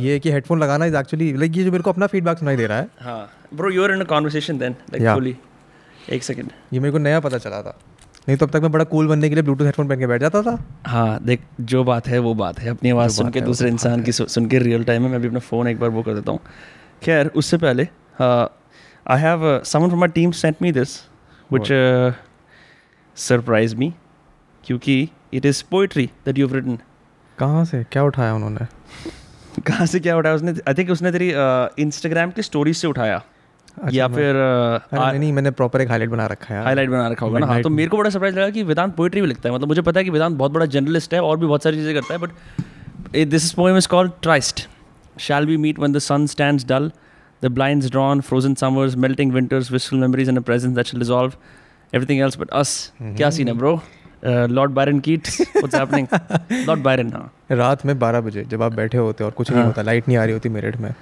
ये कि हेडफोन लगाना इज़ एक्चुअली लाइक ये जो मेरे को अपना फीडबैक सुनाई दे रहा है। हाँ bro you are in a conversation then like fully एक सेकंड ये मेरे को नया पता चला था। नहीं तो अब तक मैं बड़ा कूल बनने के लिए ब्लूटूथ हेडफोन पहन के बैठ जाता था। हाँ देख जो बात है वो बात है। अपनी आवाज़ सुन के दूसरे इंसान की सुन के रियल टाइम में मैं भी अपना फ़ोन एक बार वो कर देता हूँ। खैर उससे पहले I have someone from my team sent me this which surprise me क्योंकि it is poetry that you written कहाँ से? क्या उठाया उन्होंने? कहाँ से क्या उठाया उसने आई थिंक उसने तेरी इंस्टाग्राम की स्टोरी से उठाया। या फिर नहीं, मैंने प्रॉपर एक हाईलाइट बना रखा है हाईलाइट बना रखा होगा ना? हाँ तो मेरे को बड़ा सरप्राइज़ लगा कि वेदांत पोइट्री भी लिखता है। मतलब मुझे पता है कि वेदांत बहुत बड़ा जर्नलिस्ट है और भी बहुत सारी चीज़ें करता है but this is poem is called tryst shall be meet when the sun stands dull? The blinds drawn frozen summers melting winters wistful memories and a presence that shall dissolve everything else but us. क्या scene है bro Lord Byron Keats what's happening Lord Byron हाँ। रात में बारह बजे जब आप बैठे होते हो और कुछ नहीं हाँ। होता लाइट नहीं आ रही होती मेरठ में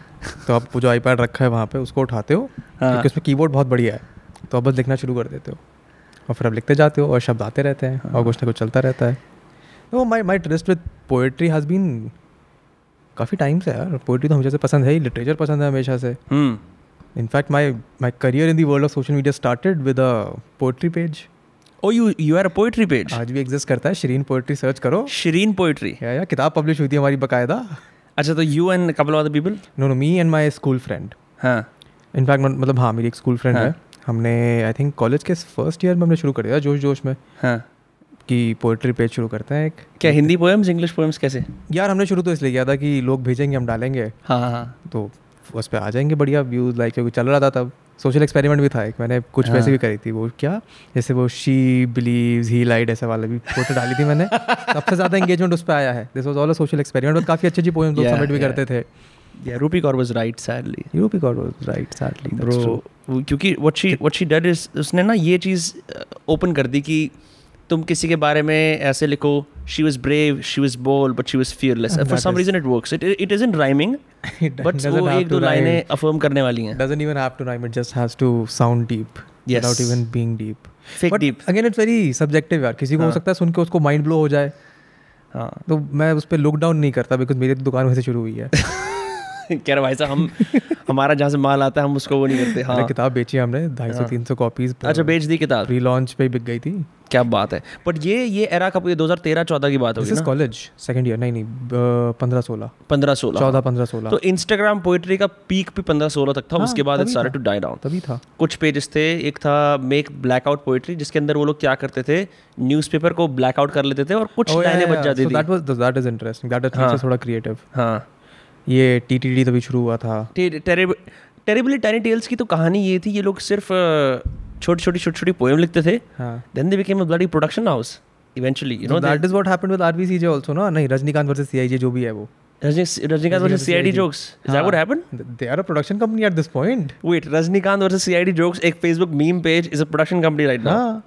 तो आप जो आईपैड रखा है वहाँ पे उसको उठाते हो हाँ। क्योंकि उसमें कीबोर्ड बहुत बढ़िया है तो आप बस लिखना शुरू कर देते हो। और फिर आप लिखते जाते हो और शब्द आते रहते हैं। और कुछ ना कुछ चलता रहता है। तो my my trust with poetry has been काफ़ी टाइम से यार पोएट्री तो हमेशा से पसंद है ही लिटरेचर पसंद है हमेशा से। In fact my my career in the world of social media started with a poetry page oh you you are a poetry page आज भी एग्जिस्ट करता है शरीन पोएट्री सर्च करो। शरीन पोइट्री या या किताब पब्लिश हुई थी हमारी बकायदा। अच्छा तो you and couple of the people know no me and my school friend हाँ। इनफैक्ट मतलब हाँ मेरी एक स्कूल फ्रेंड हाँ। है। हमने आई थिंक कॉलेज के फ़र्स्ट ईयर में हमने शुरू कर दिया जोश जोश में। हाँ। कि पोइट्री पेज शुरू करते हैं एक क्या हिंदी पोएम्स इंग्लिश पोएम्स कैसे? यार हमने शुरू तो इसलिए किया था कि लोग भेजेंगे हम डालेंगे। हाँ हाँ तो उस पर आ जाएँगे बढ़िया व्यूज़ लाइक क्योंकि चल रहा था तब। सोशल एक्सपेरिमेंट भी था एक मैंने कुछ हाँ। वैसे भी करी थी वो क्या जैसे वो शी बिलीव्स ही लाइट ऐसा वाला भी फ़ोटो डाली थी मैंने सबसे ज़्यादा एंगेजमेंट उस पर आया है this was all a social experiment और काफ़ी अच्छी अच्छी पोएम लोग सबमिट भी करते थे Yeah, Rupi Kaur was right, sadly. Rupi Kaur was right sadly Bro, वो- क्योंकि what she what she did is उसने ना ये चीज़ ओपन कर दी कि तुम किसी के बारे में ऐसे लिखो she was brave she was bold but she was fearless And and for some is- reason it works it it isn't rhyming it but वो एक दो लाइनें affirm करने वाली हैं doesn't even have to rhyme it just has to sound deep Yes. without even being deep fake but deep again it's very subjective यार किसी को हो sakta सकता है सुन के उसको ho jaye हो जाए हाँ तो मैं उस पर लुक डाउन नहीं करता बिकॉज़ मेरी तो दुकान वैसे शुरू हुई है कह रहा भाई साहब हम हमारा जहाँ से माल आता है हम उसको वो नहीं करते। हाँ। किताब बेची हमने ढाई सौ हाँ। तीन सौ कॉपीज अच्छा बेच दी किताब? प्री लॉन्च पे बिक गई थी। क्या बात है। बट ये ये एरा कब ये 2013 14 की बात दिस होगी कॉलेज सेकंड ईयर नहीं नहीं पंद्रह सोलह। 15 16 चौदह पंद्रह सोलह। तो इंस्टाग्राम पोइट्री का पीक भी 15 16 तक था हाँ, उसके बाद था। टू डाई डाउन तभी था। कुछ पेजेस थे एक था मेक ब्लैकआउट पोइट्री जिसके अंदर वो लोग क्या करते थे न्यूज़पेपर को ब्लैकआउट कर लेते थे और कुछ Oh, लाइनें बच जाती थी। that was that is interesting that हाँ। इज़ थोड़ा क्रिएटिव हाँ। ये टीटीडी तभी शुरू हुआ था। टेरिबली टैनी टेल्स की तो कहानी ये थी ये लोग सिर्फ़ छोटी छोटी छोटी छोटी पोएम लिखते थे। हाँ। Then they became a bloody production house eventually you know that is what happened with RBCJ also ना नहीं रजनीकांत वर्सेस सीआईजे जो भी है वो। Rajinikanth versus CID jokes is that what happened they are a production company at this point wait Rajinikanth versus CID jokes एक Facebook meme page is a production company right now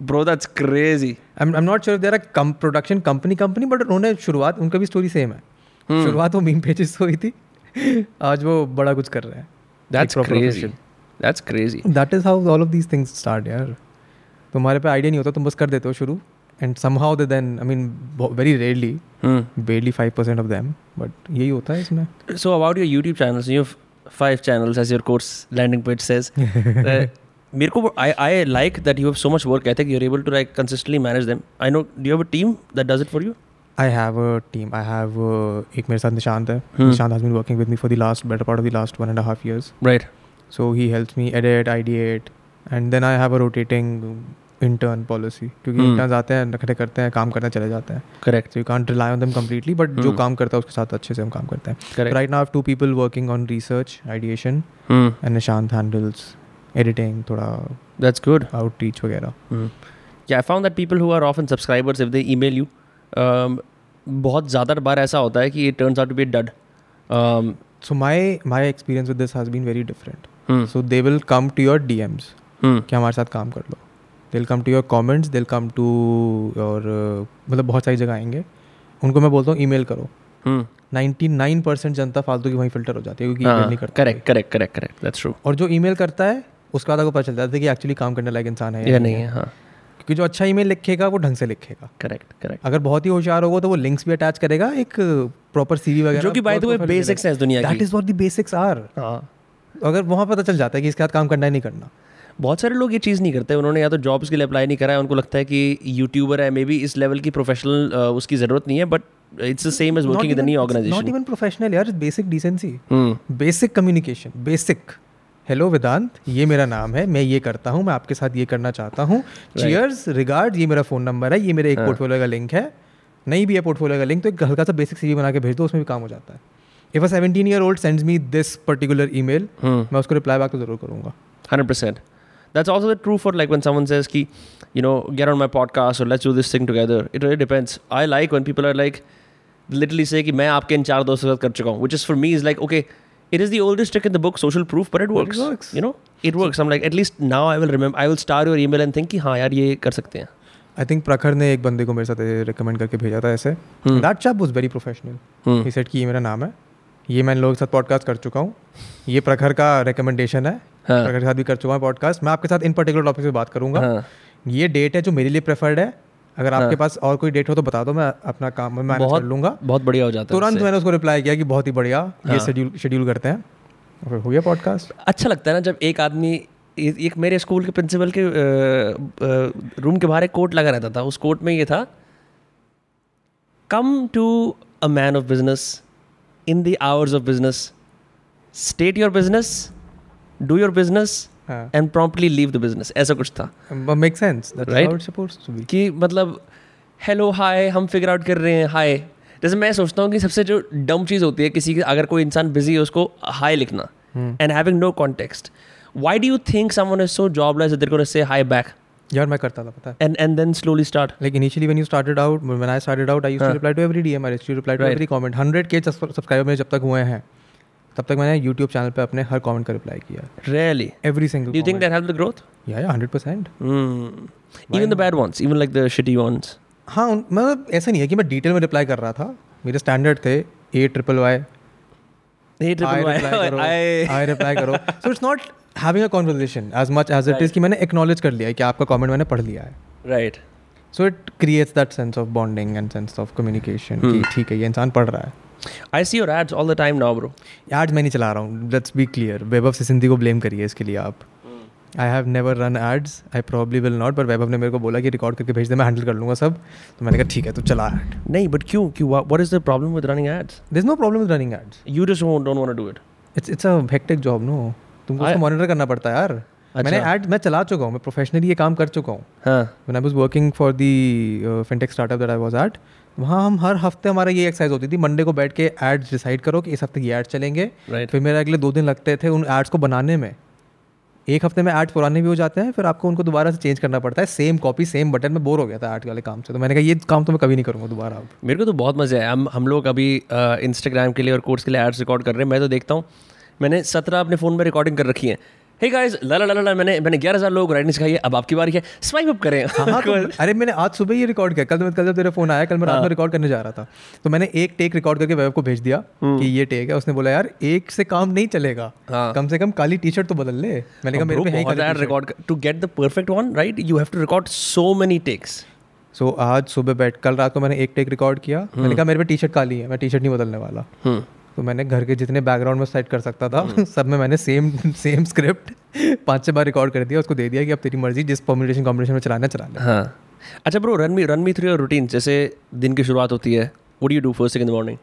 bro that's crazy I am not sure are come production company company but उन्होंने शुरुआत उनका भी story same है. शुरुआत वो meme pages से हुई थी। आज वो बड़ा कुछ कर रहे हैं। That's crazy that's crazy that is how all of these things start यार। तुम्हारे पे आइडिया नहीं होता तुम बस कर देते हो शुरू। And somehow then I mean very rarely badly five percent of them but यही होता है इसमें। So about your YouTube channel five channel as your course landing page says मेरे को I I like that you have so much work I think you are able to like consistently manage them I know do have a team that does it for you I have a team I have एक मेरे साथ निशांत है Hmm. Nishant has been working with me for the last better part of the last one and half years Right. So he helps me edit, ideate, and then I have a rotating intern policy क्योंकि Hmm. interns आते हैं नखरे करते हैं काम करने चले जाते हैं Correct. so you can't rely on them completely but जो Hmm. काम करता है उसके साथ अच्छे से हम काम करते हैं Correct. right now I have two people working on research ideation Hmm. and Nishant handles editing थोड़ा That's good. outreach वगैरह Hmm. Yeah, I found that people who are often subscribers, if they email you, um, बहुत ज़्यादा बार ऐसा होता है कि it turns out be dud so my my experience with this has been very different so they will come to your DMs कि हमारे साथ काम कर लो। They come to your comments they come to your मतलब बहुत सारी जगह आएँगे। उनको मैं बोलता हूँ ई करो। hmm. नाइन्टी नाइन परसेंट जनता फालतू की वहीं फ़िल्टर हो जाती है क्योंकि ई हाँ, नहीं करता correct correct correct correct that's true और जो ई मेल करता है उसका बाद आपको पता चल है कि एक्चुअली काम करने लायक इंसान है या नहीं है। हाँ। क्योंकि जो अच्छा ईमेल लिखेगा वो ढंग से लिखेगा। करेक्ट करेक्ट अगर बहुत ही होशियार होगा तो वो लिंक्स भी अटैच करेगा एक प्रॉपर सीवी वगैरह जो कि बाय द वे बेसिक्स है दुनिया that is what the basics are हाँ। अगर वहाँ पता चल जाता है कि इसके साथ काम करना है नहीं करना। बहुत सारे लोग ये चीज़ नहीं करते। उन्होंने या तो जॉब्स के लिए अप्लाई नहीं करा है उनको लगता है कि यूट्यूबर है मे बी इस लेवल की प्रोफेशनल उसकी ज़रूरत नहीं है but it's the same as working in any not organisation even professional यार basic decency basic communication basic hello Vedant ये मेरा नाम है। मैं ये करता हूँ। मैं आपके साथ ये करना चाहता हूँ। चीयर्स रिगार्ड ये मेरा फ़ोन नंबर है। ये मेरे एक हाँ। पोर्टफोलियो का लिंक है। नहीं भी है पोर्टफोलियो का लिंक तो एक हल्का सा बेसिक सीवी बना के भेज दो उसमें भी काम हो जाता है। If a seventeen year old sends me this particular ई हम्म। मैं उसको रिप्लाई बैक तो ज़रूर करूँगा। Hundred percent That's also the true for like when someone says ki, you know, get on my podcast or let's do this thing together. It really depends. I like when people are like literally say कि मैं आपके इन चार दोस्तों के साथ कर चुका हूँ, which is for me is like okay, it is the oldest trick in the book, social proof, but it works. it works. You know, it works. I'm like at least now I will remember. I will star your email and think कि हाँ यार ये कर सकते हैं. आई think Prakhar ने एक बंदे को मेरे साथ रिकमेंड करके भेजा था ऐसे. That chap was very professional. He said कि ये मेरा नाम है ये मैं इन लोगों के साथ पॉडकास्ट कर चुका हूँ ये प्रखर का रिकमेंडेशन है हाँ. प्रखर के साथ भी कर चुका हूँ पॉडकास्ट मैं आपके साथ इन पर्टिकुलर टॉपिक पे बात करूँगा हाँ. ये डेट है जो मेरे लिए प्रेफर्ड है अगर आपके हाँ. पास और कोई डेट हो तो बता दो मैं अपना काम मैं मैनेज बहुत कर लूँगा बहुत बढ़िया हो जाता है. तुरंत मैंने उसको रिप्लाई किया कि बहुत ही बढ़िया हाँ। ये. शेड्यूल शेड्यूल करते हैं फिर हो गया पॉडकास्ट अच्छा लगता है ना जब एक आदमी एक मेरे स्कूल के प्रिंसिपल के रूम के बाहर एक कोट लगा रहता था उस कोट में ये था come to a man of business in the hours of business state your business do your business and promptly leave the business ऐसा कुछ था। मेक सेंस टू कि मतलब हेलो हाय हम फिगर आउट कर रहे हैं हाय जैसे मैं सोचता हूँ कि सबसे जो डम चीज़ होती है किसी के अगर कोई इंसान बिज़ी है उसको हाय लिखना। And having no context why do you think someone is so jobless they're gonna say hi back यार मैं करता था पता है। And and then slowly start Like initially when you started out, when I started out, I used हाँ. to reply to every DM, I used to reply to Right. every comment. 100 के subscriber मेरे जब तक हुए हैं। तब तक मैंने YouTube चैनल पे अपने हर कमेंट का रिप्लाई किया। Really? Every single you think that helped the growth? या या 100% mm. even the bad ones even like the shitty ones. हाँ मतलब ऐसा नहीं है कि मैं डिटेल में रिप्लाई कर रहा था। मेरे स्टैंडर्ड थे A triple Y I triple reply करो आई रिप्लाई करो. So it's not having a conversation as much as it is कि मैंने एक्नॉलेज कर लिया है कि आपका कमेंट मैंने पढ़ लिया है। Right. So it creates that sense of bonding and sense of communication कि ठीक है ये इंसान पढ़ रहा है। I see your ads all the time now bro. Ads मैं नहीं चला रहा हूँ. Let's be clear Vaibhav Sindhi को ब्लेम करिए इसके लिए आप. I have never run ads I probably will not पर वैभव ने मेरे को बोला कि रिकॉर्ड करके भेज दे मैं हैंडल कर लूँगा सब. तो मैंने कहा ठीक है तो चला एड नहीं but क्यों? क्यों? Wha- what is the problem with running ads? This no problem with running ads you just won't, don't want to do it. It's it's a hectic job no तुमको उसको मॉनिटर करना पड़ता है यार. अच्छा। मैंने। एड मैं चला चुका हूँ. मैं प्रोफेशनली ये काम कर चुका हूँ। When I was working for the uh, fintech startup that I was at वहाँ हम हर हफ़्ते हमारा ये एक्सरसाइज होती थी। मंडे को बैठ के एड्स डिसाइड करो कि इस हफ़्ते की एड्स चलेंगे। Right. फिर मेरे अगले दो दिन लगते थे उन एड्स को बनाने में। एक हफ़्ते में एड्स पुराने भी हो जाते हैं फिर आपको उनको दोबारा से चेंज करना पड़ता है। सेम कॉपी सेम बटन में बोर हो गया था एड वाले काम से। तो मैंने कहा ये काम तो मैं कभी नहीं करूँगा दोबारा अब। मेरे को तो बहुत मज़ा है हम हम लोग अभी इंस्टाग्राम के लिए और कोर्स के लिए एड्स रिकॉर्ड कर रहे हैं। मैं तो देखता हूँ। मैंने सत्रह अपने फ़ोन में रिकॉर्डिंग कर रखी है। हे गाइस ला ला ला मैंने मैंने ग्यारह हज़ार लोग राइटिंग सिखाई है अब आपकी बारी है। स्वाइप अप करें। हाँ हाँ तो, अरे मैंने आज सुबह ही रिकॉर्ड किया कल कल जब तेरा फ़ोन आया कल मैं रात में रिकॉर्ड करने जा रहा था। तो मैंने एक टेक रिकॉर्ड करके वेब को भेज दिया कि ये टेक है उसने बोला यार एक से काम नहीं चलेगा। हाँ। कम से कम काली टी शर्ट तो बदल ले। मैंने कहा मेरे पे है ही record to get the perfect one right you have to record so many takes so आज सुबह बैठ कल रात को मैंने एक टेक रिकॉर्ड किया। मैंने कहा मेरे पे टी शर्ट काली है मैं टी शर्ट नहीं बदलने वाला। तो मैंने घर के जितने बैकग्राउंड में सेट कर सकता था सब में मैंने सेम सेम स्क्रिप्ट पाँच छः बार रिकॉर्ड कर दिया उसको दे दिया कि अब तेरी मर्ज़ी जिस कॉम्बिनेशन कॉम्बिनेशन में चलाना चलाना चला हाँ। अच्छा bro run me run me through your routine जैसे दिन की शुरुआत होती है would you do first second in the morning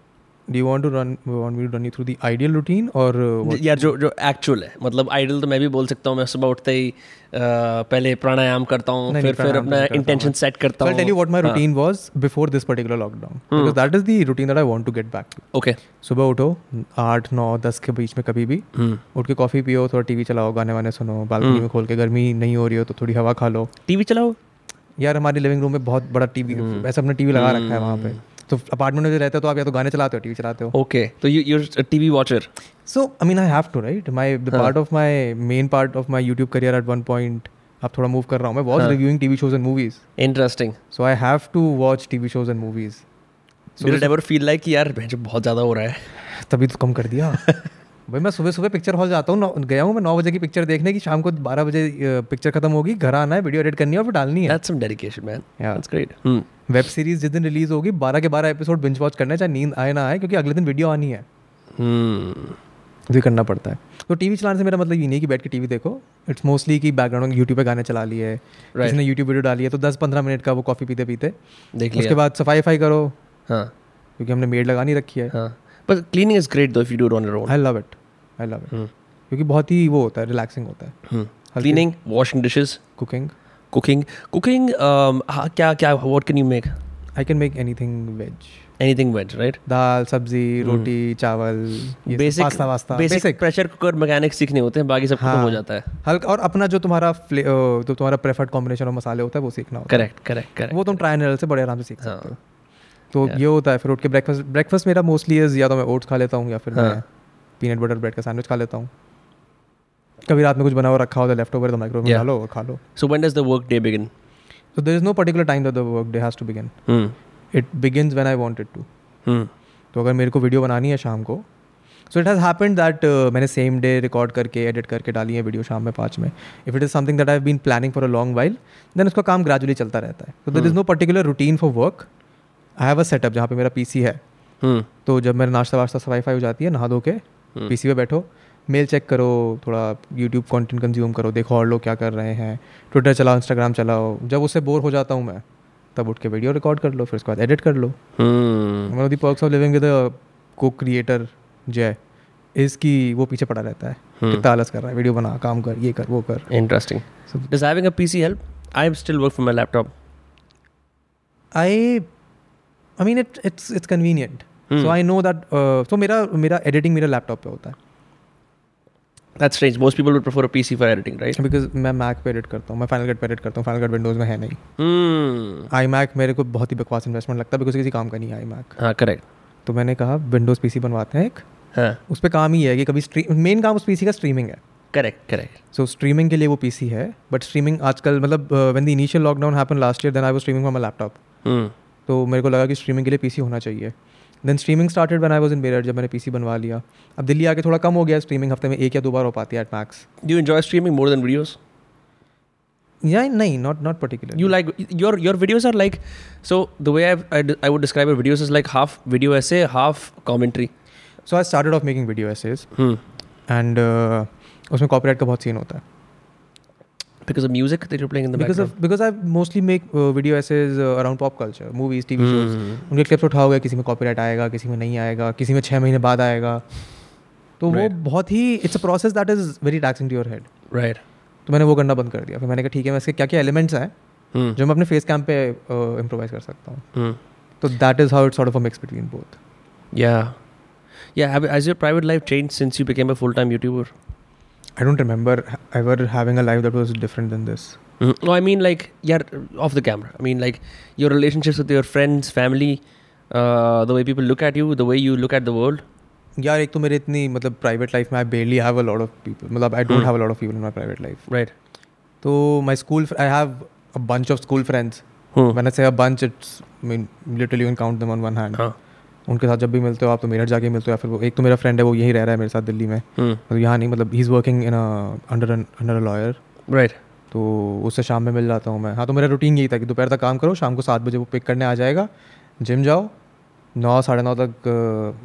do you want to run want me to run you through the ideal routine और यार जो जो एक्चुअल है। मतलब आइडल तो मैं भी बोल सकता हूँ मैं सुबह उठते ही पहले प्राणायाम करता हूँ फिर फिर अपना इंटेंशन सेट करता हूँ tell you what my routine was before this particular lockdown because that is the routine that I want to get back to. Okay सुबह उठो आठ नौ दस के बीच में कभी भी उठ के कॉफ़ी पियो थोड़ा टीवी चलाओ गाने वाने सुनो बालकनी में खोल के गर्मी नहीं हो रही हो तो थोड़ी हवा खा लो। टीवी चलाओ? यार हमारे लिविंग रूम में बहुत बड़ा टीवी ऐसा अपना टीवी लगा रखा है वहाँ पे। तो अपार्टमेंट में जो रहते हो तो आप या तो गाने चलाते हो टीवी चलाते हो? ओके तो you you're TV watcher so I mean I have to write my the part of my main part of my YouTube career at one point अब थोड़ा मूव कर रहा हूँ मैं was reviewing TV shows and movies interesting so I have to watch TV shows and movies ever feel like यार बहुत ज़्यादा हो रहा है तभी तो कम कर दिया। भाई मैं सुबह सुबह पिक्चर हॉल जाता हूँ गया हूँ मैं नौ बजे की पिक्चर देखने की शाम को बारह बजे पिक्चर खत्म होगी घर आना है वीडियो एडिट करनी है और फिर डालनी है। That's some dedication, man. Yeah. That's great. Hmm. Web series जिस दिन रिलीज़ होगी बारह के बारह एपिसोड बिंज वॉच करना है चाहे नींद आए ना आए क्योंकि अगले दिन वीडियो आनी है। Hmm. तो करना पड़ता है। तो टीवी चलाने से मेरा मतलब ये नहीं है कि बैठ के टीवी देखो। इट्स मोस्टली कि बैकग्राउंड में यूट्यूब पे गाने चला लिए। Right. किसी ने यूट्यूब वीडियो डाली है तो दस पंद्रह मिनट का वो कॉफ़ी पीते पीते। देख उसके बाद सफ़ाई फाई करो। हाँ। क्योंकि हमने मेड लगा नहीं रखी है। हाँ। but cleaning is great though if you do it on your I love it I love it. क्योंकि बहुत ही वो होता है रिलैक्सिंग होता है। cleaning washing dishes cooking cooking? Cooking um हाँ, क्या क्या what can you make? I can make anything veg anything veg right? दाल सब्ज़ी रोटी चावल ये basic पास्ता वास्ता बेसिक pressure cooker mechanics सीखने होते हैं बाकी सब हाँ। हो जाता है। हल्का और अपना जो तुम्हारा जो तुम्हारा प्रेफर्ड कॉम्बिनेशन ऑफ़ मसाले होता है वो सीखना होता correct correct करेक्ट correct वो तुम ट्राई एंड से बड़े आराम से सीख हाँ। सकते हो। तो ये होता है फिर उठ के ब्रेकफास्ट ब्रेकफास्ट मेरा मोस्टली या तो मैं ओट्स खा लेता हूँ या फिर मैं हाँ। पीनट बटर ब्रेड का सैंडविच खा लेता हूँ। कभी रात में कुछ बना हुआ रखा होता है लेफ़्ट ओवर तो माइक्रोवेव में डालो और खा लो does the work day begin So there is no particular time that the work day has to begin. hmm. It begins when I want it to. Hmm. तो अगर मेरे को वीडियो बनानी है शाम को so it has happened that मैंने same day record करके एडिट करके डाली है वीडियो शाम में पाँच में if it is something that I been planning for a long while then उसका काम ग्रेजुअली चलता रहता है तो there is no particular routine for work I have a setup जहाँ पे मेरा पी है Hmm. तो जब मेरा नाश्ता वाश्ता सफ़ाई फाई हो जाती है नहा धो के पी पे बैठो मेल चेक करो थोड़ा यूट्यूब कंटेंट कंज्यूम करो देखो और लोग क्या कर रहे हैं। ट्विटर चलाओ इंस्टाग्राम चलाओ जब उससे बोर हो जाता हूँ मैं तब उठ के वीडियो रिकॉर्ड कर लो फिर उसके बाद एडिट कर लो. One of perks of living with co creator Jay इसकी वो पीछे पड़ा रहता है कितना आलस कर रहा है वीडियो बना काम कर ये कर वो कर। Interesting So- Does having a PC help? I still work from my laptop. I I mean it it's it's convenient so I know that तो मेरा मेरा एडिटिंग मेरा लैपटॉप पे होता है। That's strange. Most people would prefer a PC for editing, right? Because मैं Mac पे edit करता हूँ मैं फाइनल कट पे एडिट करता हूँ फाइनल कट विंडोज़ में है नहीं Hmm. आई मैक मेरे को बहुत ही बकवास इन्वेस्टमेंट लगता है बिकॉज़ किसी काम का नहीं है आई मैक हाँ correct. तो मैंने कहा विंडोज़ पीसी बनवाते हैं एक हाँ उस पर काम ही है कि कभी स्ट्रीम मेन काम उस पीसी का स्ट्रीमिंग है correct correct. सो स्ट्रीमिंग के लिए वो पीसी है बट स्ट्रीमिंग आजकल मतलब when the initial lockdown happen last year then I was streaming from my laptop Hmm. तो मेरे को लगा कि स्ट्रीमिंग के लिए पीसी होना चाहिए then streaming started when I was in bearer जब मैंने पी सी बनवा लिया। अब दिल्ली आके थोड़ा कम हो गया स्ट्रीमिंग हफ़्ते में एक या दो बार हो पाती है at max you enjoy streaming more than videos या नहीं not not particular you like your your videos are like so the way I I would describe your videos is like half video essay half commentary so I started off making video essays and उसमें copyright का बहुत scene होता है। Because of music that you're playing in the because background. Because I mostly make video essays around pop culture movies TV shows Hmm. उनके clips उठाओगे किसी में copyright आएगा किसी में नहीं आएगा किसी में छः महीने बाद आएगा तो वो बहुत ही it's a process that is very taxing to your head Right. तो मैंने वो करना बंद कर दिया फिर मैंने कहा ठीक है मैं इसके क्या क्या एलिमेंट्स हैं Hmm. जो मैं अपने फेस कैम पे इम्प्रोवाइज कर सकता हूँ Hmm. तो that is how it's sort of a mix between both Yeah. Yeah. Have, has your private life changed since you became a full time YouTuber? I don't remember ever having a life that was different than this Mm. No, I mean like yeah, off the camera. I mean like your relationships with your friends, family, uh, the way people look at you, the way you look at the world. यार एक तो मेरे इतनी मतलब private life में I barely have a lot of people मतलब I don't Hmm. Have a lot of people in my private life Right. तो my school I have a bunch of school friends Hmm. When I say a bunch, it's I mean literally you can count them on one hand. हाँ. उनके साथ जब भी मिलते हो आप तो मेरठ जाके मिलते हो या फिर वो एक तो मेरा फ्रेंड है वो यही रह रहा है मेरे साथ दिल्ली में। Hmm. मतलब यहाँ नहीं मतलब he is working in under under a lawyer right तो उससे शाम में मिल जाता हूँ मैं। हाँ तो मेरा रूटीन यही था कि दोपहर तक काम करो शाम को सात बजे वो पिक करने आ जाएगा जिम जाओ नौ साढ़े नौ तक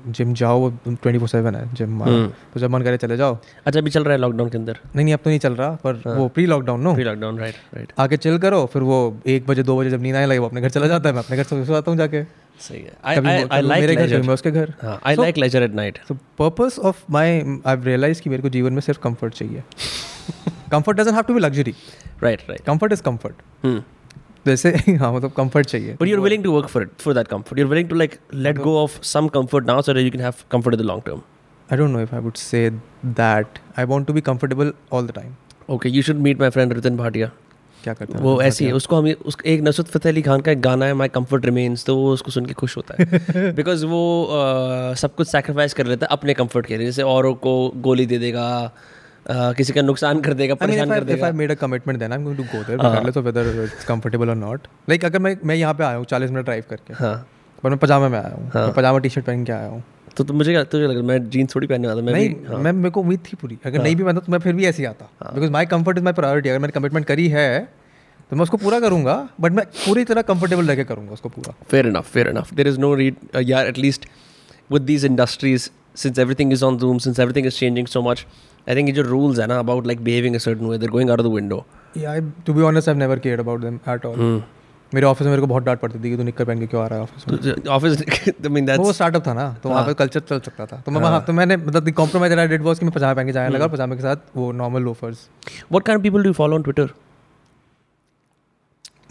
जिम जाओ वो ट्वेंटी फोर सेवन है जिम हम्म। तो जब मन करे चले जाओ। अच्छा अभी चल रहा है लॉकडाउन के अंदर? नहीं नहीं अब तो नहीं चल रहा पर हाँ। वो pre lockdown no pre lockdown right right आके चिल करो फिर वो एक बजे दो बजे जब नींद आने लगे वो अपने घर चला जाता है मैं अपने घर सो जाता हूँ जाके। सही है। मेरे घर कभी मैं लेजर उसके घर। I like leisure at night so purpose of my I realise कि मेरे को जीवन में सिर्फ़ कंफर्ट चाहिए। Comfort doesn't have to be luxury right right comfort is comfort वैसे हाँ मतलब कंफर्ट चाहिए। But you willing to work for it for that comfort you willing to like let go of some comfort now so you can have comfort in the long term I don't know if I would say that I want to be comfortable all the time okay you should meet my friend Ratan Bhatia क्या करता है वो ऐसी है उसको हम उस एक नसरत फतेह अली खान का एक गाना है माई कंफर्ट रिमेन्स तो वो उसको सुन के खुश होता है। बिकॉज़ वो आ, सब कुछ सेक्रीफाइस कर लेता है अपने कंफर्ट के लिए जैसे औरों को गोली दे देगा किसी का नुकसान कर देगा परेशान कर देगा। Made a commitment then I am going to go there regular so whether it's comfortable or not like अगर मैं मैं यहाँ पे आया हूँ 40 मिनट ड्राइव करके हाँ। पर मैं पजामे में आया हूँ हाँ. पजामा टी-शर्ट पहन के आया हूँ। तो तो मुझे तो लग मैं जीन्स थोड़ी पहनने वाला मैं भी, हाँ। मैं मेरे को उम्मीद थी पूरी। अगर हाँ। नहीं भी मतलब तो मैं फिर भी ऐसे ही आता। Because my comfort is my priority अगर मैंने कमिटमेंट करी है तो मैं उसको पूरा करूँगा बट मैं पूरी तरह कंफर्टेबल रहकर करूँगा उसको पूरा। Fair enough fair enough there is no need यार at least with these industries since everything is on Zoom since everything is changing so much i think your rules are na, about like behaving a certain way they're going out of the window. या to be honest I never cared about them at all Hmm. मेरे office में मेरे को बहुत डांट पड़ती थी कि तू निक्कर पहन के क्यों आ रहा है ऑफ़िस में? ऑफ़िस i mean वो स्टार्टअप था ना तो वहाँ पे कल्चर चल सकता था। तो मैं वहाँ तो मैंने मतलब the compromise I did was कि मैं पजामा पहन के जाने लगा और पजामे के साथ वो normal loafers what kind of people do you follow on twitter?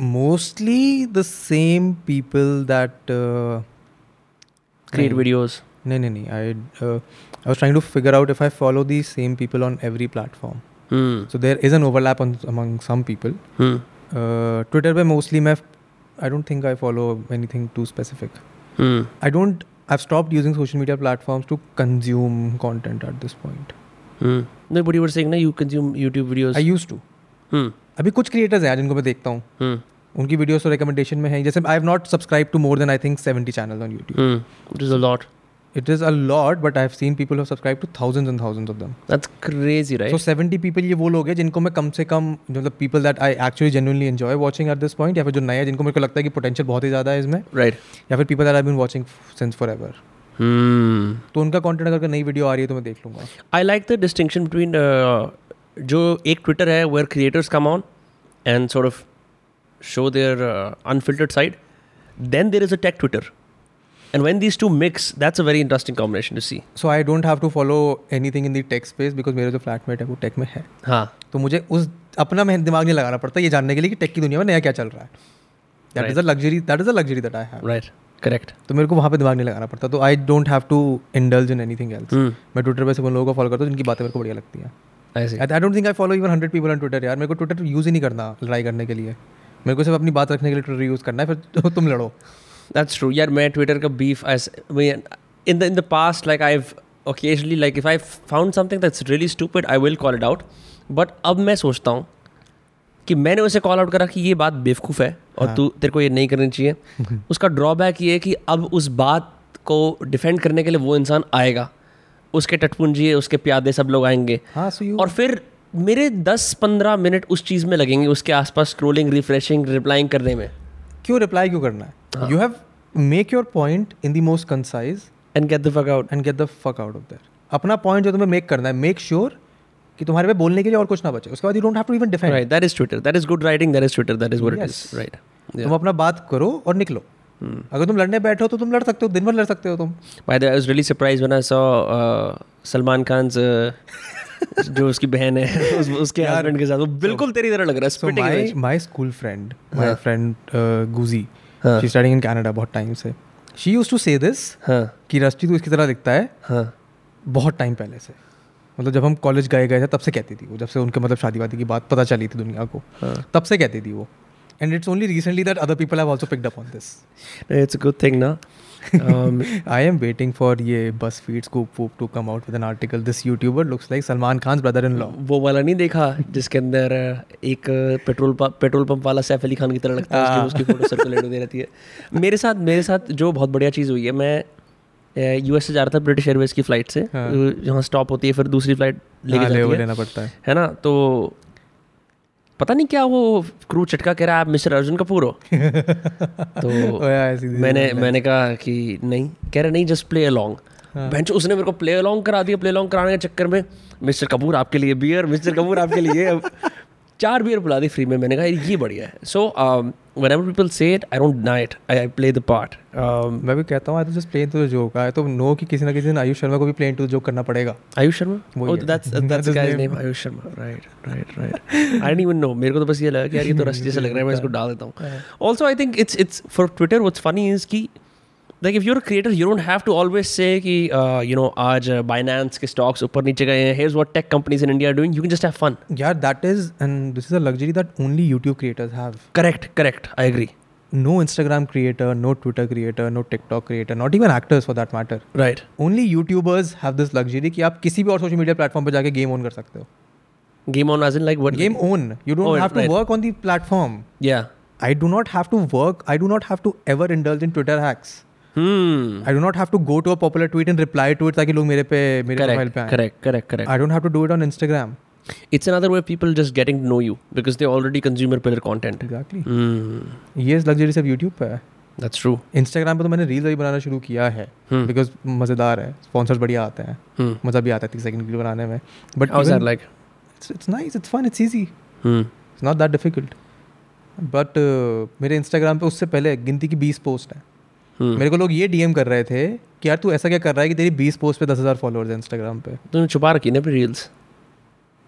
Mostly the same people that create videos. नहीं नहीं नहीं आई I was trying to figure out if I follow the same people on every platform hmm. So there is an overlap among some people Hmm. Twitter पे mostly मैं I don't think I follow anything too specific Hmm. I don't. I've stopped using social media platforms to consume content at this point. Hmm. no but you were saying na you consume youtube videos I used to. hmm. अभी कुछ creators हैं जिनको मैं देखता हूँ Hmm. उनकी videos तो recommendation में है जैसे I have not subscribe to more than I think 70 channels on YouTube Hmm. it is a lot is a but I have seen people have subscribe to thousands and thousands of them that's crazy right so 70 people ये वो लोग हैं जिनको मैं कम से कम मतलब people that I actually genuinely enjoy watching at this point या फिर जो नया जिनको मेरे को लगता है कि पोटेंशियल बहुत ही ज़्यादा है इसमें right या फिर that I been watching since forever hmm. तो उनका कंटेंट अगर नई वीडियो आ रही है तो मैं देख लूँगा I like the distinction between uh, जो एक ट्विटर है where creators come on and sort of show their uh, unfiltered side. Then there is a tech Twitter. And when these two mix, that's a very interesting combination to see. So I don't have to follow anything in the tech space because मेरा जो flatmate है वो take में है। हाँ। तो मुझे उस अपना मैं दिमाग नहीं लगाना पड़ता ये जानने के लिए कि टेक की दुनिया में नया क्या चल रहा है। That is a luxury that is a luxury that I have right. Correct. तो मेरे को वहाँ पे दिमाग नहीं लगाना पड़ता। तो I don't have to indulge in anything else. मैं ट्विटर पे से उन लोगों को फॉलो करता हूँ जिनकी बातें मेरे को बढ़िया लगती हैं। I don't think I follow even hundred people on Twitter यार। मेरे को ट्विटर यूज़ ही नहीं करना लड़ाई करने के लिए। मेरे को सिर्फ़ अपनी बात रखने के लिए ट्विटर यूज़ करना है फिर तुम लड़ो। That's true. यार मैं ट्विटर का beef as in the in the past like I've occasionally like if I found something that's really stupid I will call it out. But अब मैं सोचता हूँ कि मैंने उसे कॉल आउट करा कि ये बात बेवकूफ़ है और तू तेरे को ये नहीं करनी चाहिए। उसका ड्रॉबैक ये है कि अब उस बात को डिफेंड करने के लिए वो इंसान आएगा। उसके टटपुंजी उसके प्यादे सब लोग आएँगे। हाँ यू और फिर मेरे 10-15 मिनट उस चीज़ में लगेंगे उसके आसपास स्क्रोलिंग रिफ्रेशिंग रिप्लाइंग करने में। क्यों रिप्लाई क्यों करना है you have make your point in the most concise and get the fuck out and get the fuck out of there अपना पॉइंट जो तुम्हें मेक करना है मेक श्योर sure कि तुम्हारे पे बोलने के लिए और कुछ ना बचे उसके बाद you don't have to even defend that is Twitter. That is good writing. That is Twitter. That is what it is. Yes. Right. तुम अपना बात करो और निकलो Hmm. अगर तुम लड़ने बैठो तो तुम लड़ सकते हो दिन भर लड़ सकते हो तुम I was really surprised when I saw uh, Salman Khan's uh, जो उसकी बहन है उस, उसके हस्बैंड के साथ वो बिल्कुल तेरी तरह लग रहा है so spitting my my school friend my friend Guji. She studying in Canada बहुत टाइम से। She used to say this कि रष्टि तू इसकी तरह दिखता है हाँ। बहुत टाइम पहले से। मतलब जब हम कॉलेज गए गए थे तब से कहती थी वो जब से उनके मतलब शादी वादी की बात पता चली थी दुनिया को हाँ. तब से कहती थी वो। And it's only recently that other people have also picked up on this It's a good thing ना। Um, I am waiting for ये बस ScoopWhoop to come out with an article this YouTuber looks like Salman Khan brother in law वो वाला नहीं देखा जिसके अंदर uh, एक पेट्रोल पंप पेट्रोल पंप वाला सैफ अली खान की तरह लगता है उसकी उसकी फ़ोटो सर्कुलेट होती रहती है। मेरे साथ मेरे साथ जो बहुत बढ़िया चीज़ हुई है मैं यूएस से जा रहा था ब्रिटिश एयरवेज की फ़्लाइट से हाँ। जहाँ स्टॉप होती है फिर दूसरी फ़्लाइट लेके हाँ, ले जाती है। लेना पड़ता है। है ना? तो पता नहीं क्या वो क्रू चटका कह रहा है आप मिस्टर अर्जुन कपूर हो? तो मैंने मैंने कहा कि नहीं कह रहे नहीं जस्ट प्ले अलॉन्ग। बेंच उसने मेरे को प्ले अलॉन्ग करा दिया प्ले अलॉन्ग कराने के चक्कर में मिस्टर कपूर आपके लिए बियर मिस्टर कपूर आपके लिए चार बियर बुला दी फ्री में। मैंने कहा ये बढ़िया है। So whenever people say it I don't deny it I I play the part मैं भी कहता हूँ आई तो just play in to the joke I तो नो कि किसी ना किसी दिन आयुष शर्मा को भी प्लेन टू द जोक करना पड़ेगा। आयुष शर्मा? oh है। the his guy's name. name Ayush Sharma. Right right right I don't even know मेरे को तो बस ये लगा कि यार ये तो रस्ते से लग रहा है मैं इसको डाल देता हूँ। Also I think it's it's for Twitter what's funny is की like if you're creator you don't have to always say कि यू नो आज बाइनेंस के स्टॉक्स ऊपर नीचे गए हैं here's what tech companies in India doing you can just have fun यार that is and this is a luxury that only YouTube creators have correct correct I agree no Instagram creator, no Twitter creator, no TikTok creator, not even actors for that matter. Right Only YouTubers have this luxury कि आप किसी भी और social media platform पे जाके game on कर सकते हो game on as in like what game on you don't Oh, have to right. Work on the platform या I do not have to work I do not have to ever indulge in Twitter hacks Hmm. I do not have to go to a popular tweet and reply to it ताकि लोग मेरे पे मेरे profile पे Correct. Correct. Correct. I don't have to do it on Instagram It's another way of people just getting to know you because they already consume your pillar content. Exactly Hmm. ये luxury सिर्फ़ YouTube पे है That's true. Instagram पे तो मैंने reels अभी बनाना शुरू किया है Hmm. बिकॉज़ मज़ेदार है स्पॉन्सर्स बढ़िया आते हैं Hmm. मज़ा भी आता है तीस सेकंड वीडियो बनाने में but like? It's nice it's fun it's easy Hmm. It's not that difficult but uh, मेरे इंस्टाग्राम पे उससे पहले गिनती की बीस पोस्ट है Hmm. मेरे को लोग ये डीएम कर रहे थे कि यार तू ऐसा क्या कर रहा है कि तेरी बीस पोस्ट पे दस हज़ार फॉलोअर्स हैं इंस्टाग्राम पे? तूने छुपा रखी ना अपनी रील्स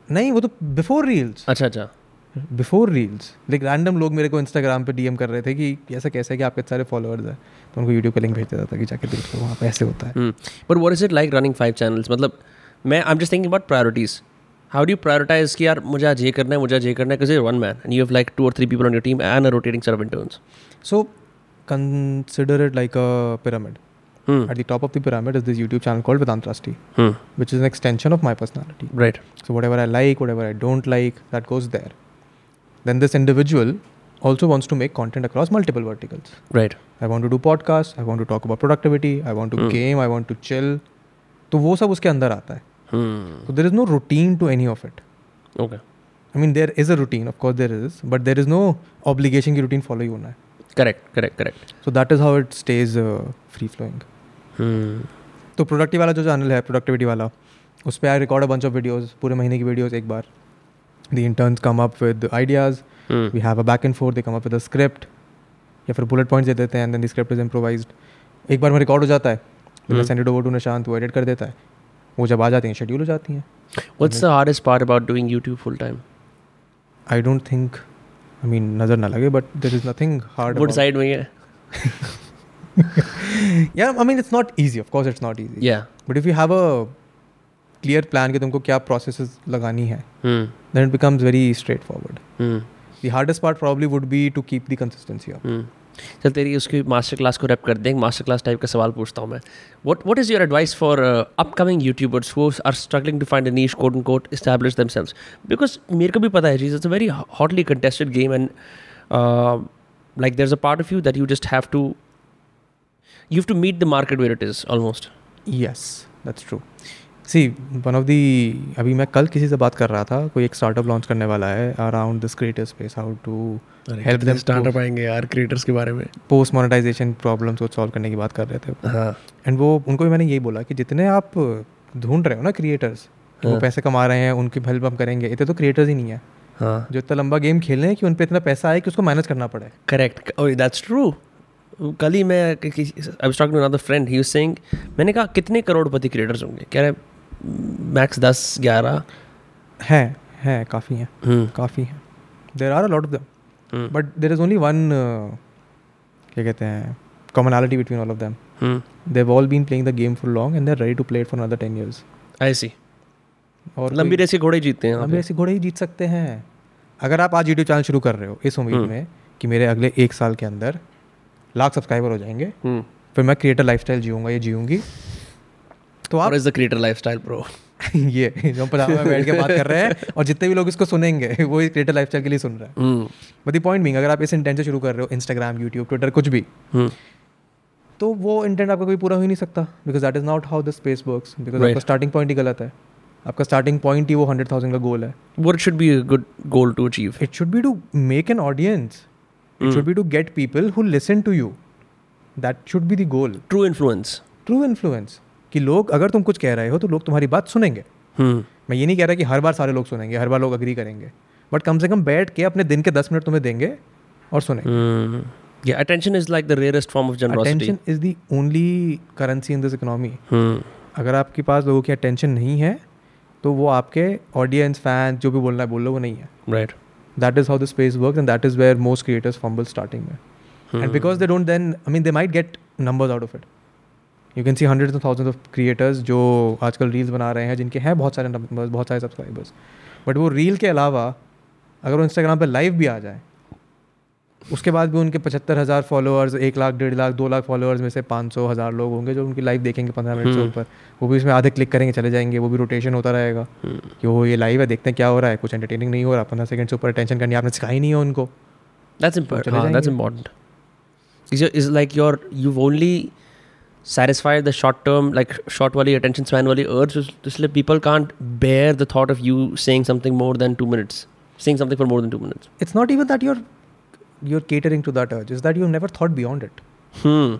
नहीं वो तो बिफोर रील्स अच्छा अच्छा। बिफोर रील्स लाइक रैंडम लोग मेरे को इंस्टाग्राम पे डीएम कर रहे थे कि ऐसा कैसे है कि आपके सारे फॉलोअर्स हैं। तो उनको यूट्यूब का लिंक भेज देता था कि जाके देखो वहाँ पे ऐसे होता है। But what is it like running five channels मतलब मैं I am just thinking about priorities how do prioritise कि यार मुझे आज ये करना है मुझे आज ये करना है? One man and you have like two और three people on your team and a rotating of interns so consider it like a pyramid Hmm. at the top of the pyramid is this youtube channel called vedant trusty Hmm. which is an extension of my personality Right. so whatever i like whatever i don't like that goes there then this individual also wants to make content across multiple verticals Right. i want to do podcasts i want to talk about productivity i want to Hmm. game i want to chill तो वो सब उसके अंदर आता है Hmm. so there is no routine to any of it Okay. i mean there is a routine of course there is but there is no obligation की routine follow ही होना है Correct. Correct. Correct so that is how it stays free flowing. तो productive वाला जो channel है productivity वाला उस पर I record a bunch of videos पूरे महीने की वीडियोस एक बार the interns come up with ideas. We have a back and forth they come up with a script या फिर बुलेट पॉइंट्स दे देते हैं and then the script is improvised एक बार में रिकॉर्ड हो जाता है मैं. Send it over to Nishant वो एडिट कर देता है वो जब आ जाती हैं शेड्यूल हो जाती हैं What's the hardest part about doing YouTube full time? I don't think I mean नज़र ना लगे but there is nothing hard would side में है या I mean it's not easy of course it's not easy but if you have a clear plan कि तुमको क्या process लगानी है then it becomes very straightforward the hardest part probably would be to keep the consistency of चल तेरी उसकी master class को wrap कर दें मास्टर क्लास टाइप का सवाल पूछता हूँ मैं। What what is your advice for upcoming YouTubers who are struggling to find niche quote and quote establish themselves because मेरे को भी पता है it's a very hotly contested game and like there is a part of you that you just have to you have to meet the market where it is almost Yes, that's true. See, one of the अभी मैं कल किसी से बात कर रहा था कोई एक स्टार्टअप लॉन्च करने वाला है around this creator space how to help them startup आएँगे यार क्रिएटर्स के बारे में। पोस्ट मोनेटाइजेशन प्रॉब्लम्स को सॉल्व करने की बात कर रहे थे। हाँ। एंड वो उनको भी मैंने यही बोला कि जितने आप ढूंढ रहे हो ना क्रिएटर्स वो हाँ। पैसे कमा रहे हैं उनकी हेल्प हम करेंगे। इतने तो क्रिएटर्स ही नहीं है। हाँ। जो इतना लंबा गेम खेल रहे हैं कि उन पर इतना पैसा आए कि उसको मैनेज करना पड़े। करेक्ट दैट्स ट्रू कल ही मैं I talking to another friend he saying मैंने कहा कितने करोड़पति क्रिएटर्स होंगे? कह रहे मैक्स दस ग्यारह। हैं हैं काफ़ी हैं। हम्म। काफ़ी हैं। There are a lot of them but there is only one क्या कहते हैं commonality between all of them they've all been playing the game for long and they're ready to play for another ten years I see और लंबी race के घोड़े जीतते हैं लंबी। ऐसे घोड़े ही जीत सकते हैं। अगर आप आज यूट्यूब चैनल शुरू कर रहे हो इस उम्मीद हम्म। में कि मेरे अगले एक साल के अंदर लाख सब्सक्राइबर हो जाएँगे हम्म फिर मैं क्रिएटर लाइफ स्टाइल जीऊँगा ये जीऊँगी। तो आप What is the creator lifestyle, bro? ये जो हम पजामा में बैठ के बात कर रहे हैं और जितने भी लोग इसको सुनेंगे वो इस क्रिएटर लाइफ के लिए सुन रहे हैं। बट द पॉइंट बिंग अगर आप इस इंटेंट से शुरू कर रहे हो इंस्टाग्राम यूट्यूब ट्विटर कुछ भी हम्म। तो वो इंटेंट आपका कोई पूरा हो ही नहीं सकता। Because that is not how the space works because आपका स्टार्टिंग पॉइंट ही गलत है। आपका स्टार्टिंग पॉइंट ही वो हंड्रेड थाउज़ेंड का गोल है। What should be a good goal to achieve? It should be to make an audience it should be to get people who listen to you that should be the goal True influence. True influence कि लोग अगर तुम कुछ कह रहे हो तो लोग तुम्हारी बात सुनेंगे। हम्म। मैं ये नहीं कह रहा कि हर बार सारे लोग सुनेंगे हर बार लोग अग्री करेंगे। बट कम से कम बैठ के अपने दिन के दस मिनट तुम्हें देंगे और सुनेंगे. Yeah, attention is like the rarest form of generosity. Attention is the only currency in this economy Hmm. अगर आपके पास लोगों की अटेंशन नहीं है तो वो आपके ऑडियंस फ़ैन जो भी बोलना है बोल लो वो नहीं है। Right. That is how the space work and that is where most creators fumble starting में। And because they don't then I mean they might get numbers out of it you can see hundred of thousand of creators जो आजकल reels बना रहे हैं जिनके हैं बहुत सारे नंबर्स बहुत सारे सब्सक्राइबर्स बट वो रील के अलावा अगर वो इंस्टाग्राम पर लाइव भी आ जाए उसके बाद भी उनके पचहत्तर हज़ार फॉलोअर्स एक लाख डेढ़ लाख दो लाख फॉलोअर्स में से पाँच सौ हज़ार लोग होंगे जो उनकी लाइव देखेंगे पंद्रह मिनट से हम्म। ऊपर वो भी उसमें आधे क्लिक करेंगे चले जाएँगे वो भी रोटेशन होता रहेगा Hmm. कि वो ये लाइव है देखते हैं क्या हो रहा है कुछ एंटरटेनिंग नहीं हो रहा पंद्रह सेकंड से ऊपर अटेंशन करनी आपने सिखाई नहीं है उनको That's important. चले हाँ, that's जाएँगे। important. Is, your, satisfy the short term like short wali attention span wali urge like people can't bear the thought of you saying something more than 2 minutes saying something for more than 2 minutes it's not even that you're you're catering to that urge it's that you've never thought beyond it hmm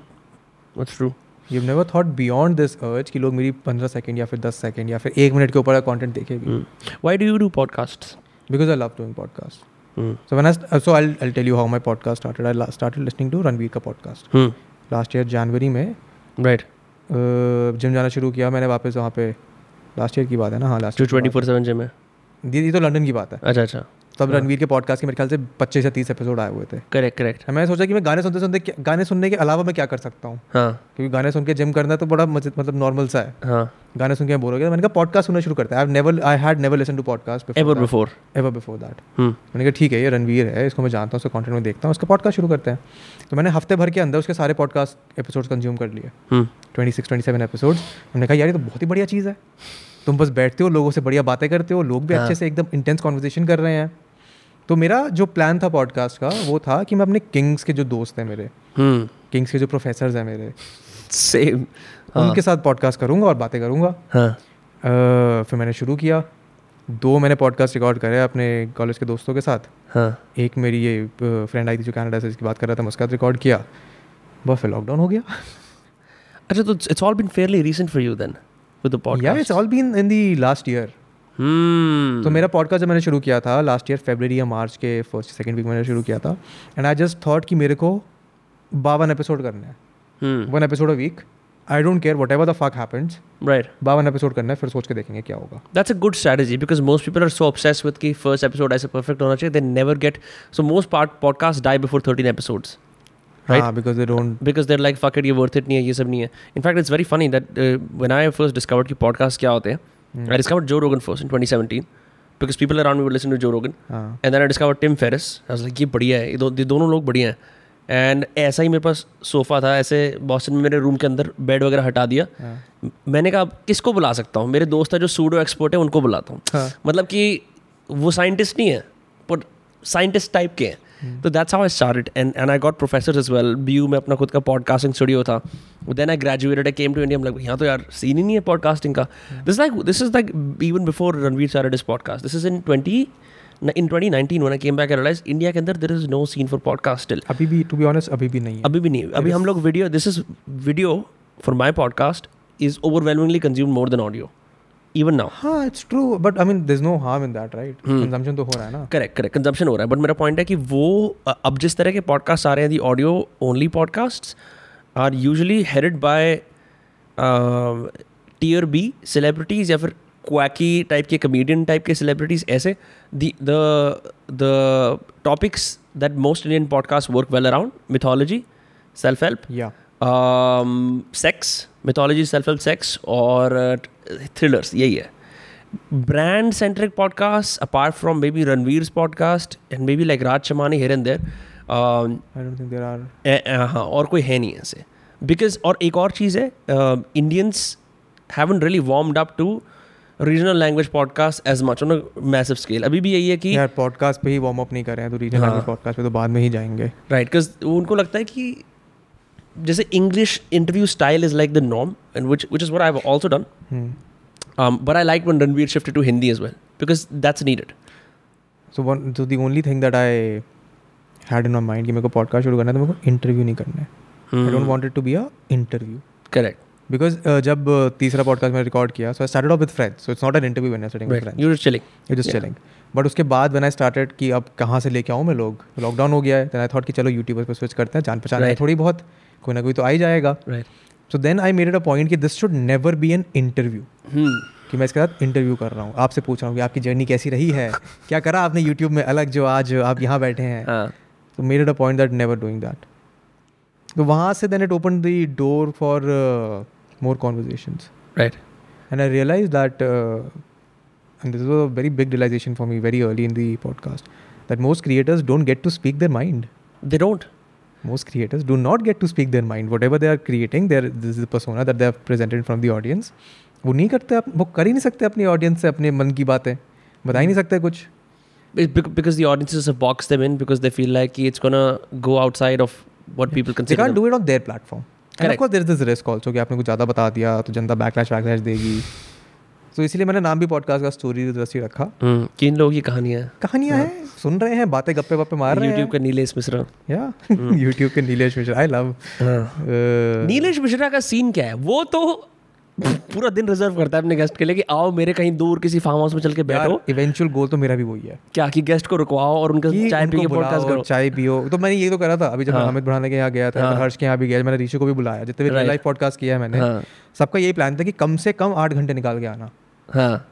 that's true you've never thought beyond this urge कि लोग मेरी 15 second या फिर 10 second या फिर एक minute के ऊपर का कंटेंट देखे भी hmm. why do you do podcasts because I love doing podcasts hmm. so when I st- uh, so I'll I'll tell you how my podcast started I la- started listening to Ranveer का podcast Hmm. Last year जनवरी में right. Gym जाना शुरू किया मैंने वापस वहाँ पे लास्ट ईयर की बात है ना? हाँ last twenty four seven gym है। दीदी तो लंदन की बात है। अच्छा अच्छा। तब रणवीर के पॉडकास्ट के मेरे ख्याल से पच्चीस या तीस एपिसोड आए हुए थे। करेक्ट करेक्ट मैंने सोचा कि मैं गाने सुनते सुनते गाने सुनने के अलावा मैं क्या कर सकता हूँ? हाँ। क्योंकि गाने सुन के जिम करना तो बड़ा मतलब नॉर्मल सा है। हाँ। गाने सुन के बोर हो गया। मैंने कहा पॉडकास्ट सुनना शुरू करता है। I never I had never listen to podcast ever before? Ever before that hmm. मैंने कहा ठीक है ये रणवीर है इसको मैं जानता हूँ उसका कंटेंट में देखता हूँ उसका पॉडकास्ट शुरू करते हैं। तो मैंने हफ़्ते भर के अंदर उसके सारे पॉडकास्ट एपिसोड कंज्यूम कर लिए. Twenty six twenty seven episode मैंने कहा यार ये तो बहुत ही बढ़िया चीज़ है। तुम बस बैठते हो लोगों से बढ़िया बातें करते हो लोग भी हाँ। अच्छे से एकदम इंटेंस कॉन्वर्जेशन कर रहे हैं। तो मेरा जो प्लान था पॉडकास्ट का वो था कि मैं अपने किंग्स के जो दोस्त हैं मेरे. किंग्स के जो प्रोफेसर हैं मेरे same उनके साथ पॉडकास्ट करूँगा और बातें करूँगा। हाँ। फिर मैंने शुरू किया। दो मैंने पॉडकास्ट रिकॉर्ड करे अपने कॉलेज के दोस्तों के साथ। हाँ। एक मेरी ये फ्रेंड आई थी जो कनाडा से इसकी बात कर रहा था मैं उसके साथ रिकॉर्ड किया। बस फिर लॉकडाउन हो गया। अच्छा तो it's all been fairly recent for you then with the podcast या it's all been in the last year तो मेरा पॉडकास्ट जब मैंने शुरू किया था लास्ट ईयर फेबर या मार्च के फ़र्स्ट सेकंड वीक मैंने शुरू किया था एंड आई जस्ट थॉट कि मेरे को बावन एपिसोड करने हैं। One episode a week I don't care whatever the fuck happens right बावन एपिसोड करना है फिर सोच के देखेंगे क्या होगा। That's a good strategy because most people are so obsessed with की फ़र्स्ट एपिसोड ऐसे परफेक्ट होना चाहिए they never get so most part podcast die before thirteen episodes ये वर्थ इट नहीं है ये सब नहीं है। In fact it's very funny that when I first discovered की पॉडकास्ट क्या होते हैं Hmm. I discovered Joe Rogan first in 2017 because people around me were listening to Joe Rogan. हाँ। And then I discovered Tim Ferriss. I was like ये बढ़िया है। ये, दो, दोनों लोग बढ़िया हैं. एंड ऐसा ही मेरे पास सोफ़ा था ऐसे बॉस्टन में मेरे रूम के अंदर बेड वगैरह हटा दिया। हाँ। मैंने कहा अब किसको बुला सकता हूँ? मेरे दोस्त है जो सूडो एक्सपर्ट है उनको बुलाता हूँ। हाँ। मतलब कि वो साइंटिस्ट नहीं है पर साइंटिस्ट टाइप के हैं। तो that's how I started and and I got professor as well B में अपना खुद का पॉडकास्टिंग स्टूडियो था. Then I graduated I came to India like यहाँ तो यार सीन ही नहीं है पॉडकास्टिंग का. This like this is like even before Ranveer started his podcast this is in 20 in 2019 when I came back I realized India के अंदर there is no scene for podcast still. अभी भी to be honest अभी भी नहीं है। अभी भी नहीं अभी हम लोग video this is video for my podcast is overwhelmingly consume more than audio even now हाँ it's true but I mean there's no harm in that right? Consumption तो हो रहा है ना। करेक्ट करेक्ट कंजम्पशन हो रहा है बट मेरा पॉइंट है कि वो अब जिस तरह के पॉडकास्ट आ रहे हैं the audio only podcast are usually headed by tier B celebrities या फिर क्वैकी टाइप के कमेडियन टाइप के सेलिब्रिटीज़ ऐसे the topics that most Indian podcast work well around mythology self help sex mythology self help sex और thrillers यही है brand centric podcast apart from maybe Ranveer's podcast and maybe like Raj Shamani here and there हाँ और कोई है नहीं ऐसे। Because और एक और चीज़ है Indians haven't really warmed up to regional language podcast as much on massive scale अभी भी यही है कि यार पॉडकास्ट पे ही वार्म अप नहीं कर रहे हैं तो रीजनल। लैंग्वेज पॉडकास्ट पे तो बाद में ही जाएँगे। राइट right, बिकॉज़ उनको लगता है कि जैसे English interview style is like the norm and which which is what I also done but I liked when Ranveer shifted to Hindi as well because that's needed. So one so the only thing that I had in my mind कि मेरे को podcast शुरू करना है तो मेरे को interview नहीं करना है. I don't want it to be a interview Correct. Because जब uh, तीसरा पॉडकास्ट मैंने रिकॉर्ड किया so I started off with friends so it's not an interview when I sitting with. Friends You're just chilling. It just chilling but उसके बाद when I started कि अब कहाँ से लेके आऊँ मैं लोग लॉकडाउन हो गया है देन आई थॉट कि चलो यूट्यूबर्स पे स्विच करते हैं जान पहचान है. थोड़ी बहुत कोई ना कोई तो आ ही जाएगा. So then I made it a point कि this should never be an interview. कि मैं इसके साथ इंटरव्यू कर रहा हूँ आपसे पूछ रहा हूँ कि आपकी जर्नी कैसी रही है क्या करा आपने यूट्यूब में अलग जो आज आप यहाँ बैठे हैं. तो made it a point that never doing that तो वहाँ से then it open the door for more conversation right and I realise that, uh, and this was a very big realization for me very early in the podcast, that most creators don't get to speak their mind. They don't. Most creators do not get to speak their mind. Whatever they are creating, they're, this is the persona that they have presented in front of the audience. वो नहीं करते आप वो कर ही नहीं सकते अपनी audience से अपने मन की बातें बता ही नहीं सकते कुछ because the audiences have boxed them in because they feel like it's gonna go outside of what people consider they can't them. do it on their platform and of course there is this risk also कि आपने कुछ ज़्यादा बता दिया तो जनता backlash backlash देगी तो इसीलिए मैंने नाम भी पॉडकास्ट का स्टोरी रसी रखा। हम्म, किन लोगों की कहानियाँ। हैं कहानियाँ हैं। सुन रहे हैं बातें गप्पे वप्पे मार रहे हैं। यूट्यूब का नीलेश मिश्रा। या यूट्यूब के नीलेश मिश्रा आई लव हाँ। नीलेश मिश्रा का सीन क्या है? वो तो पूरा दिन रिज़र्व करता है अपने गेस्ट के लिए कि आओ मेरे कहीं दूर किसी फार्म हाउस में चल के बैठो। इवेंचुअल गोल तो मेरा भी वही है। क्या कि गेस्ट को रुकवाओ और उनका चाय पी के पॉडकास्ट करो। चाय पियो। तो मैंने ये तो करा था अभी जब हाँ। हामिद बुढ़ाने के यहाँ गया था हाँ। हर्ष के यहाँ भी गया मैंने ऋषि को भी बुलाया जितने भी लाइव पॉडकास्ट किया है मैंने। हाँ। सबका यही प्लान था कि कम से कम आठ घंटे निकाल के आना। हाँ।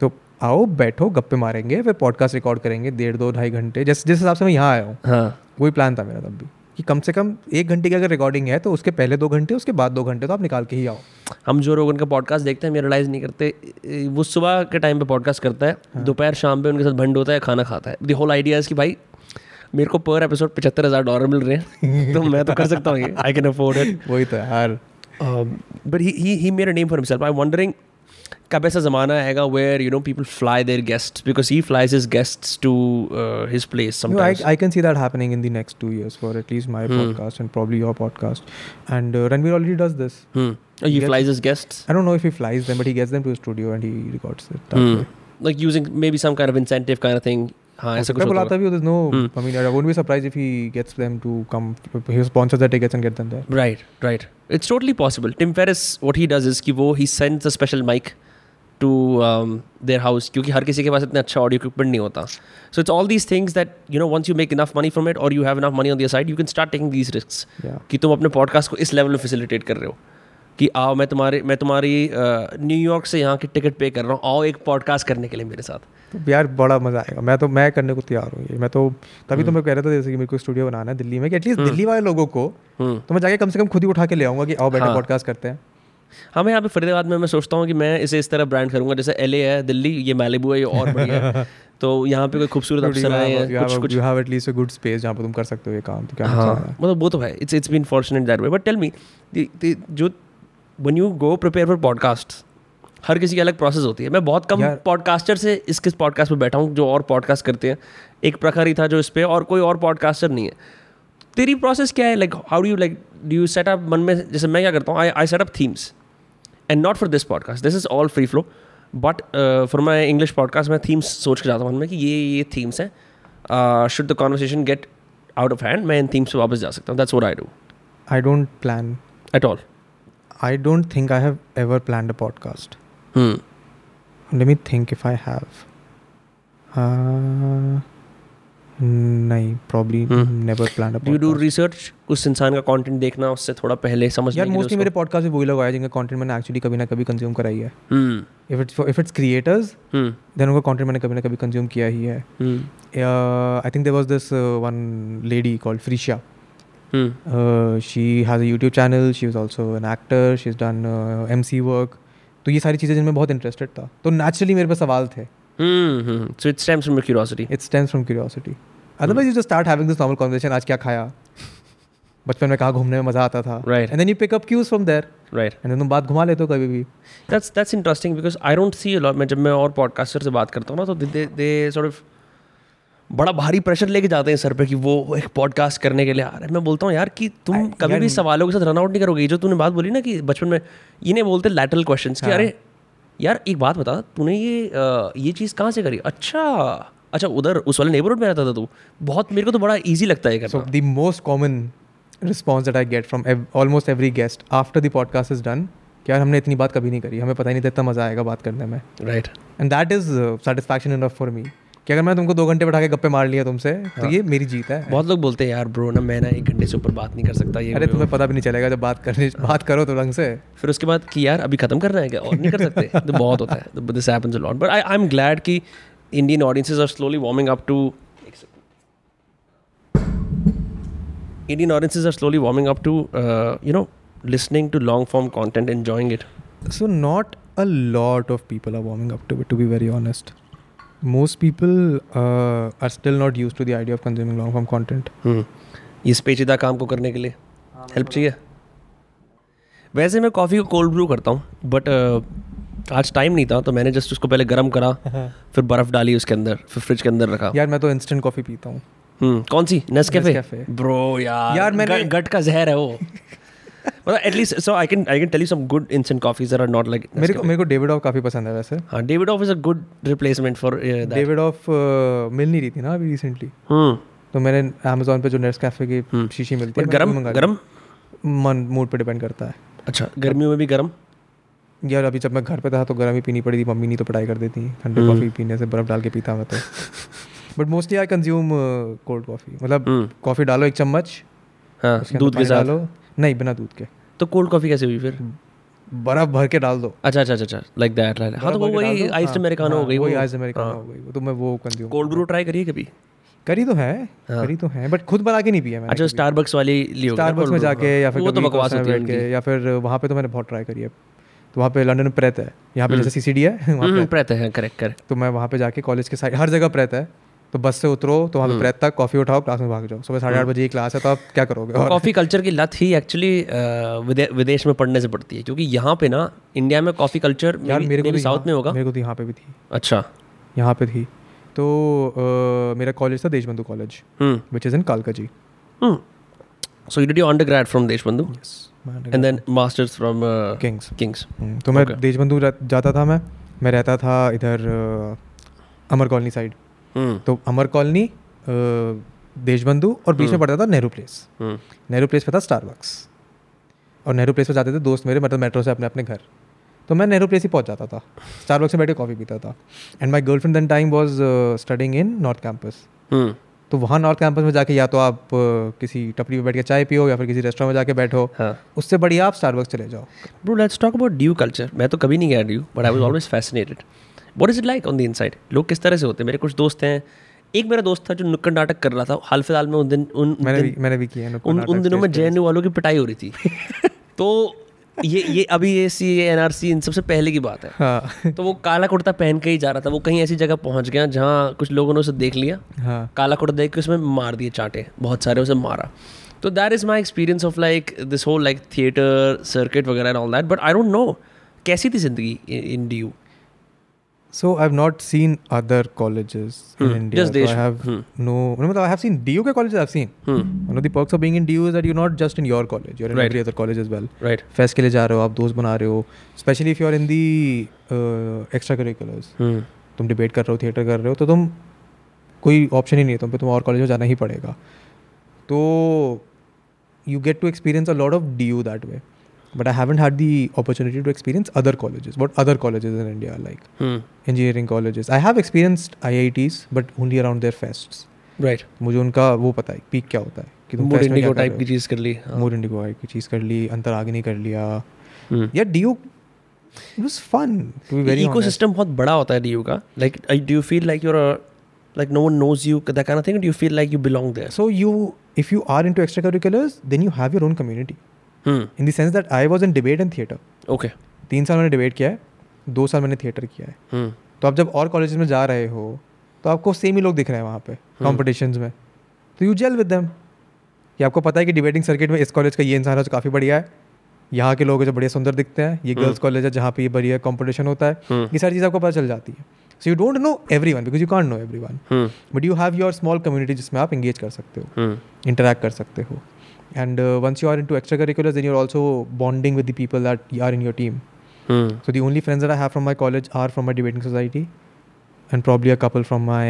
तो आओ बैठो गप्पे मारेंगे फिर पॉडकास्ट रिकॉर्ड करेंगे डेढ़ दो ढाई घंटे जिस जिस हिसाब से मैं यहाँ आया हूँ। हाँ। वही प्लान था मेरा तब भी कि कम से कम एक घंटे की अगर रिकॉर्डिंग है तो उसके पहले दो घंटे उसके बाद दो घंटे तो आप निकाल के ही आओ। हम जो लोग उनका पॉडकास्ट देखते हैं हम रियलाइज़ नहीं करते वो सुबह के टाइम पे पॉडकास्ट करता है हाँ। दोपहर शाम पे उनके साथ भंड होता है खाना खाता है। द होल आइडिया कि भाई मेरे को पर एपिसोड पचहत्तर हज़ार डॉलर मिल रहे हैं तो मैं तो कर सकता हूँ आई कैन अफोर्ड इट वही तो यार। But he he made a name for himself I wondering कब ऐसा ज़माना आएगा where you know people fly their guest because he flies his guests to his place No, I, I can see that happening in the next two years for at least my Hmm. podcast and probably your podcast. And uh, Ranveer already does this. Hmm. Oh, he Yes. flies his guests I don't know if he flies them, but he gets them to his studio and he records it. That Hmm. way. like using maybe some kind of incentive kind of thing Special mic to their house क्योंकि हर किसी के पास इतना अच्छा audio equipment नहीं होता। So it's all these things that you know once you make enough money from it और you have enough money on their side you can start taking these risk कि तुम अपने पॉडकास्ट को इस level में facilitate कर रहे हो। कि आओ मैं तुम्हारे मैं तुम्हारी न्यूयॉर्क से यहाँ की टिकट पे कर रहा हूँ। आओ एक पॉडकास्ट करने के लिए मेरे साथ। तो यार बड़ा मज़ा आएगा। मैं तो मैं करने को तैयार हूँ ये। मैं तो तभी. तो मैं कह रहा था जैसे कि मेरे को स्टूडियो बनाना है दिल्ली में कि एटलीस्ट दिल्ली वाले लोगों को हम्म। तो मैं जाके कम से कम खुद ही उठा के ले आऊँगा कि आओ बैठे हाँ। पॉडकास्ट करते हैं। हाँ मैं यहाँ पे फरीदाबाद में मैं सोचता हूँ कि मैं इसे इस तरह ब्रांड करूँगा। जैसे एलए है दिल्ली ये मैलिबू है ये और बढ़िया है। तो यहाँ पे कोई खूबसूरत अफसर आए हैं कुछ कुछ you have at least a good space जहाँ पर तुम कर सकते हो ये काम तो क्या हाँ है? मतलब वो तो है। It's it's been fortunate that way but tell me जो one you go prepare for podcast हर किसी की अलग प्रोसेस होती है। मैं बहुत कम पॉडकास्टर से इस किस पॉडकास्ट पे बैठा हूँ जो और पॉडकास्ट करते हैं। एक प्रकार ही था जो इस पर और कोई और पॉडकास्टर नहीं है। तेरी प्रोसेस क्या है? Like how do you like do you set up मन में जैसे मैं क्या करता हूँ I I set up themes and not for this podcast this is all free flow but for my English podcast मैं थीम्स सोच के जाता हूँ मन में कि ये ये थीम्स हैं। Should the conversation get out of hand मैं इन थीम्स पर वापस जा सकता हूँ। That's what I do I don't plan at all I don't think I have ever planned a podcast let me think if I have. Uh, नहीं probably Hmm. never planned do you do research उस इंसान का content देखना उससे थोड़ा पहले समझ यार मोस्टली मेरे पॉडकास्ट में वही लोग आए जिनका कंटेंट मैंने एक्चुअली कभी ना कभी कंज्यूम करा ही है। If it's if it's creators then उनका कंटेंट मैंने कभी ना कभी कंज्यूम किया ही है। I think there was this one lady called Freesia hmm she has a YouTube channel she is also an actor she is done M C work तो ये सारी चीज़ें जिनमें बहुत इंटरेस्टेड था। तो नेचुरली मेरे पे सवाल थे। हम्म so it stems from curiosity it stems from curiosity otherwise you just start having this normal conversation आज क्या खाया? बचपन में कहाँ घूमने में मज़ा आता था? Right. And then you pick up cues from there right and तुम बात घुमा लेते हो कभी भी। That's that's interesting because I don't see a lot मैं जब मैं और पॉडकास्टर से बात करता हूँ ना तो दे दे सॉर्ट ऑफ़ बड़ा भारी प्रेशर लेके जाते हैं सर पे कि वो एक पॉडकास्ट करने के लिए आ रहे हैं। मैं बोलता हूँ यार कि तुम I- कभी भी सवालों के साथ रन आउट नहीं करोगे। जो तूने बात बोली ना कि बचपन में इन्हें बोलते लैटरल क्वेश्चन कि हाँ। अरे यार एक बात बता तूने ये अ, ये चीज़ कहाँ से करी? अच्छा अच्छा उधर उस वाले नेबरहुड में रहता था तू। बहुत मेरे को तो बड़ा ईजी लगता है करना। the most common response that I get from ev- almost every guest after the podcast is यार हमने इतनी बात कभी नहीं करी। हमें पता ही नहीं था इतना मज़ा आएगा बात करने में। Right and that is satisfaction enough for me कि अगर मैं तुमको दो घंटे बैठा के गप्पे मार लिया तुमसे हाँ। तो ये मेरी जीत है। बहुत लोग बोलते हैं यार ब्रो ना मैं ना एक घंटे से ऊपर बात नहीं कर सकता ये अरे तुम्हें पता भी नहीं चलेगा जब बात करने बात करो तो ढंग से। फिर उसके बाद कि यार अभी खत्म करना है क्या? और नहीं कर सकते? तो बहुत होता है। This happens a lot but I I am glad कि Indian audiences are slowly warming up to Indian audiences are slowly warming up to, uh, you know, listening to long form content, enjoying it. So not a lot of people are warming up to it, to be very honest. Most people uh, are still not used to the idea of consuming long form content. Hmm इस पेचीदा काम को करने के लिए। Help चाहिए? वैसे मैं कॉफ़ी को कोल्ड ब्रू करता हूँ बट uh, आज टाइम नहीं था तो मैंने जस्ट उसको पहले गर्म करा फिर बर्फ़ डाली उसके अंदर फिर फ्रिज के अंदर रखा। यार मैं तो इंस्टेंट कॉफ़ी पीता हूँ। हम्म कौन सी? नेस्कैफे ब्रो यार यार, मैंने- गट का जहर है वो। मतलब at least so I can I can tell you some good instant coffees are not like मेरे को मेरे को डेविड ऑफ़ काफ़ी पसंद है वैसे। हाँ Davidoff is a good replacement for Davidoff मिल नहीं रही थी ना अभी रिसेंटली हम्म। तो मैंने अमेजोन पे जो नेट्स कैफ़े की शीशी मिलती है गरम। गरम? मन मूड पे डिपेंड करता है। अच्छा गर्मियों में भी गरम? यार अभी जब मैं घर पे था तो गर्म ही पीनी पड़ी थी मम्मी नहीं तो पढ़ाई कर देती ठंडे हम्म। कॉफ़ी पीने से बर्फ़ डाल के पीता मैं तो। But mostly I consume cold coffee मतलब हम्म। कॉफ़ी डालो एक चम्मच हाँ दूध के साथ। डालो। नहीं बिना दूध के। तो कोल्ड कॉफ़ी कैसे हुई फिर? बर्फ़ भर के डाल दो। अच्छा अच्छा अच्छा लाइक दैट राइट हाँ तो वो वही दो। आइस्ड हाँ, अमेरिकानो हो हाँ, गई वही वो। आइस्ड अमेरिकानो हाँ। हो गई वो तो मैं वो कंज्यूम कोल्ड ब्रू ट्राई करिए कभी? करी तो है हाँ। करी तो है बट खुद बना के नहीं पिया मैंने अच्छा स्टारबक्स वाली ली होगी स्टारबक्स में जाके हाँ। या फिर वो तो बकवास होती है या फिर वहाँ पे तो मैंने बहुत ट्राई करी है। तो वहाँ पे लंदन में प्रेत है यहाँ पे जैसे सीसीडी है वहाँ हम्म, पे। प्रेत है करेक्ट करेक्ट तो मैं वहाँ पे जाके कॉलेज के साइड हर जगह प्रेत है। तो बस से उतरो तो हम्म। वहाँ पे प्रेत तक कॉफ़ी उठाओ क्लास में भाग जाओ। सुबह साढ़े आठ बजे की क्लास है तो आप क्या करोगे? और कॉफ़ी कल्चर की लत ही एक्चुअली विदेश में पढ़ने से पड़ती है क्योंकि यहाँ पे ना इंडिया में कॉफ़ी कल्चर यार मेरे को तो साउथ में होगा। मेरे को तो यहाँ पे भी थी। अच्छा। यहाँ पे थी। तो मेरा कॉलेज था Deshbandhu college hmm. Which is in Kalkaji so you did your undergrad from Deshbandhu? And then masters from King's King's तो मैं. देशबंधु जाता था मैं। मैं रहता था इधर अमर कॉलोनी साइड हम्म तो अमर कॉलोनी देशबंधु और बीच में पड़ता था नेहरू प्लेस। हम्म। नेहरू प्लेस पे था स्टारबक्स। और नेहरू प्लेस पे जाते थे दोस्त मेरे मतलब मेट्रो से अपने अपने घर। तो मैं नेहरू प्लेस ही पहुँच जाता था। स्टारबक्स में बैठ के कॉफ़ी पीता था। And my girlfriend then time was studying in North Campus hmm. तो वहाँ नॉर्थ कैंपस में जाके या तो आप किसी टपरी पे बैठ के चाय पियो या फिर किसी रेस्टोरेंट में जाके बैठो। हाँ। उससे बढ़िया आप स्टारबक्स चले जाओ। Bro let's talk about DU culture मैं तो कभी नहीं गया DU but I was always fascinated what is it like on the inside लोग किस तरह से होते हैं? मेरे कुछ दोस्त हैं। एक मेरा दोस्त था जो नुक्कड़ नाटक कर रहा था। हाल फ़िलहाल में उन दिन उन मैंने दिन- भी मैंने भी किया उन उन दिनों में। जे वालों की पिटाई हो रही थी। तो ये ये अभी ये सी एन आर सी इन सबसे पहले की बात है। हाँ। तो वो काला कुर्ता पहन के ही जा रहा था। वो कहीं ऐसी जगह पहुँच गया जहाँ कुछ लोगों ने उसे देख लिया। हाँ। काला कुर्ता देख के उसमें मार दिए चांटे। बहुत सारे उसे मारा। तो that is my experience of like this whole like theatre circuit वगैरह and all that but I don't know कैसी थी ज़िंदगी in D U So I've not seen other colleges hmm. in Hmm. India. Just so Desh- I have hmm. no. No, I have seen DU के colleges. I've seen. Hmm. One of the perks of being in DU is that you're not just in your college. You're in Right. every other college as well. Right fest के लिए जा रहे हो आप दोस्त बना रहे हो specially if you are in the extra curriculars तुम डिबेट कर रहे हो थिएटर कर रहे हो तो तुम कोई ऑप्शन ही नहीं है तुम पे तुम और कॉलेज में जाना ही पड़ेगा तो you get to experience a lot of D U that way But I haven't had the opportunity to experience other colleges but other colleges in India like engineering colleges. I have experienced IITs, but only around their fests. Right मुझे उनका वो पता है peak क्या होता है कि तुम मोर fest में इंडिगो क्या कर टाइप की रहे चीज़ कर ली हाँ। हो मोर इंडिगो की चीज़ कर ली अंतरागिनी कर लिया हम्म। या D it was fun to be very ecosystem बहुत बड़ा होता है डी यू का like do you feel like your like no one knows you that kind of thing do you feel like you belong there so you if you are into extracurriculars then you have your own community in the sense that I was in debate and theatre okay तीन साल मैंने debate किया है दो साल मैंने theatre किया है। हम्म तो आप जब और कॉलेज में जा रहे हो तो आपको सेम ही लोग दिख रहे हैं वहाँ पे कॉम्पिटिशन में। तो यू जेल विद देम कि आपको पता है कि डिबेटिंग सर्किट में इस कॉलेज का ये इंसान है जो काफ़ी बढ़िया है। यहाँ के लोग जो बढ़िया सुंदर दिखते हैं ये गर्ल्स कॉलेज है जहाँ पे ये बढ़िया कंपटीशन होता है। ये सारी चीज़ आपको पता चल जाती है। So you don't know everyone because you can't know everyone but you have your small community जिसमें आप इंगेज कर सकते हो। इंटरेक्ट कर सकते हो। And once you are into extracurricular then you are also bonding with the people that are in your team hmm So the only friends that I have from my college are from my debating society, and probably a couple from my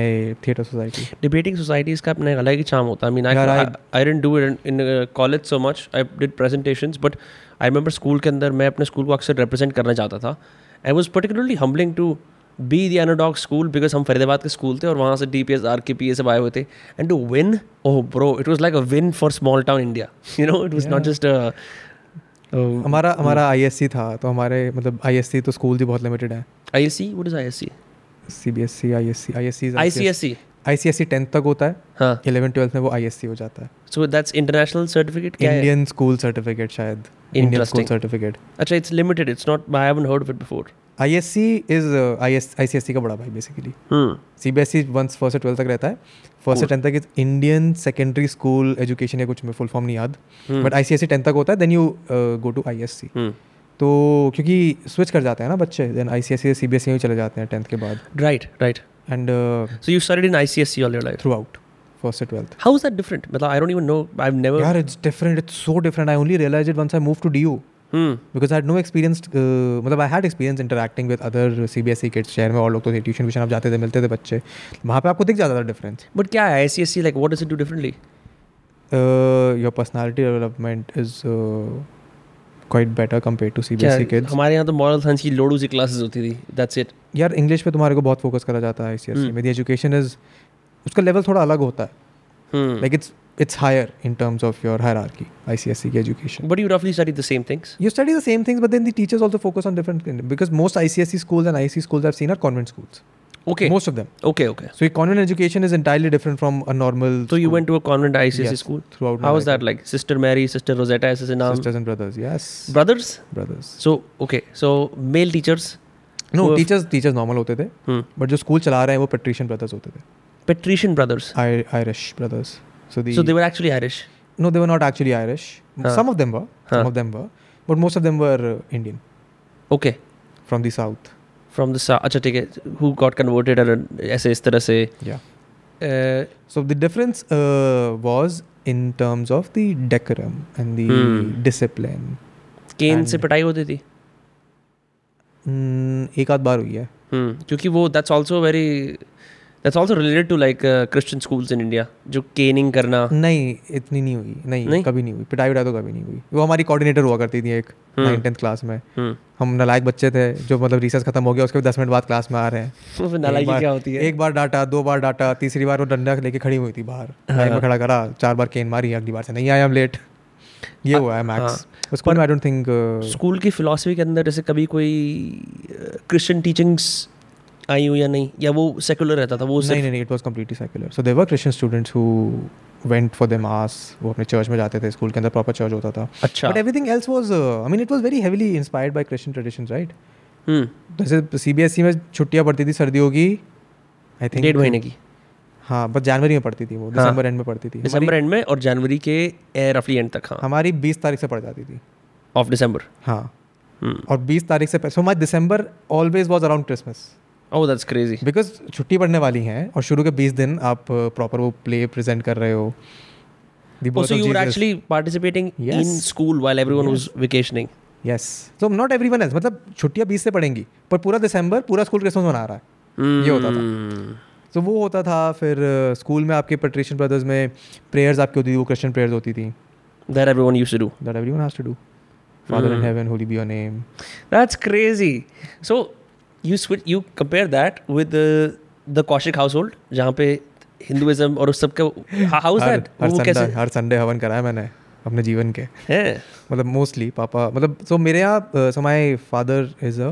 theatre society. Debating societies का अपना एक अलग ही चाम होता है I mean यार, I I- I didn't do it in college so much I did presentations but I remember school के अंदर मैं अपने स्कूल को अक्सर रिप्रेजेंट करना चाहता था I was particularly humbling to Be the underdog school because हम फरीदाबाद के स्कूल थे और वहाँ से D P S R K P A सब आए हुए थे. And to win oh bro it was like a win for small town India you know it was not just हमारा हमारा आई एस सी था तो हमारे मतलब आई एस सी तो स्कूल भी बहुत लिमिटेड है. I S C what is I S C C B S C I S C I S C I C S C I C S C tenth तक होता है. हाँ. Eleven twelfth में वो I S C हो जाता है. So that's international certificate Indian school certificate शायद. इंडियन स्कूल सर्टिफिकेट अच्छा it's limited it's not I haven't heard of it before I S C is I S I C S C का बड़ा भाई basically C B S C once first से twelfth तक रहता है first से tenth तक is Indian secondary school education या कुछ में फुल फॉर्म नहीं याद। But I C S C tenth तक होता है then you go to I S C तो क्योंकि स्विच कर जाते हैं ना बच्चे then I C S C C B S C में चले जाते हैं टेंथ के बाद right right and So you studied in ICSC all your life. Throughout first से twelfth How is that different? मतलब I don't even know. I've never. यार it's different it's so different I only realise it once I move to D U. Because I know experience मतलब I had experience interacting with other C B S E kids शहर में और लोग तो tuition व्यूशन आप जाते थे मिलते थे बच्चे। वहाँ पे आपको दिख जाता था डिफरेंस But क्या है C like what does it do differently your personality development is quite better compare to C B S E kids हमारे यहाँ तो मॉरल साइंस की लोडू सी क्लासेस होती थी। दैट्स इट यार इंग्लिश पे तुम्हारे को बहुत फोकस करा जाता है आई सी एस Hmm. में दी एजुकेशन इज़ उसका लेवल थोड़ा अलग होता है। hmm. Like it's it's higher in terms of your hierarchy I C S C की education but you roughly studied the same things You study the same things, but then the teachers also focus on different because most ICSE schools and IC schools I've seen are convent schools. okay Most of them. okay okay So your convent education is entirely different from a normal. so you school went to a convent ICSE Yes, school throughout. how my was that life. like sister Mary sister Rosetta sister Nam Sisters and brothers, yes. brothers brothers. so okay so male teachers No, who have- teachers teachers normal होते थे, hmm. but जो school चला रहे हैं वो patrician brothers होते थे, patrician brothers I- Irish brothers. So the so they were actually Irish no, they were not actually Irish. Huh. Some of them were, some Huh. of them were, but most of them were uh, Indian okay from the south. from the south अच्छा ठीक है who got converted और ऐसे इस तरह से Yeah. uh, So the difference uh, was in terms of the decorum and the Hmm. discipline. Cane And- से पिटाई होती थी Mm, एक आध बार हुई है हम्म क्योंकि वो that's also very that's also related to like Christian schools in India जो केनिंग करना। नहीं इतनी नहीं हुई। नहीं, नहीं? कभी नहीं हुई। पिटाई विटाई तो कभी नहीं हुई। वो हमारी कोऑर्डिनेटर हुआ करती थी एक। नाइन टेंथ क्लास में। हम्म। हम नलायक बच्चे थे जो मतलब रिसर्च खत्म हो गया उसके दस मिनट बाद क्लास में आ रहे हैं। नालायकी बार- क्या होती है? एक बार डांटा दो बार डांटा तीसरी बार वो डंडा लेके खड़ी हुई थी बाहर। में खड़ा करा चार बार केन मारी अगली बार से नहीं आया हम लेट ये हुआ है Max school I don't think school की फिलॉसफी के अंदर जैसे कभी कोई क्रिश्चियन टीचिंग्स आई हूँ या नहीं? या वो सेकुलर रहता था वो नहीं नहीं it was completely secular so there were Christian students who went for their mass वो अपने चर्च में जाते थे स्कूल के अंदर प्रॉपर चर्च होता था. अच्छा। But everything else was I mean it was very heavily inspired by Christian traditions right जैसे सीबीएसई में छुट्टियाँ पड़ती थी सर्दियों की आई थिंक डेढ़ महीने की। हाँ बस जनवरी में पड़ती थी वो हाँ। दिसंबर एंड में पड़ती थी। दिसंबर एंड में और जनवरी के रफली एंड तक हाँ। हमारी बीस तारीख से पड़ जाती थी। ऑफ़ दिसंबर हाँ। हम्म। और बीस तारीख से so my December always was around Christmas oh that's crazy because छुट्टी पड़ने वाली हैं और शुरू के बीस दिन आप प्रॉपर वो प्ले प्रेजेंट कर रहे हो। The Oh, so you were actually participating in school while everyone was vacationing. Yes so not everyone मतलब छुट्टियाँ बीस से पड़ेंगी पर पूरा दिसंबर पूरा स्कूल क्रिसमस मना रहा है। ये होता था. तो वो होता था फिर स्कूल में आपके पेट्रिशियन ब्रदर्स में प्रेयर्स आपकी होती थी वो क्रिश्चियन प्रेयर्स होती थी। That everyone used to do. That everyone has to do father in. Heaven holy be your name That's crazy. So you switch, you compare that with the the Kaushik household, जहाँ पे Hinduism और उस सब का how is हर हर Sunday हर Sunday हवन कराया मैंने अपने जीवन के। मतलब मोस्टली पापा मतलब सो मेरे यहाँ so my father is a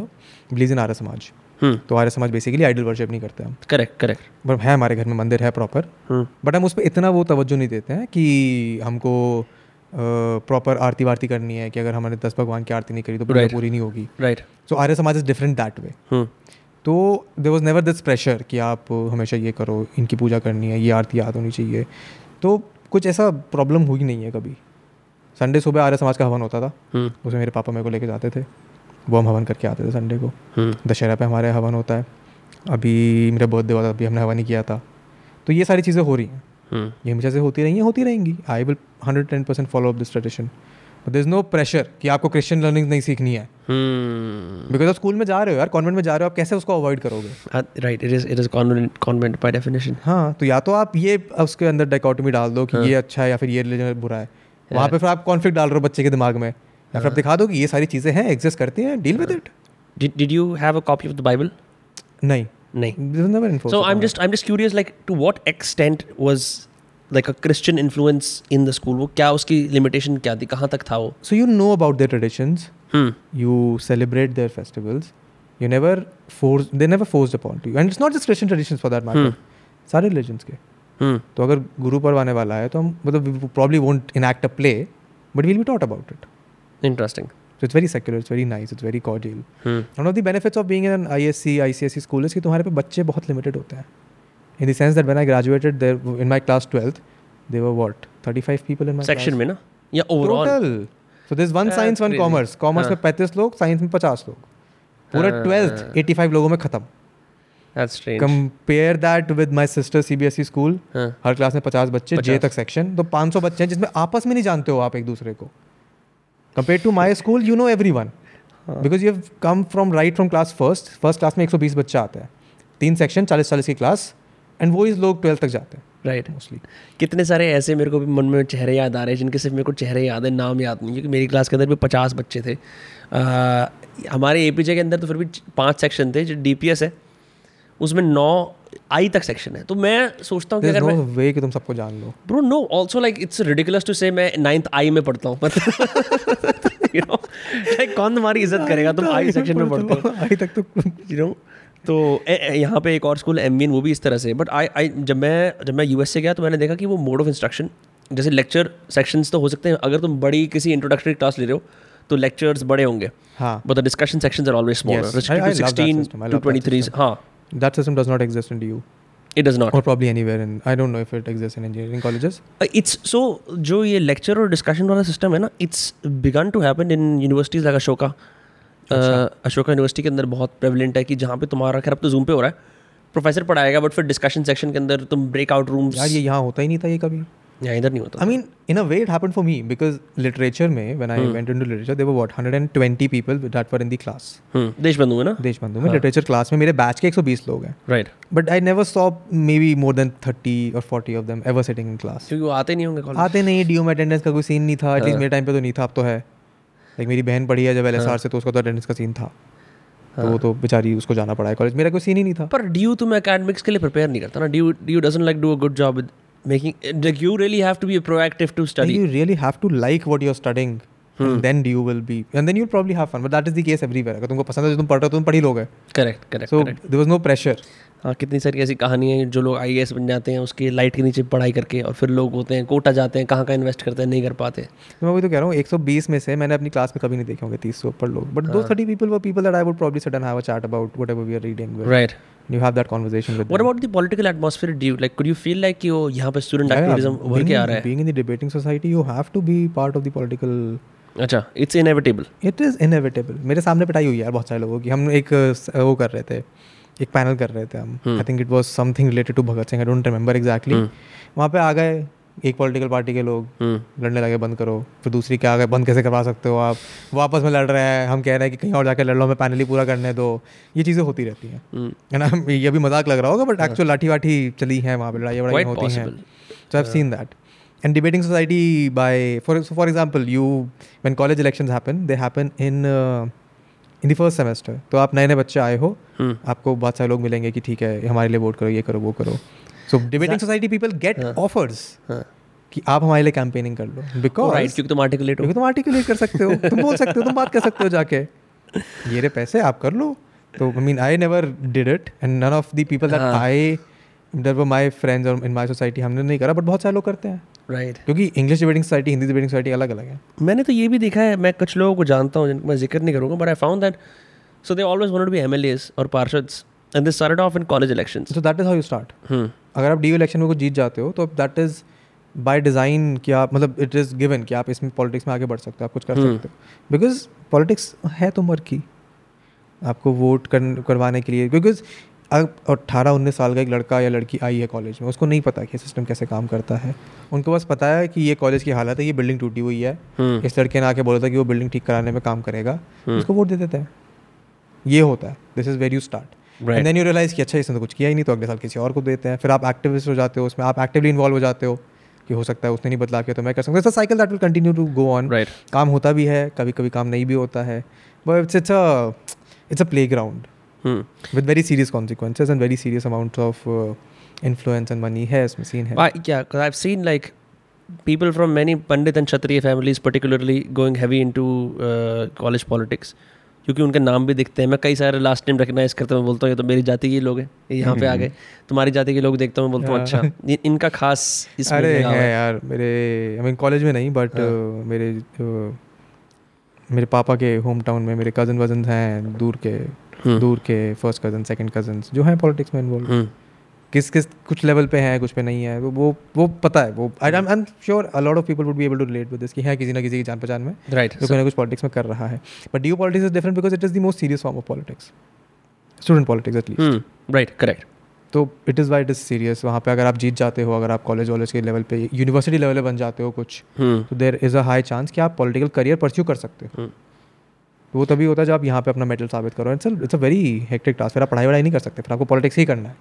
believer in Arya Samaj. Hmm. तो Arya Samaj basically idol worship नहीं करते हम। करेक्ट करेक्ट बट है हमारे घर में मंदिर है प्रॉपर हम्म। बट हम उस पर इतना वो तवज्जो नहीं देते हैं कि हमको प्रॉपर आरती वारती करनी है कि अगर हमने दस भगवान की आरती नहीं करी तो पूरी Right. पूरी नहीं होगी। राइट सो आर्य समाज इज़ डिफरेंट दैट वे तो there was never this pressure कि आप हमेशा ये करो इनकी पूजा करनी है ये आरती याद होनी चाहिए। तो कुछ ऐसा प्रॉब्लम हुई नहीं है कभी। संडे सुबह आर्य समाज का हवन होता था। हम्म उसमें मेरे पापा मेरे को लेके जाते थे। वो हम हवन करके आते थे संडे को। हम्म दशहरा पे हमारे हवन होता है। अभी मेरा बर्थडे हुआ था अभी हमने हवन ही किया था। तो ये सारी चीज़ें हो रही हैं। ये हमेशा से होती रही हैं होती रहेंगी। I will hundred ten percent follow up this tradition there is no pressure कि आपको क्रिश्चियन लर्निंग नहीं सीखनी है। हम्म बिकॉज़ आप स्कूल में जा रहे हो यार कॉन्वेंट में जा रहे हो आप कैसे उसको अवॉइड करोगे? Right it is it is convent convent by definition हाँ तो या तो आप ये उसके अंदर डाइकोटमी डाल दो कि हाँ। ये अच्छा है या फिर ये रिलीजन बुरा है। वहाँ पे फिर आप कॉन्फ्लिक्ट डाल रहे हो बच्चे के दिमाग में। या फिर आप दिखा दो कि ये सारी चीज़ें हैं एग्जिस्ट करती हैं deal with it did you have a copy of the Bible? नहीं। नहीं. This was never enforced So I'm just I'm just curious, like to what extent was like a Christian influence in the school? वो क्या उसकी limitation क्या थी? कहाँ तक था वो? So you know about their traditions, Hmm. you celebrate their festivals. You never force, they never forced upon to you. And it's not just Christian traditions for that matter. hmm. सारे religions के. Hmm. तो अगर गुरु पर्व आने वाला है तो हम मतलब probably won't enact a play, but we'll be taught about it. Interesting. So it's very secular it's very nice it's very cordial one of the benefits of being an I S school is कि तुम्हारे पे बच्चे बहुत limited होते हैं। In the sense that when I graduated there in my class twelfth they were what thirty people in section में ना? या overall so this one science one commerce commerce में पैंतीस लोग साइंस में पचास लोग। पूरा ट्वेल्थ एटी फाइव लोगों में खत्म। Compare that with my sister C school her class में पचास बच्चे जे तक सेक्शन तो पाँच सौ बच्चे हैं जिसमें आपस में नहीं जानते हो आप एक दूसरे को। Compare to my school you know everyone because you have come from right from class first first class में 120 बच्चा आता है। तीन सेक्शन चालीस चालीस की क्लास एंड वो इस लोग ट्वेल्थ तक जाते हैं राइट मोस्टली कितने सारे ऐसे मेरे को भी मन में चेहरे याद आ रहे हैं जिनके सिर्फ़ मेरे को चेहरे याद है नाम याद नहीं क्योंकि मेरी क्लास के अंदर भी पचास बच्चे थे। आ, हमारे ए पी जे के अंदर तो फिर भी पाँच सेक्शन थे जो डी पी एस है। उसमें नौ आई तक सेक्शन है। तो मैं सोचता हूँ कि अगर नो मैं वे कि तुम सबको जान लो। Bro no also like it's ridiculous to say मैं नाइन्थ आई में पढ़ता हूँ। यू नो लाइक कौन तुम्हारी इज़्ज़त करेगा? तुम आई सेक्शन में पढ़ते हो। आई तक तो यू नो तो यहाँ पे एक और स्कूल एम वो भी इस तरह से। बट आई आई जब मैं जब मैं यूएस से गया तो मैंने देखा कि वो मोड ऑफ़ इंस्ट्रक्शन जैसे लेक्चर सेक्शंस तो हो सकते हैं। अगर तुम बड़ी किसी इंट्रोडक्टरी क्लास ले रहे हो तो लेक्चर्स बड़े होंगे। हाँ। But the discussion sections are always smaller Yes. I- I love that restricted system. I too love that 23 हाँ। That system does not exist in DU it does not or probably anywhere in I don't know if it exists in engineering colleges. It's so Uh, जो ये lecture और discussion वाला system है ना it's begun to happen in universities like Ashoka Uh, Ashoka university के अंदर बहुत prevalent है कि जहाँ पे तुम्हारा खैर अब तो जूम पे हो रहा है प्रोफेसर पढ़ाएगा बट फिर डिस्कशन सेक्शन के अंदर तुम ब्रेकआउट रूम्स यार ये यहाँ होता ही नहीं था ये कभी। यहाँ इधर नहीं होता। I mean, in a way, it happened for me because literature में when I went into literature, there were what 120 people that were in the class. हम्म देशबंधु है ना? देशबंधु में लिटरेचर क्लास में मेरे बैच के 120 लोग हैं। Right but I never saw maybe more than 30 और 40 of them ever sitting in class क्योंकि वो आते नहीं होंगे कॉलेज आते नहीं डी में अटेंडेंस का कोई सीन नहीं था एटलीस्ट मेरे टाइम पे तो नहीं था अब तो है। लाइक मेरी बहन पढ़ी है जब एल से तो उसका तो अटेंडेंस का सीन था। तो वो तो बेचारी उसको जाना पड़ा है कॉलेज मेरा कोई सीन ही नहीं था। पर ड्यू तुम एकेडमिक्स के लिए प्रिपेयर नहीं करता ना। DU DU doesn't like do a good job making like you really have to be proactive to study you really have to like what you're studying and then you will be and then you'll probably have fun but that is the case everywhere अगर तुमको पसंद है जो तुम पढ़ रहे हो तो तुम पढ़ ही लोगे correct correct so correct there was no pressure हाँ कितनी सारी ऐसी कहानी है जो लोग आई बन जाते हैं उसके लाइट के नीचे पढ़ाई करके और फिर लोग होते हैं कोटा जाते हैं कहाँ कहाँ इन्वेस्ट करते हैं नहीं कर पाते तो मैं वही तो कह रहा हूँ 120 में से मैंने अपनी क्लास में कभी नहीं देखे होंगे 30 से ऊपर लोग but those 30 people were people that I would probably sit and have a chat about whatever we are reading with right you have that conversation with What them. about the political atmosphere? Do you like? Could you feel like you यहाँ पे student Yeah, activism yeah, being आ रहा है? being in the debating society you have to be part of the political अच्छा, it's inevitable it is inevitable मेरे सामने पिटाई हुई है यार बहुत सारे लोगों की हम एक वो कर रहे थे एक पैनल कर रहे थे हम I think it was something related to Bhagat Singh I don't remember exactly वहाँ पे आ गए एक पॉलिटिकल पार्टी के लोग हम्म। लड़ने लगे बंद करो। फिर दूसरी क्या आ गए बंद कैसे करवा सकते हो आप? वो आपस में लड़ रहे हैं हम कह रहे हैं कि कहीं और जाकर लड़ लो हमें पैनल ही पूरा करने दो। ये चीज़ें होती रहती हैं। हम्म। है ना? ये भी मज़ाक लग रहा होगा बट एक्चुअल लाठी वाठी चली है वहाँ पर लड़ाई वड़ाई होती हैं. So I've seen that. And debating society by for so for example, you when college elections happen, they happen in uh, in the first semester. तो आप नए नए बच्चे आए हो हम्म। आपको बहुत सारे लोग मिलेंगे कि ठीक है हमारे लिए वोट करो ये करो वो करो। So debating society people get offers कि आप हमारे लिए कैंपेनिंग कर लो। राइट बिकॉज़ क्योंकि तुम आर्टिकुलेट हो। तुम आर्टिकुलेट कर सकते हो। तुम बोल सकते हो तुम बात कर सकते हो जाके। ये रे पैसे आप कर लो। तो I mean I never did it and none of the people that. I there were my friends और इन माई सोसाइटी हमने नहीं करा बट बहुत सारे लोग करते हैं। राइट क्योंकि English debating society Hindi debating society अलग अलग है। मैंने तो ये भी देखा है मैं कुछ लोगों को जानता हूँ जिनका मैं ज़िक्र नहीं करूँगा but I found that so they always wanted be MLAs और पार्षद्स and they started off in college elections so that is how you start अगर आप डी इलेक्शन में कुछ जीत जाते हो तो दैट इज़ बाय डिज़ाइन कि आप मतलब इट इज़ गिवन कि आप इसमें पॉलिटिक्स में आगे बढ़ सकते हो आप कुछ कर हम्म। सकते हो। बिकॉज़ पॉलिटिक्स है तो उम्र की। आपको वोट कर, करवाने के लिए। बिकॉज़ अब अट्ठारह उन्नीस साल का एक लड़का या लड़की आई है कॉलेज में उसको नहीं पता कि सिस्टम कैसे काम करता है। उनको बस पता है कि ये कॉलेज की हालत है ये बिल्डिंग टूटी हुई है। हम्म इस लड़के ने आके बोला था कि वो बिल्डिंग ठीक कराने में काम करेगा। उसको वोट दे देते हैं। ये होता है। This is where you start. And then you realise कि अच्छा इसने तो कुछ किया ही नहीं तो अगले साल किसी और को देते हैं। फिर आप एक्टिविस्ट हो जाते हो उसमें आप एक्टिवली इन्वॉल्व हो जाते हो कि हो सकता है उसने नहीं बदलाव किया तो मैं कर सकता हूँ। Cycle that will continue to go on right काम होता भी है कभी कभी काम नहीं भी होता है। But it's it's a it's a playground with very serious consequences and very serious amount of influence and money है इसमें सीन है। Yeah, I've seen like people from many Pandit and Kshatriya families, particularly going heavy into uh, college politics. क्योंकि उनके नाम भी दिखते हैं। मैं कई सारे लास्ट नेम रिकगनाइज करता हूँ मैं बोलता हूँ ये तो मेरी जाति के लोग हैं ये यहाँ पे आ गए। तुम्हारी जाति के लोग देखता हूँ मैं बोलता हूँ अच्छा इन- इनका खास इस अरे है है। यार मेरे आई मीन कॉलेज में नहीं बट मेरे जो मेरे पापा के होम टाउन में मेरे कज़न वज़न हैं दूर के हम्म, दूर के फ़र्स्ट कज़न सेकंड कज़न जो हैं पॉलिटिक्स में इन्वॉल्व हम्म, किस किस कुछ लेवल पे हैं कुछ पे नहीं है वो वो वो पता है वो I am sure a lot of people would be able to relate with this कि है किसी ना किसी की जान पहचान में राइट जो कोई ना कुछ पॉलिटिक्स में कर रहा है but the politics is different because it is the most serious form of politics student politics at least. Right, correct. तो it is why it is serious वहाँ पे अगर आप जीत जाते हो अगर आप कॉलेज वॉलेज के लेवल पे यूनिवर्सिटी लेवल पे बन जाते हो कुछ Hmm. तो there is a high chance कि आप पॉलिटिकल करियर परस्यू कर सकते हो Hmm. तो वो तभी होता है जब आप यहाँ पे अपना मेटल साबित करो it's it's a very hectic task फिर आप पढ़ाई वढ़ाई नहीं कर सकते फिर आपको पॉलिटिक्स ही करना है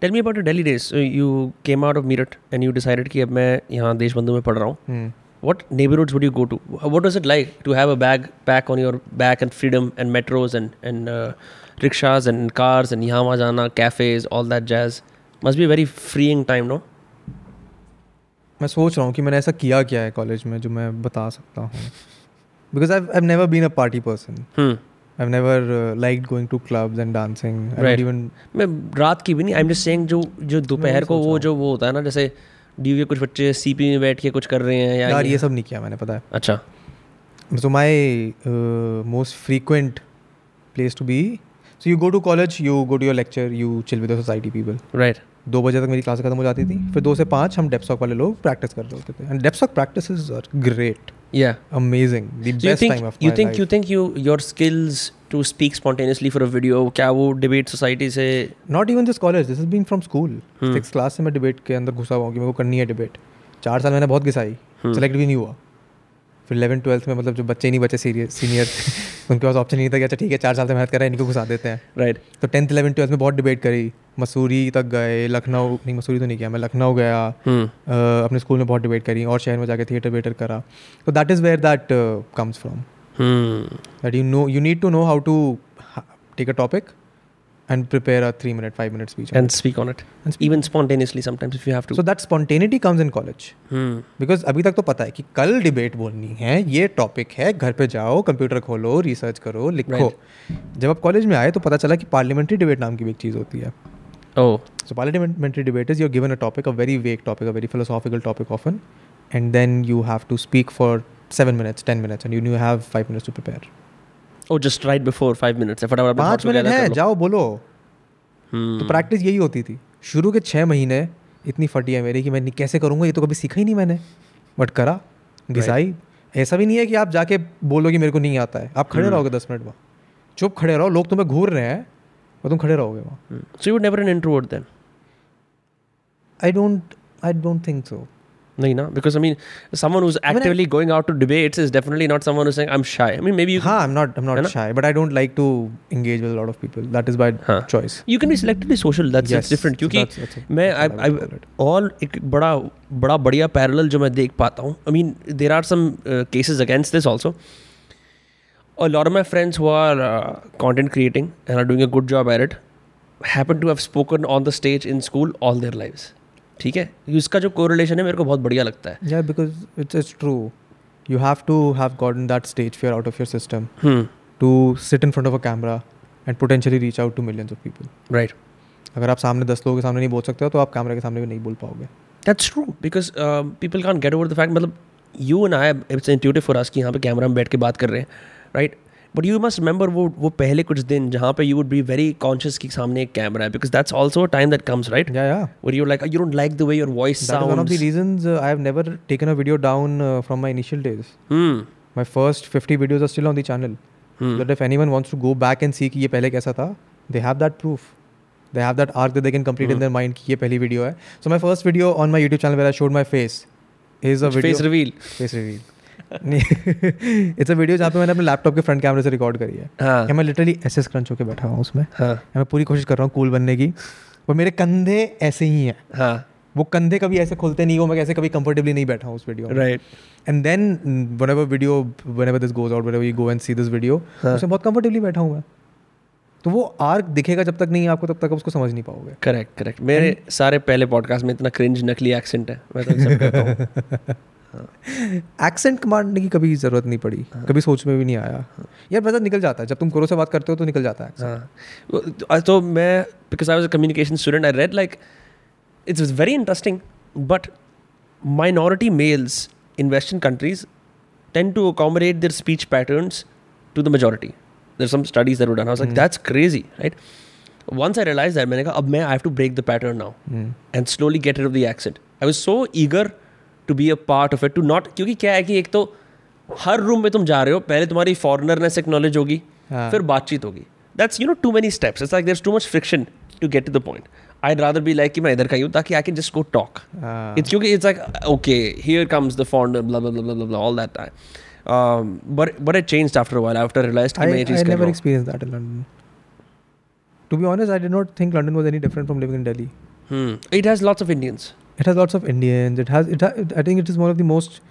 tell me about daily days you came out of Meerut and you decided कि अब मैं यहाँ देश बंधु में पढ़ रहा हूँ what neighbourhoods would you go to what was it like to have a bag pack on your back and freedom and metros and and rickshaws and cars and यहाँ वहाँ जाना cafes all that jazz must be very freeing time no मैं सोच रहा हूँ कि मैंने ऐसा किया क्या है कॉलेज में जो मैं बता सकता हूँ। Because I never been a party person Hmm. I never like going to clubs and dancing Right. Even मैं रात की भी नहीं आई एम जस्ट सेइंग जो जो दोपहर को वो जो वो होता है ना जैसे डी के कुछ बच्चे सीपी में बैठ के कुछ कर रहे हैं या यार ये सब नहीं किया मैंने पता है। अच्छा। So my uh, most frequent place to be so you go to college you go to your lecture you chill with the society people. Right दो बजे तक मेरी क्लास खत्म हो जाती थी फिर दो से पाँच हम डेप्सॉक वाले लोग प्रैक्टिस कर रहे होते थे। And debsoc practice are great या amazing the So you think time of you think you think you your skills to speak spontaneously for a video क्या वो debate society से not even this college this is been from school Hmm. Six से मैं debate के अंदर घुसा हुआ हूँ कि मेरे को करनी है डिबेट चार साल मैंने बहुत घिसाई. सेलेक्ट भी नहीं हुआ फिर इलेवन ट्वेल्थ में मतलब जो बच्चे नहीं बचे सीनियर उनके पास ऑप्शन नहीं था कि अच्छा ठीक है चार साल से मेहनत कर रहे हैं इनको घुसा देते हैं। Right right. तो टेंथ इलेवन ट्वेल्थ में बहुत डिबेट करी। मसूरी तक गए लखनऊ नहीं मसूरी तो नहीं किया मैं लखनऊ गया। hmm. अपने स्कूल में बहुत डिबेट करी और शहर में जाकर थिएटर वेटर करा। तो that is where that comes from. That you know you need to know how to take a topic and prepare a three minute five minute speech and it. speak on it And speak. even spontaneously sometimes if you have to so that spontaneity comes in college hmm. Because अभी तक तो पता है कि कल debate बोलनी है ये टॉपिक है घर पे जाओ कंप्यूटर खोलो रिसर्च करो लिखो जब आप कॉलेज में आए तो पता चला कि पार्लियामेंट्री डिबेट नाम की भी एक चीज़ होती है oh So parliamentary debate is you're given a topic, a very vague topic, a very philosophical topic often, and then you have to speak for seven minutes, ten minutes, and you, you have five minutes to prepare. Oh just right before five minutes. If whatever पाँच minute है जाओ बोलो। hmm. तो practice यही होती थी। शुरू के छः महीने इतनी फटी है मेरी कि मैं कैसे करूँगा? ये तो कभी सीखा ही नहीं मैंने। बट करा घिसाई। ऐसा भी नहीं है कि आप जाके बोलो कि मेरे को नहीं आता है। आप खड़े रहोगे दस मिनट वहाँ चुप खड़े रहो। लोग तुम्हें घूर रहे हैं और तुम खड़े रहोगे वहाँ। you were never an introvert then? I don't I don't think so No, no, because I mean, someone who's mean, I- actively going out to debates is definitely not someone who's saying I'm shy. I mean, maybe you हाँ I'm not I'm है not ना? shy but I don't like to engage with a lot of people that is by हाँ. choice you can be selectively social. That's Yes, that's different. so क्योंकि that's- that's a- मैं that's I, what I I would call it. all एक बड़ा बड़ा बढ़िया parallel जो मैं देख पाता हूँ. I mean, there are some uh, cases against this also. A lot of my friends who are uh, content creating and are doing a good job at it happen to have spoken on the stage in school all their lives. ठीक है? इसका जो correlation है मेरे को बहुत बढ़िया लगता है। या because it's is true you have to have got in that stage fear out of your system to sit in front of a camera and potentially reach out to millions of people right अगर आप सामने दस लोगों के सामने नहीं बोल सकते हो तो आप कैमरे के सामने भी नहीं बोल पाओगे। That's true because people can get over the fact मतलब you and I it's intuitive for us कि यहाँ पे कैमरा में बैठ के बात कर रहे हैं right? But you must remember वो वो पहले कुछ दिन जहाँ पे you would be very conscious कि सामने एक कैमरा है because that's also a time that comes right yeah yeah where you're like you don't like the way your voice that is one of the sounds reasons uh, I have never taken a video down uh, from my initial days hmm my first 50 videos are still on the channel Hmm. that if anyone wants to go back and see कि ये पहले कैसा था they have that proof they have that arc that they can complete Hmm. in their mind कि ये पहली video है so my first video on my YouTube channel where I showed my face is a video face reveal face reveal it's a video जहाँ पे मैंने अपने laptop के front कैमरे से रिकॉर्ड करी है। हाँ। मैं लिटरली ऐसे स्क्रंच होकर बैठा हुआ उसमें। हाँ। मैं पूरी कोशिश कर रहा हूँ कूल बनने की पर मेरे कंधे ऐसे ही हैं। हाँ। वो कंधे कभी ऐसे खुलते नहीं हो मैं कैसे कभी कंफर्टेबली नहीं बैठा हूँ उस video right. And then whenever video whenever this goes out whenever you go and see this video. उसमें बहुत कंफर्टेबली बैठा हूँ मैं। तो वो आर्क दिखेगा जब तक नहीं आपको तब तक उसको समझ नहीं पाओगे। करेक्ट करेक्ट मेरे सारे पहले पॉडकास्ट में इतना क्रिंज नकली एक्सेंट है मैं तो हूँ। एक्सेंट मारने की कभी ज़रूरत नहीं पड़ी। हाँ। कभी सोच में भी नहीं आया। हाँ। यार मज़ा निकल जाता है। जब तुम करो से बात करते हो तो निकल जाता है communication student I read like it's was very interesting but minority males in western countries tend to accommodate their speech pattern to the majority themselves that's crazy right once I realise that मैंने कहा अब मैं I have to break the pattern now and slowly get off the accent I was so eager to be a part of it, to not क्योंकि क्या है कि एक तो हर रूम में तुम जा रहे हो पहले तुम्हारी फॉरनरनेस एक्नॉलेज होगी हाँ. फिर बातचीत होगी that's you know too many steps. It's like there's too much friction to get to the point. I'd rather be like कि मैं इधर का ही हूँ ताकि I can just go talk. Ah. It's क्योंकि it's like okay here comes the founder blah blah blah blah blah, blah all that time. Um, but but it changed after a while. After I realized कि I, मैं ये चीज़ I कर never रहा हूँ. experienced that in London. To be honest, I did not think London was any different from living in Delhi. Hmm. It has lots of Indians. It has lots of Indians. It has. It. Ha- it I think it is one of the most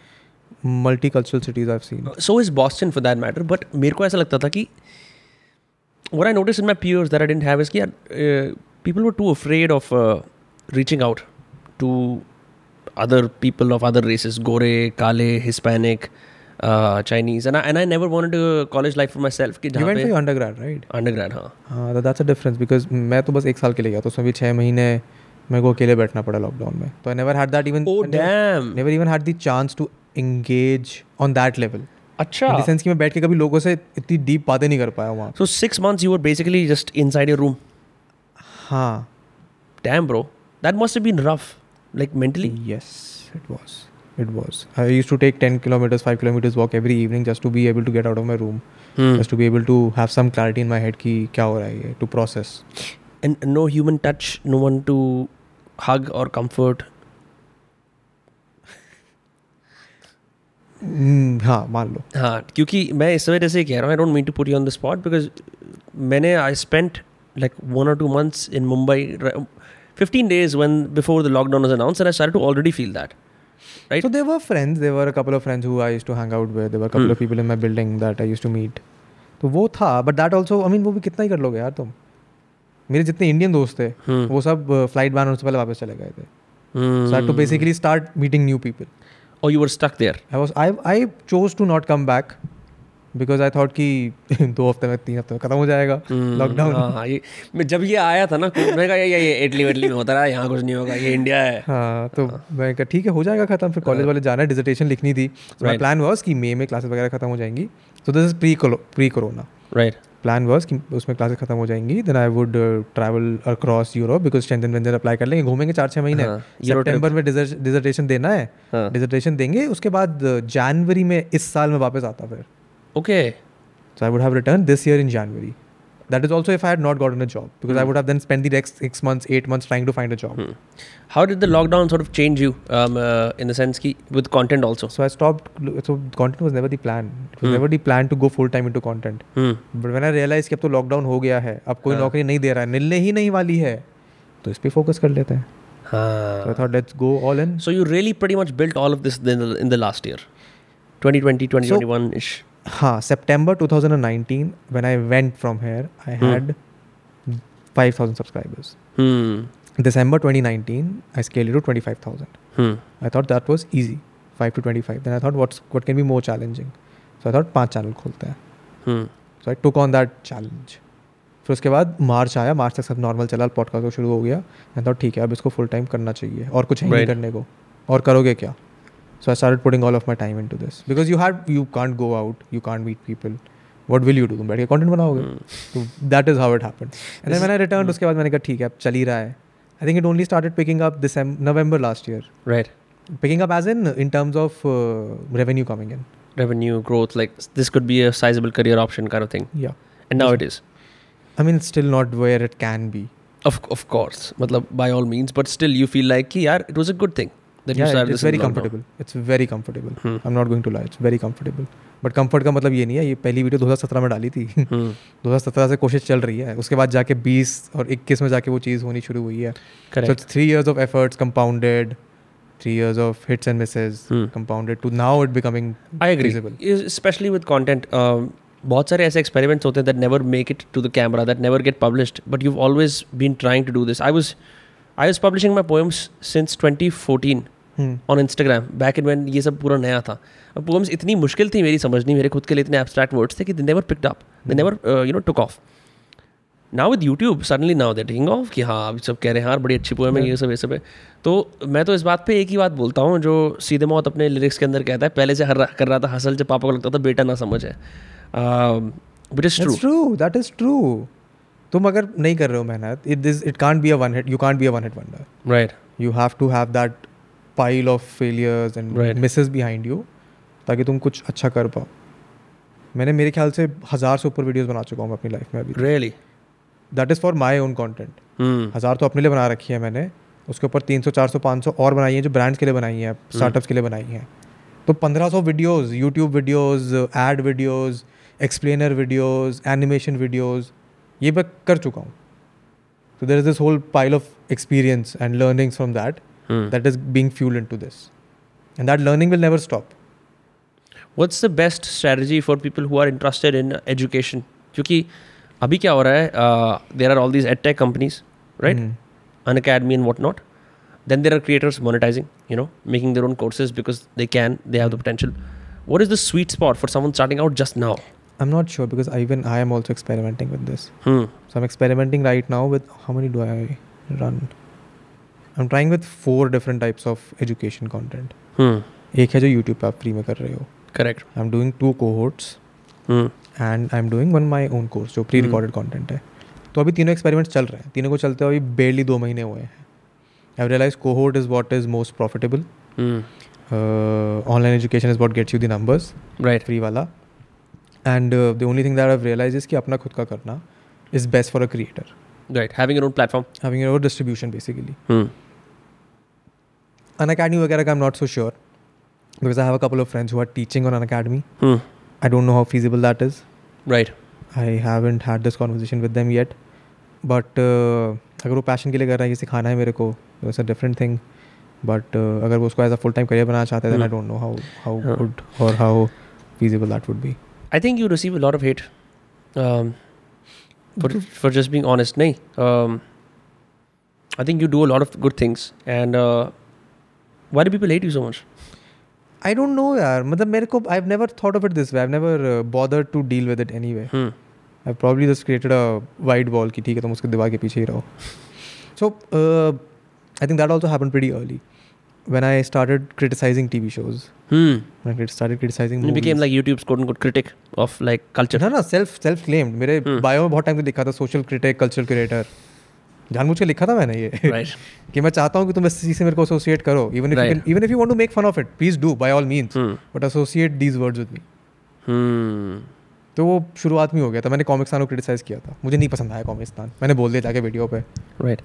multicultural cities I've seen. So is Boston for that matter. But मेरे को ऐसा लगता था कि what I noticed in my peers that I didn't have is कि यार uh, people were too afraid of uh, reaching out to other people of other races, Gore, Kale, Hispanic, uh, Chinese, and I and I never wanted a college life for myself. कि You जहाँ went for पे your undergrad, right? undergrad हाँ हाँ तो that's a difference because मैं तो बस एक साल के लिए गया तो उसमें भी छः महीने मेरे को अकेले बैठना पड़ा लॉकडाउन में। तो never had that even never even had the chance to engage on that level अच्छा। इन सेंस कि मैं बैठ के कभी लोगों से इतनी डीप बातें नहीं कर पाया वहाँ। So six months you were basically just inside your room हाँ। Damn bro that must have been rough like mentally yes it was it was I used to take 10 kilometres 5 kilometres walk every evening just to be able to get out of my room just to be able to have some clarity in my head कि क्या हो रहा है to process and no human touch no one to hug or comfort. Hmm, हाँ मान लो हाँ क्योंकि मैं इस वजह से कह रहा हूँ I don't mean to put you on the spot because मैंने आई स्पेंट लाइक वन और two months in Mumbai fifteen days one before the lockdown was announce and I started to already feel that Right. So there were friends. There were a couple of friends who I used to hang out with. There were a couple hmm. of people in my building that I used to meet. तो वो था but that also I mean वो भी कितना ही कर लोगे यार तुम मेरे जितने इंडियन दोस्त थे Hmm. वो सब फ़्लाइट बैन होने से पहले वापस चले गए थे। Hmm. So to basically start meeting new people or you were stuck there? I was I I chose to not come back because I thought कि दो हफ़्ते में तीन हफ़्ते में खत्म हो जाएगा Hmm. लॉकडाउन हाँ हाँ, ये मैं जब ये आया था ना मैं कहा ये ये इटली विटली में होता रहा यहाँ कुछ नहीं होगा ये इंडिया है। हाँ तो मैं कहा ठीक है हो जाएगा खत्म। फिर कॉलेज वाले जाना है डिजर्टेशन लिखनी थी। माई प्लान वॉज़ कि मई में क्लासेस वगैरह खत्म हो जाएँगी। So this is pre pre corona right plan was कि उसमें क्लासेस खत्म हो जाएँगी then I would travel across Europe because Schengen वेंजर apply कर लेंगे घूमेंगे चार छः महीने। हाँ, सितंबर में डिजर्टेशन देना है। हाँ। डिजर्टेशन देंगे उसके बाद जनवरी में इस साल में वापस आता फिर। Okay so I would have return this year in January That is also if I had not gotten a job because I would have then spend the next six months eight months trying to find a job how did the lockdown sort of change you um, uh, in the sense ki with content also So I stopped. So content was never the plan. It was Hmm. never the plan to go full time into content. hmm. But when I realized कि अब तो lockdown हो गया है अब कोई हाँ. नौकरी नहीं दे रहा है मिलने ही नहीं वाली है तो इस पे फोकस कर लेते हैं So I हाँ. thought let's go all in. so you really pretty much built all of this in the, in the last year 2020 2021 ish हाँ September two thousand and nineteen when I went from here I had five thousand subscribers December twenty I scale to twenty thousand I thought that was easy five to twenty five I thought what can be more challenging so I thought पाँच channel खोलते हैं। So I took on that challenge फिर उसके बाद March आया March तक सब normal चला पॉडकास्ट तो शुरू हो गया। आई थॉट ठीक है अब इसको फुल टाइम करना चाहिए। और कुछ right. नहीं करने को। और करोगे क्या? so I started putting all of my time in to this because you had you can't go out you can't meet people what will you do तुम बैठ के कॉन्टेंट बनाओगे तो that is how it happen and then I return उसके बाद मैंने कहा ठीक है अब चल ही रहा है I think it only started picking up December November last year right picking up as in in terms of revenue coming in revenue growth like this could be a sizable career option kind of thing या and now it is I mean still not where it can be of of course मतलब by all means but still you feel like कि यार it was a good thing You yeah, started it's this very comfortable it's very comfortable Hmm. i'm not going to lie it's very comfortable but comfort का मतलब ये नहीं है ये पहली video 2017 में डाली थी Hmm. 2017 से कोशिश चल रही है उसके बाद जाके 20 और 21 में जाके वो चीज़ होनी शुरू हुई है it's three years of efforts compounded three years of hits and misses Hmm. compounded to now it becoming I agree feasible. Especially with content um, बहुत सारे ऐसे experiments होते हैं that never make it to the camera that never get published but you've always been trying to do this I was I was publishing my poems since 2014 on Instagram back and when ये सब पूरा नया था। अब poems इतनी मुश्किल थी मेरी समझनी मेरे खुद के लिए इतने एब्सट्रैक्ट वर्ड्स थे कि never picked up the never you know took off now with YouTube suddenly now that taking off कि हाँ आप सब कह रहे हैं यार बड़ी अच्छी पोएम है ये सब ये सब है। तो मैं तो इस बात पर एक ही बात बोलता हूँ जो सीधे मौत अपने लिरिक्स के अंदर कहता है पहले से हर कर रहा था हंसल जब पापा को लगता था बेटा ना समझ है। But is true true that is true तुम अगर नहीं कर रहे हो मेहनत it is it can't be a you can't be a one you have to have that pile of failures and Right. Behind you ताकि तुम कुछ अच्छा कर पाओ। मैंने मेरे ख्याल से हज़ार से ऊपर वीडियोस बना चुका हूँ मैं अपनी लाइफ में अभी really that is for my own content हज़ार तो अपने लिए बना रखी है मैंने। उसके ऊपर तीन सौ चार सौ पाँच सौ और बनाई हैं जो ब्रांड्स के लिए बनाई हैं स्टार्टअप्स के लिए बनाई हैं। तो पंद्रह सौ videos YouTube videos ad videos explainer videos animation videos ये मैं कर चुका हूँ। तो there is this whole pile of experience and learnings from that Hmm. that is being fueled into this and that learning will never stop What's the best strategy for people who are interested in education? क्योंकि अभी क्या हो रहा है there are all these ed tech companies right Hmm. an academy and whatnot. Then there are creators monetizing, you know, making their own courses because they can, they have the potential. What is the sweet spot for someone starting out just now? i'm not sure because even i am also experimenting with this Hmm. so i'm experimenting right now with how many do i run i'm trying with four different types of education content Hmm. एक है जो YouTube पे आप free में कर रहे हो Correct. I am doing two cohorts. And I am doing one my own course जो प्री रिकॉर्डेड कॉन्टेंट है तो अभी तीनों एक्सपेरिमेंट्स चल रहे हैं तीनों को चलते हुए अभी बेरली दो महीने हुए हैं I realise cohort is what is most profitable. Online education is what gets you the numbers Right. Free वाला and the only thing that I realise is कि अपना खुद का करना is best for a creator Right. Having your own platform. Having your distribution basically Hmm. On academy वगैरह का I am not so sure because I have a couple of friends who are teaching on Unacademy Hmm. I don't know how feasible that is Right. I haven't had this conversation with them yet. But uh, अगर वो passion के लिए कर रहा है ये सिखाना है मेरे को it's a different thing but अगर वो उसको as a full time career बनाना चाहते हैं I Hmm. Don't know how how हाँ. गुड और how feasible that would be. I think you receive a lot of hate um, for for just being honest. Nahi. Um, I think you do a lot of good things, and uh, why do people hate you so much? I don't know यार मतलब मेरे को I've never thought of it this way. I've never uh, bothered to deal with it anyway. Hmm. I've probably just created a white wall कि ठीक है तुम उसके दीवार के पीछे ही रहो. So uh, I think that also happened pretty early when I started criticizing TV shows. Hmm. When I started criticizing You movies. became like YouTube's quote unquote critic of like culture. ना ना self self claimed मेरे Hmm. Bio में बहुत time से लिखा था social critic cultural creator जानबूझ के लिखा था मैंने ये Right. कि मैं चाहता हूँ कि तुम इस चीज़ से मेरे को एसोसिएट करो even if. Even if you want to make fun of it please do by all means. But associate these words with me. तो वो शुरुआत में हो गया था मैंने कॉमिकस्तान को क्रिटिसाइज किया था मुझे नहीं पसंद आया कॉमिकस्तान मैंने बोल दिया जाके वीडियो पे Right.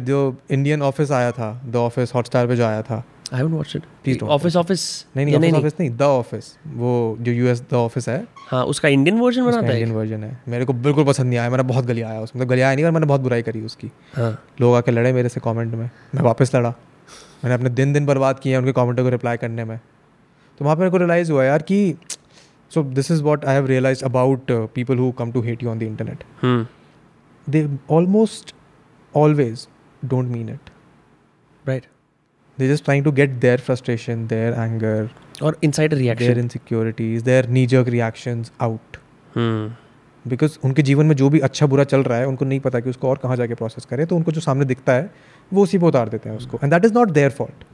जो इंडियन ऑफ़िस आया था द ऑफ़िस हॉटस्टार पे जो आया था I haven't watched it. Please don't Office Office. नहीं नहीं ऑफ़िस ऑफ़िस नहीं द ऑफ़िस वो जो यूएस द ऑफ़िस है। हाँ उसका इंडियन वर्जन बनाता है इंडियन वर्जन है। मेरे को बिल्कुल पसंद नहीं आया। मैंने बहुत गलिया आया उसमें। मतलब गलिया आया नहीं पर मैंने बहुत बुराई करी उसकी। हाँ। लोग आके लड़े मेरे से कमेंट में। मैं वापस लड़ा। मैंने अपने दिन दिन बर्बाद किए उनके कमेंटों को रिप्लाई करने में। तो वहाँ पे मेरे को रियलाइज़ हुआ यार कि so this is what I have realise about people who come to hate you on the internet. They almost always don't mean it Right. They just trying to get their frustration their anger और insider reaction. Insecurities their knee jerk reactions out Hmm. Because उनके जीवन में जो भी अच्छा बुरा चल रहा है उनको नहीं पता कि उसको और कहाँ जाके प्रोसेस करें तो उनको जो सामने दिखता है वो उसी पे उतार देते हैं उसको and that is not their fault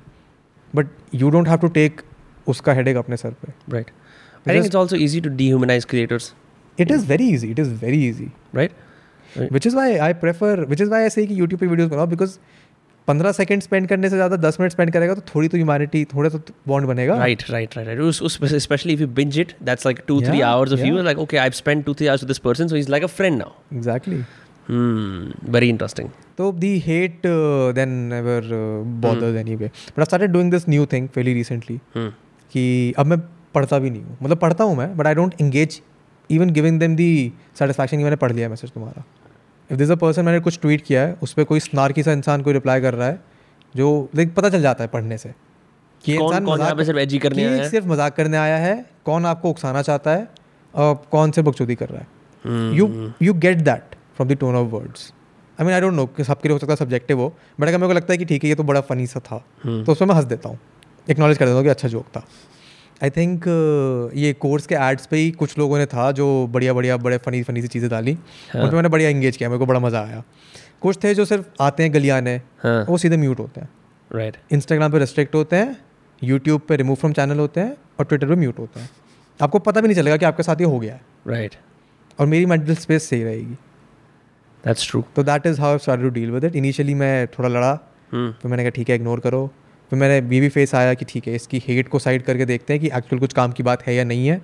but you don't have to take उसका हेडेक अपने सर पे Right. I think Just- it's also easy to dehumanize creators. It is very easy it is very easy Right. Which is why I prefer which is why I say कि YouTube पे videos बनाओ because पंद्रह second spend करने से ज़्यादा दस minute spend करेगा तो थोड़ी तो ह्यूमैनिटी थोड़ा तो बॉन्ड बनेगा। राइट राइट राइट राइट उस specially if you binge it that's like two three hours of you like okay I spend two three hours this person so is like a friend now exactly very interesting तो the hate then ever bothers anyway but I started doing this new thing very recently कि अब मैं पढ़ता भी नहीं हूँ। मतलब पढ़ता हूँ मैं but I don't engage even giving them the satisfaction मैंने पढ़ लिया मैसेज तुम्हारा। इफ़ दिस अ पर्सन मैंने कुछ ट्वीट किया है उस पर कोई स्नार्की सा इंसान कोई रिप्लाई कर रहा है जो लाइक पता चल जाता है पढ़ने से कि इंसान मज़ाक सिर्फ़ करने आया है? सिर्फ़ मज़ाक करने आया है कौन आपको उकसाना चाहता है और कौन से बकचोदी कर रहा है. You you get that from the tone of words I mean I don't know कि सबके लिए हो सकता है सब्जेक्टिव हो बट अगर मेरे को लगता है कि ठीक है ये तो बड़ा फनी सा था Hmm. तो उसमें मैं हंस देता हूँ एक्नॉलेज कर देता हूँ कि अच्छा जोक था आई थिंक ये कोर्स के एड्स पे ही कुछ लोगों ने था जो बढ़िया बढ़िया बड़े फनी फनी सी चीज़ें डाली हाँ। उन मैंने बढ़िया इंगेज किया मेरे को बड़ा मज़ा आया कुछ थे जो सिर्फ़ आते हैं गलियाने हाँ. वो सीधे म्यूट होते हैं राइट Right. इंस्टाग्राम पे रेस्ट्रिक्ट होते हैं यूट्यूब पे रिमूव फ्रॉम चैनल होते हैं और ट्विटर पे म्यूट होते हैं आपको पता भी नहीं चलेगा कि आपके साथ ये हो गया है राइट Right. और मेरी मेंटल स्पेस सही रहेगी That's true. तो that is how start to deal with it initially मैं थोड़ा लड़ा Hmm. फिर मैंने कहा ठीक है इग्नोर करो फिर मैंने ये भी फेस आया कि ठीक है इसकी हेट को साइड करके देखते हैं कि एक्चुअल कुछ काम की बात है या नहीं है।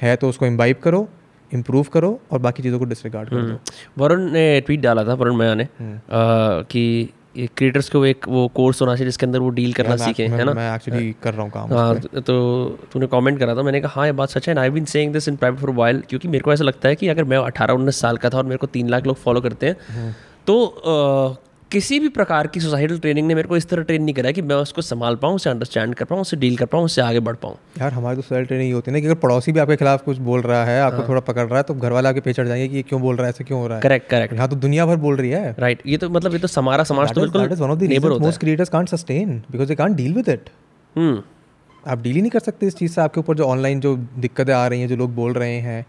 है तो उसको इम्बाइब करो इम्प्रूव करो और बाकी चीज़ों को डिसरिगार्ड कर दो। वरुण ने ट्वीट डाला था वरुण मया ने हम्म। कि क्रिएटर्स को एक वो कोर्स होना चाहिए जिसके अंदर वो डील करना सीखे है ना? मैं एक्चुअली कर रहा हूँ काम हाँ तो तूने कमेंट करा था मैंने कहा हाँ ये बात सच है I been saying this in private for while क्योंकि मेरे को ऐसा लगता है कि अगर मैं अठारह उन्नीस साल का था और मेरे को तीन लाख लोग फॉलो करते हैं हम्म। तो किसी भी प्रकार की सोसाइटल ट्रेनिंग ने मेरे को इस तरह ट्रेन नहीं करा कि मैं उसको संभाल पाऊँ उसे अंडरस्टैंड कर पाऊँ उससे डील कर पाऊँ उससे आगे बढ़ पाऊँ। यार हमारी तो सेल ट्रेनिंग ये होती है ना कि अगर पड़ोसी भी आपके खिलाफ कुछ बोल रहा है हाँ। आपको थोड़ा पकड़ रहा है तो घर वाले आपके पीछे चढ़ जाएँगे कि ये क्यों बोल रहा है ऐसे क्यों हो रहा है। करेक्ट करेक्ट यहाँ तो दुनिया भर बोल रही है। राइट ये तो मतलब ये तो हमारा समाज तो बिल्कुल है। creators can't sustain because they can't deal with it. हम्म आप डील ही नहीं कर सकते इस चीज़ से आपके ऊपर जो ऑनलाइन जो दिक्कतें आ रही हैं जो लोग बोल रहे हैं।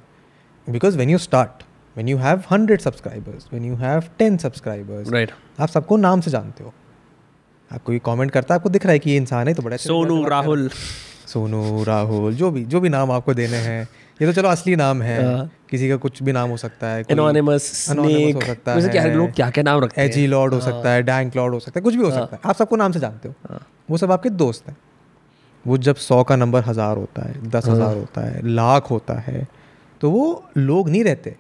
Because when you start when you have hundred subscribers when you have ten subscribers right आप सबको नाम से जानते हो। आप कोई कमेंट करता है आपको दिख रहा है कि ये इंसान है तो बड़ा सोनू रहा है। राहुल। सोनू राहुल जो भी जो भी नाम आपको देने हैं ये तो चलो असली नाम है। हाँ। किसी का कुछ भी नाम हो सकता है एनोनिमस anonymous स्नेक हो सकता वैसे क्या है। लोग क्या क्या नाम रखते हैं? एजी लॉर्ड हो सकता है डैंक लॉर्ड हो सकता है कुछ भी हो सकता है। आप सबको नाम से जानते हो। हाँ। वो सब आपके दोस्त हैं। वो जब सौ का नंबर हज़ार होता है दस हाँ। हज़ार होता है लाख होता है तो वो लोग नहीं रहते।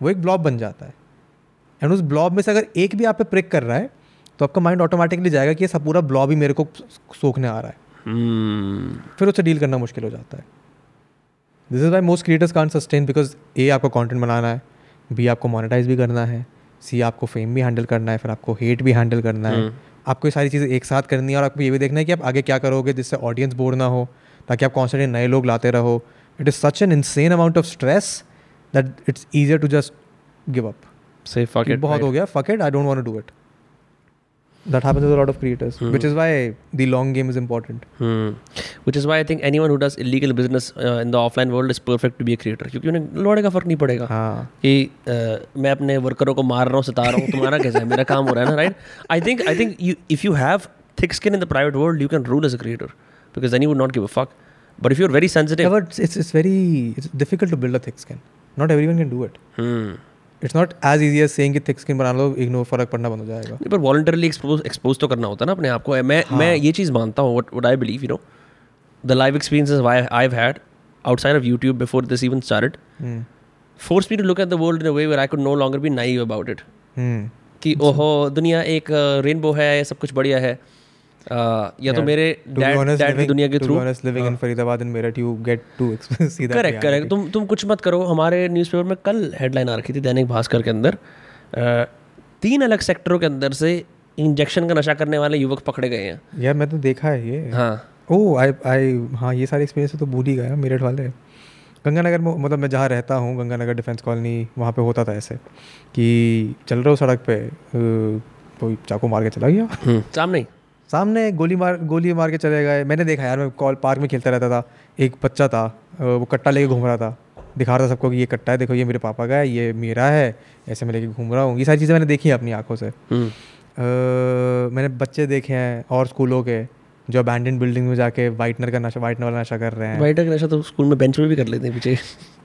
वो एक ब्लॉब बन जाता है। एंड उस ब्लॉब में से अगर एक भी आप पे प्रिक कर रहा है तो आपका माइंड ऑटोमेटिकली जाएगा कि ये सब पूरा ब्लॉब ही मेरे को सोखने आ रहा है। हम्म। फिर उससे डील करना मुश्किल हो जाता है। This is why most creators can't sustain because uh आपको कॉन्टेंट बनाना है बी आपको मोनिटाइज भी करना है सी आपको फेम भी हैंडल करना है फिर आपको हेट भी हैंडल करना है। आपको ये सारी चीज़ें एक साथ करनी है और आपको ये भी देखना है कि आप आगे क्या करोगे जिससे ऑडियंस बोर ना हो ताकि आप कॉन्स्टेंटली नए लोग लाते रहो। It is such an insane amount of stress That it's easier to just give up say fuck it बहुत हो गया fuck it I don't want to do it that happens with a lot of creators which is why the long game is important Hmm. Which is why I think anyone who does illegal business uh, in the offline world is perfect to be a creator. क्योंकि उन्हें लोड़े का फर्क नहीं पड़ेगा हाँ कि uh, मैं अपने वर्करों को मार रहा हूँ सता रहा हूँ तुम्हारा कैसा है मेरा काम हो रहा है ना right I think I think you if you have thick skin in the private world you can rule as a creator because then you would not give a fuck but if you're very sensitive Yeah, but it's, it's, it's very it's difficult to build a thick skin. Not everyone can do it it's not as easy as saying thick skin बना लो ignore फ़र्क पड़ना बन जाएगा। नहीं, पर voluntarily expose expose तो करना होता है ना अपने आप को। मैं हाँ. मैं ये चीज़ मानता हूँ what what I believe you know the live experience is why I had outside of YouTube before this even start force me to look at the world in way where I could no longer be naive about it कि ओहो दुनिया एक rainbow है सब कुछ बढ़िया है। या तो मेरे डैड की दुनिया के through in Faridabad and Meerut, you get to ex- see correct correct तुम तुम कुछ मत करो। हमारे न्यूज़पेपर में कल हेडलाइन आ रखी थी दैनिक भास्कर के अंदर। Uh, तीन अलग सेक्टरों के अंदर से इंजेक्शन का नशा करने वाले युवक पकड़े गए हैं। यार मैं तो देखा है ये। हाँ। ओह आई आई हाँ ये सारे एक्सपीरियंस तो भूल ही गया मेरठ वाले। गंगानगर में मतलब मैं जहाँ रहता हूँ गंगानगर डिफेंस कॉलोनी वहाँ पे होता था ऐसे कि चल रहे हो सड़क पे कोई चाकू मार के चला गया। सामने ही? सामने गोली मार गोली मार के चले गए। मैंने देखा यार मैं कॉल पार्क में खेलता रहता था। एक बच्चा था वो कट्टा लेके घूम रहा था। दिखा रहा था सबको कि ये कट्टा है देखो ये मेरे पापा का है ये मेरा है ऐसे मैं लेके घूम रहा हूँ। ये सारी चीज़ें मैंने देखी हैं अपनी आँखों से। हम्म, मैंने बच्चे देखे हैं और स्कूलों के। जो अबैंडन बिल्डिंग में जाके वाइटनर का नशा वाइटनर वाला नशा कर रहे हैं। वाइटनर का नशा तो स्कूल में बेंच में भी कर लेते हैं पीछे।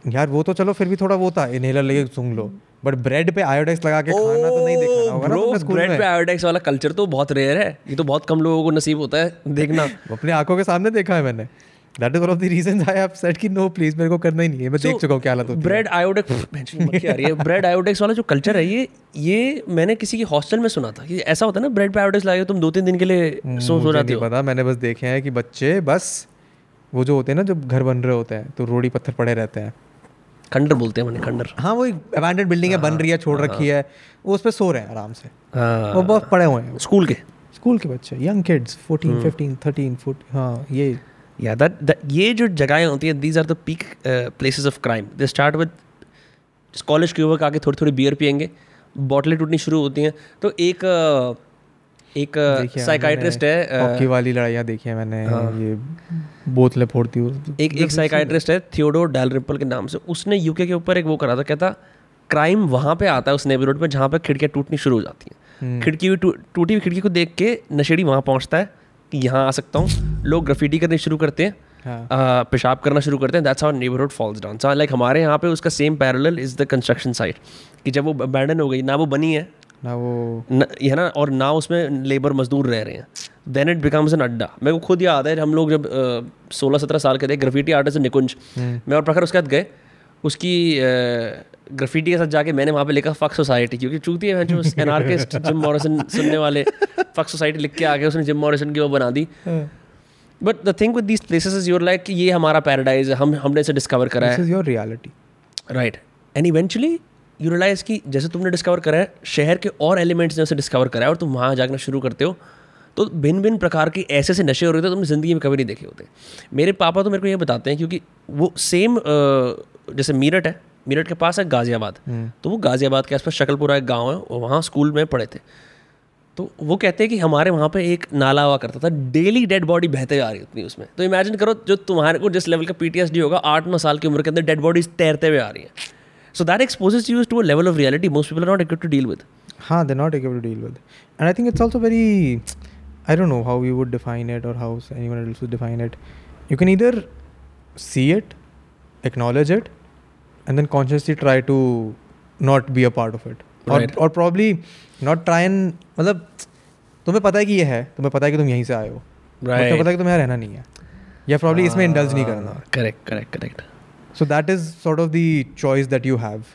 यार वो तो चलो फिर भी थोड़ा वो था इनहेलर लेके सूंघ लो। बट ब्रेड पे आयोडेक्स लगा के खाना तो नहीं देखा होगा ना स्कूल ब्रेड पे आयोडेक्स वाला कल्चर तो बहुत रेयर है। ये तो बहुत कम लोगों को नसीब होता है देखना। अपनी आँखों के सामने देखा है मैंने। That is one of the reasons I have said कि नो प्लीज़ मेरे को करना ही नहीं है। मैं देख चुका हूँ क्या हालत होती है। ब्रेड आयोडेक्स मक्खी आ रही है ब्रेड आयोडेक्स वाला जो कल्चर है ये ये मैंने किसी की हॉस्टल में सुना था कि ऐसा होता है ना ब्रेड पे आयोडेक्स के तुम दो तीन दिन के लिए सो सो जाते हो। पता मैंने बस देखे हैं कि बच्चे बस वो जो होते हैं ना जब घर बन रहे होते हैं तो रोड़ी पत्थर पड़े रहते हैं। खंडर बोलते हैं मैंने खंडर। हाँ वो अबैंडन बिल्डिंग है बन रही है छोड़ रखी है। वो उस पर सो रहे हैं आराम से। हाँ। वो बहुत पड़े हुए हैं। स्कूल के? स्कूल के बच्चे young kids fourteen fifteen thirteen forty हाँ ये या दैट ये जो जगहें होती हैं these are the peak places of crime they start with college के युवक आके थोड़ी थोड़ी बियर पियेंगे बॉटलें टूटनी शुरू होती हैं। तो एक uh, एक साइकाइट्रिस्ट है uh, हॉकी वाली लड़ाइयाँ देखी है मैंने ये बोतलें फोड़ती हुई एक एक साइकाइट्रिस्ट है थियोडोर डैलरिपल के नाम से। उसने यूके के ऊपर एक वो करा था कहता क्राइम वहाँ पे आता है उस नेबरहुड में जहाँ पे खिड़कियाँ टूटनी शुरू हो जाती हैं। खिड़की हुई टूटी हुई खिड़की को देख के नशेड़ी वहाँ पहुँचता है कि यहाँ आ सकता हूँ। लोग ग्राफिटी करनी शुरू करते हैं। हाँ। पेशाब करना शुरू करते हैं। That's how neighbourhood falls down so like हमारे यहाँ पे उसका same parallel is the construction site कि जब वो अबैंडन हो गई ना वो बनी है ना वो न, है ना और ना उसमें लेबर मजदूर रह रहे हैं। Then it becomes an adda. मेरे को खुद याद है हम लोग जब सोलह सत्रह साल के थे ग्राफिटी आर्टिस्ट निकुंज। मैं और प्रखर उसके साथ गए। उसकी ग्राफिटी के साथ जाके मैंने वहाँ पे लिखा फक सोसाइटी क्योंकि चूती है जो एन आर्टिस्ट जिम मॉरिसन सुनने वाले फक सोसाइटी लिख के आगे उसने जिम मॉरिसन की वो बना दी। But the thing with these places is your like ये हमारा पैराडाइज है हम हमने इसे डिस्कवर करा है। Your reality right and eventually you realise कि जैसे तुमने डिस्कवर करा है शहर के और एलिमेंट्स ने उसे डिस्कवर करा है और तुम वहाँ जाकर शुरू करते हो तो भिन्न भिन्न प्रकार के ऐसे ऐसे नशे हो रहे थे तुमने ज़िंदगी में कभी नहीं देखे होते। मेरे पापा तो मेरे को ये बताते हैं क्योंकि वो सेम जैसे मीरठ है मीरठ के पास है गाज़ियाबाद। तो वो गाज़ियाबाद के आसपास शकलपुरा एक गाँव है और वहाँ स्कूल में पढ़े थे। तो वो कहते हैं कि हमारे वहाँ पे एक नाला हुआ करता था डेली डेड बॉडी बहते जा रही होती उसमें। तो इमेजिन करो जो तुम्हारे को जिस लेवल का पीटीएसडी होगा आठ नौ साल की उम्र के अंदर डेड बॉडीज तैरते हुए आ रही हैं। So that exposes us to a level of reality most people are not equipped to deal with हाँ they're not able to deal with. And i think it's also very i don't know how you would define it or how anyone else would define it. You can either see it acknowledge it and then consciously try to not be a part of it Right. or or probably not try and मतलब तुम्हें पता है कि ये है तुम्हें पता है कि तुम यहीं से आए हो और तुम्हें पता है कि तुम्हें यहाँ रहना नहीं है या प्रॉब्ली इसमें इंडल्ज नहीं करना correct correct correct so that is sort of the choice that you have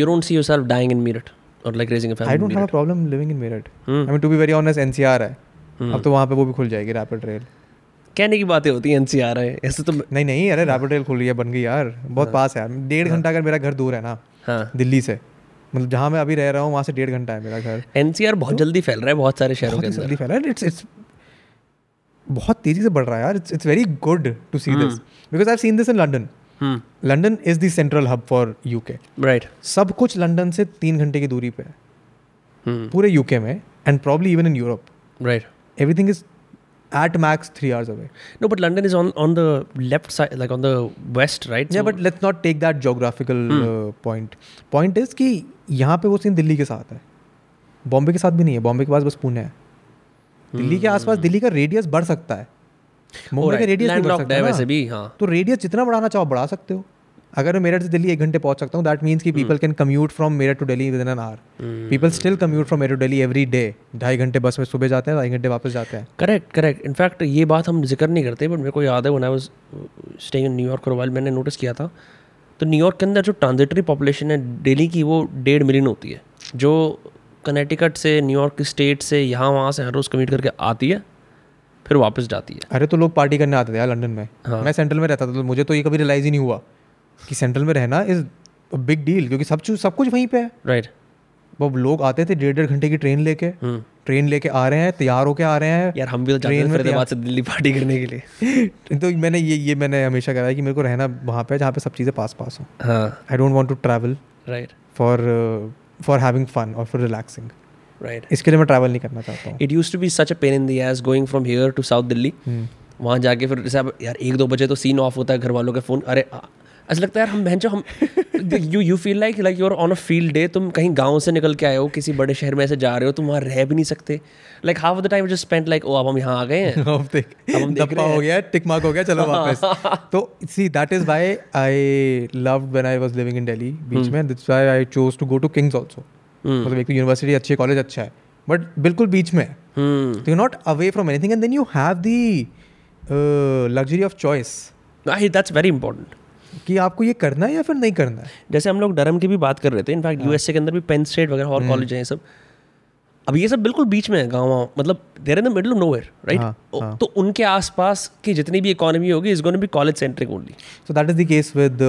you don't see yourself dying in Meerut or like raising a family I in don't have a Meerut. problem living in Meerut. Hmm. I mean, to be very honest, NCR है. Hmm. अब तो वहाँ पे वो भी खुल जाएगी rapid rail कहने की बातें होती हैं एनसीआर है। ऐसे तो नहीं नहीं अरे रैपिड रेल खुल रही है बन गई यार। बहुत पास है यार। डेढ़ घंटा अगर मेरा घर दूर है ना हाँ। दिल्ली से मतलब जहाँ मैं अभी रह रहा हूँ वहाँ से डेढ़ घंटा है मेरा घर। एनसीआर बहुत जल्दी फैल रहा है बहुत सारे शहरों के ही अंदर। जल्दी फैला है। इट्स इट्स बहुत तेज़ी से बढ़ रहा है यार। It's it's very good to see this because I seen this in London London is the central hub for UK right सब कुछ लंदन से तीन घंटे की दूरी पे है। हम्म पूरे यूके में and probably even in Europe right everything is at max three hours away No, but London is on on the left side, like on the west, right? yeah So- but let's not take that geographical hmm. uh, point point is कि यहाँ पे वो scene Delhi के साथ है बॉम्बे के साथ भी नहीं है बॉम्बे के पास बस पुणे है दिल्ली के आसपास दिल्ली का रेडियस बढ़ सकता है मुंबई का रेडियस नहीं बढ़ सकता है। वैसे भी हाँ तो रेडियस जितना बढ़ाना चाहो बढ़ा सकते हो अगर मैं मेरठ से दिल्ली एक घंटे पहुँच सकता हूँ दैट मीन्स कि people can commute from Meerut to Delhi within an hour people still commute from Meerut to Delhi every day ढाई घंटे बस में सुबह जाते हैं ढाई घंटे वापस जाते हैं। करेक्ट करेक्ट इनफैक्ट ये बात हम ज़िक्र नहीं करते बट मेरे को याद है when I was staying in New York for while मैंने नोटिस किया था। तो न्यूयॉर्क के अंदर जो ट्रांजिटरी पॉपुलेशन है डेली की वो डेढ़ मिलियन होती है। जो कनेटिकट से न्यूयॉर्क स्टेट से यहाँ वहाँ से हर रोज़ कम्यूट करके आती है फिर वापस जाती है। अरे तो लोग पार्टी करने आते थे यार लंदन में। हाँ। मैं सेंट्रल में रहता था तो मुझे तो ये कभी रियलाइज़ ही नहीं हुआ। कि सेंट्रल में रहना इज़ बिग डील क्योंकि सब चीज़ सब कुछ वहीं पे है। Right right. वो लोग आते थे डेढ़ डेढ़ घंटे की ट्रेन लेके। हम्म। ट्रेन लेके आ रहे हैं तैयार होके आ रहे हैं। यार हम भी तो जाते में से दिल्ली पार्टी करने के लिए। तो मैंने ये ये मैंने हमेशा कहा है कि मेरे को रहना वहाँ पे जहाँ पे सब चीज़ें पास पास हों। I don't want to travel right for for having fun और फॉर रिलैक्सिंग राइट इसके लिए मैं ट्रैवल नहीं करना चाहता हूँ। It used to be such a pain in the ass going from here to south Delhi hmm. वहाँ जाके फिर जैसे यार एक दो बजे तो सीन ऑफ़ होता है घर वालों के फ़ोन अरे ऐसा लगता है यार हम बहन जो हम you you feel like like you're on a field day तुम कहीं गाँव से निकल के आए हो किसी बड़े शहर में ऐसे जा रहे हो तुम वहाँ रह भी नहीं सकते। Like half of the time just spend like ओ अब हम यहाँ आ गए हैं। अब हम देख रहे हो गया टिक मार्क हो गया चलो वापस। तो see that is why I loved when I was living in Delhi बीच में that's why I chose to go to King's also hmm. मतलब एक तो यूनिवर्सिटी अच्छी है कॉलेज अच्छा है बट बिल्कुल बीच में। है तो you not away from anything and then you have the luxury of choice that's very important कि आपको ये करना है या फिर नहीं करना है? जैसे हम लोग डरम की भी बात कर रहे थे इनफैक्ट यूएसए के अंदर भी पेन स्टेट वगैरह और कॉलेज हैं सब। अब ये सब बिल्कुल बीच में है गाँव वाँव। मतलब there in the middle of nowhere हाँ, राइट हाँ। तो उनके आसपास की जितनी भी इकोनॉमी होगी is gonna be college centric only so that is the case with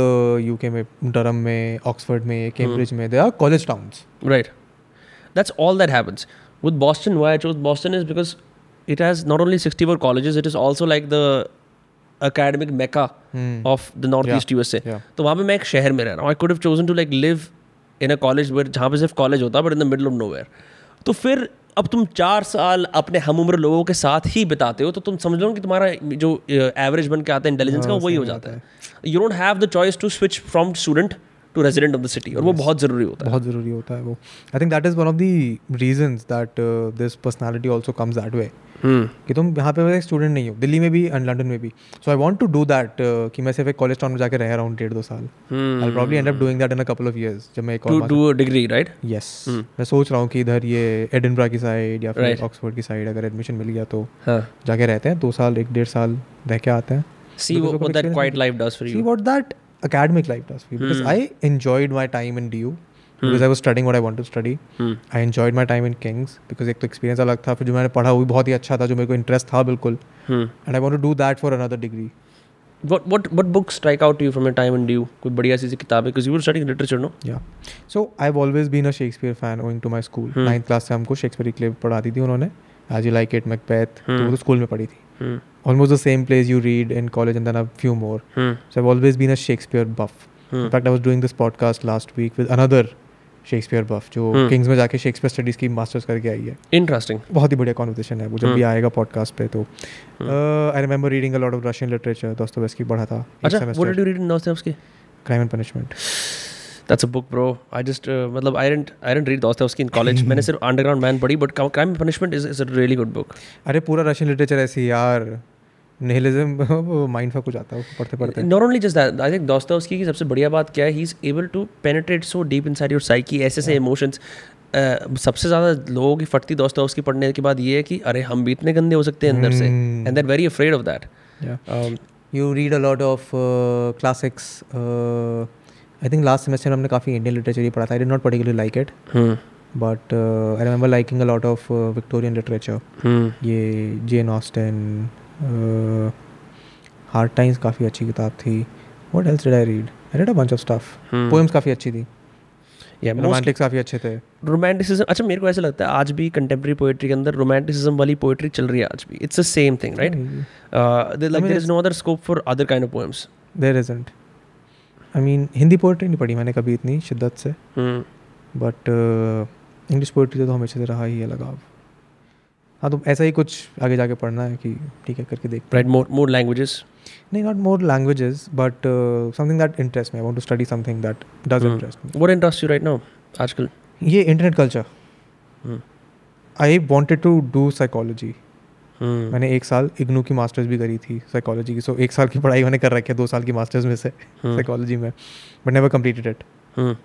UK में डरम में ऑक्सफोर्ड में कैम्ब्रिज में they are college towns Right. That's all that happens. With Boston, why I chose Boston is because it has not only 64 colleges, it is also like the academic mecca of the northeast USA. yeah. तो वहाँ पे मैं एक शहर में रह रहा हूँ। I could have chosen to like live in a college where जहाँ पे सिर्फ़ कॉलेज होता but in the middle of nowhere तो फिर अब तुम चार साल अपने हम उम्र लोगों के साथ ही बिताते हो तो तुम समझ लो कि तुम्हारा जो एवरेज बन के आता है इंटेलिजेंस का हाँ, वही हो जाता है। You don't have the choice to switch from student to resident of the city और वो बहुत ज़रूरी होता है। बहुत ज़रूरी होता है वो। I think that is one of the reasons that this personality also comes that way कि तुम यहाँ पे एक स्टूडेंट नहीं हो दिल्ली में भी एंड लंडन में भी। So I want to do that कि मैं सिर्फ़ एक कॉलेज टाउन में जाके रह रहा हूँ डेढ़ दो साल। I probably end up doing that in a couple of years जब मैं एक और do a degree right yes मैं सोच रहा हूँ कि इधर ये एडिनब्रा की साइड या फिर Right. ऑक्सफोर्ड की साइड अगर एडमिशन मिल गया तो हाँ। जाके रहते हैं दो साल एक डेढ़ साल रह के आते हैं। See what, of what that quiet life does for see you. what that academic life does for you because Hmm. I enjoyed my time in DU because I was studying what I wanted to study. hmm. I enjoyed my time in Kings because एक तो experience अलग था फिर जो मैंने पढ़ा वो भी बहुत ही अच्छा था जो मेरे को इंटरेस्ट था बिल्कुल Hmm. And I want to do that for another degree what what what books strike out to you from your time in DU कोई बढ़िया सी किताब है because you were studying literature no या so I have always been a Shakespeare fan owing to my school Hmm. Ninth class से हमको Shakespeare की क्लेव पढ़ाती थी उन्होंने as you like it Macbeth तो Hmm. वो तो स्कूल में पढ़ी थी hmm. almost the same plays you read in college and then a few more Hmm. so i've always been a shakespeare buff Hmm. in fact i was doing this podcast last week with another Shakespeare buff जो Hmm. Kings में जाके Shakespeare studies की masters करके आई है interesting बहुत ही बढ़िया कॉन्वर्सेशन है वो जब Hmm. भी आएगा पॉडकास्ट पे तो I remember reading a lot of Russian literature Dostoevsky पढ़ा था अच्छा what did you read in Dostoevsky crime and punishment a book, bro. I just uh, मतलब I didn't I didn't read Dostoevsky in college. मैंने सिर्फ़ Underground Man पढ़ी, but Crime and Punishment is is a really good book. अरे पूरा Russian literature ऐसी यार nihilism mind fuck हो जाता है उसको पढ़ते पढ़ते Not only just that, I think Dostoevsky की सबसे बढ़िया बात क्या है? He's able to penetrate so deep inside your psyche. ऐसे ऐसे इमोशंस Uh, सबसे ज़्यादा लोगों की फटती दोस्तोवस्की पढ़ने के बाद ये है कि अरे हम भी इतने गंदे हो सकते हैं अंदर से. And they're very afraid of that. Yeah. Um, you read a lot of classics I think last semester हमने काफ़ी इंडियन लिटरेचर ही पढ़ा था I did not particularly like it. But I remember liking a lot of Victorian literature. ये Jane Austen Hard Times काफ़ी अच्छी किताब थी। What else did I read I read a bunch of stuff. Poems काफ़ी अच्छी थी। Yeah, most Romantics काफ़ी अच्छे थे। रोमांटिसिज्म अच्छा मेरे को ऐसा लगता है आज भी कंटेम्प्रेरी पोएट्री के अंदर रोमांटिसिज्म वाली पोएट्री चल रही है आज भी। It's the same thing right like there is no other scope for other kind of poems there isn't I mean Hindi poetry नहीं पढ़ी मैंने कभी इतनी शिद्दत से। बट इंग्लिश पोइट्री से तो हमेशा से रहा ही है लगाव। हाँ तो ऐसा ही कुछ आगे जाके पढ़ना है कि ठीक है करके देख राइट मोर मोर लैंग्वेजेस नहीं not more languages but something that interest me I want to study something that does Hmm. Interest me what interest you right now आजकल? ये internet culture Hmm. I wanted to do psychology Hmm. मैंने एक साल इग्नू की masters भी करी थी psychology की. सो so, एक साल की पढ़ाई मैंने कर रखी है दो साल की मास्टर्स में से Hmm. साइकोलॉजी में. But never completed it Hmm.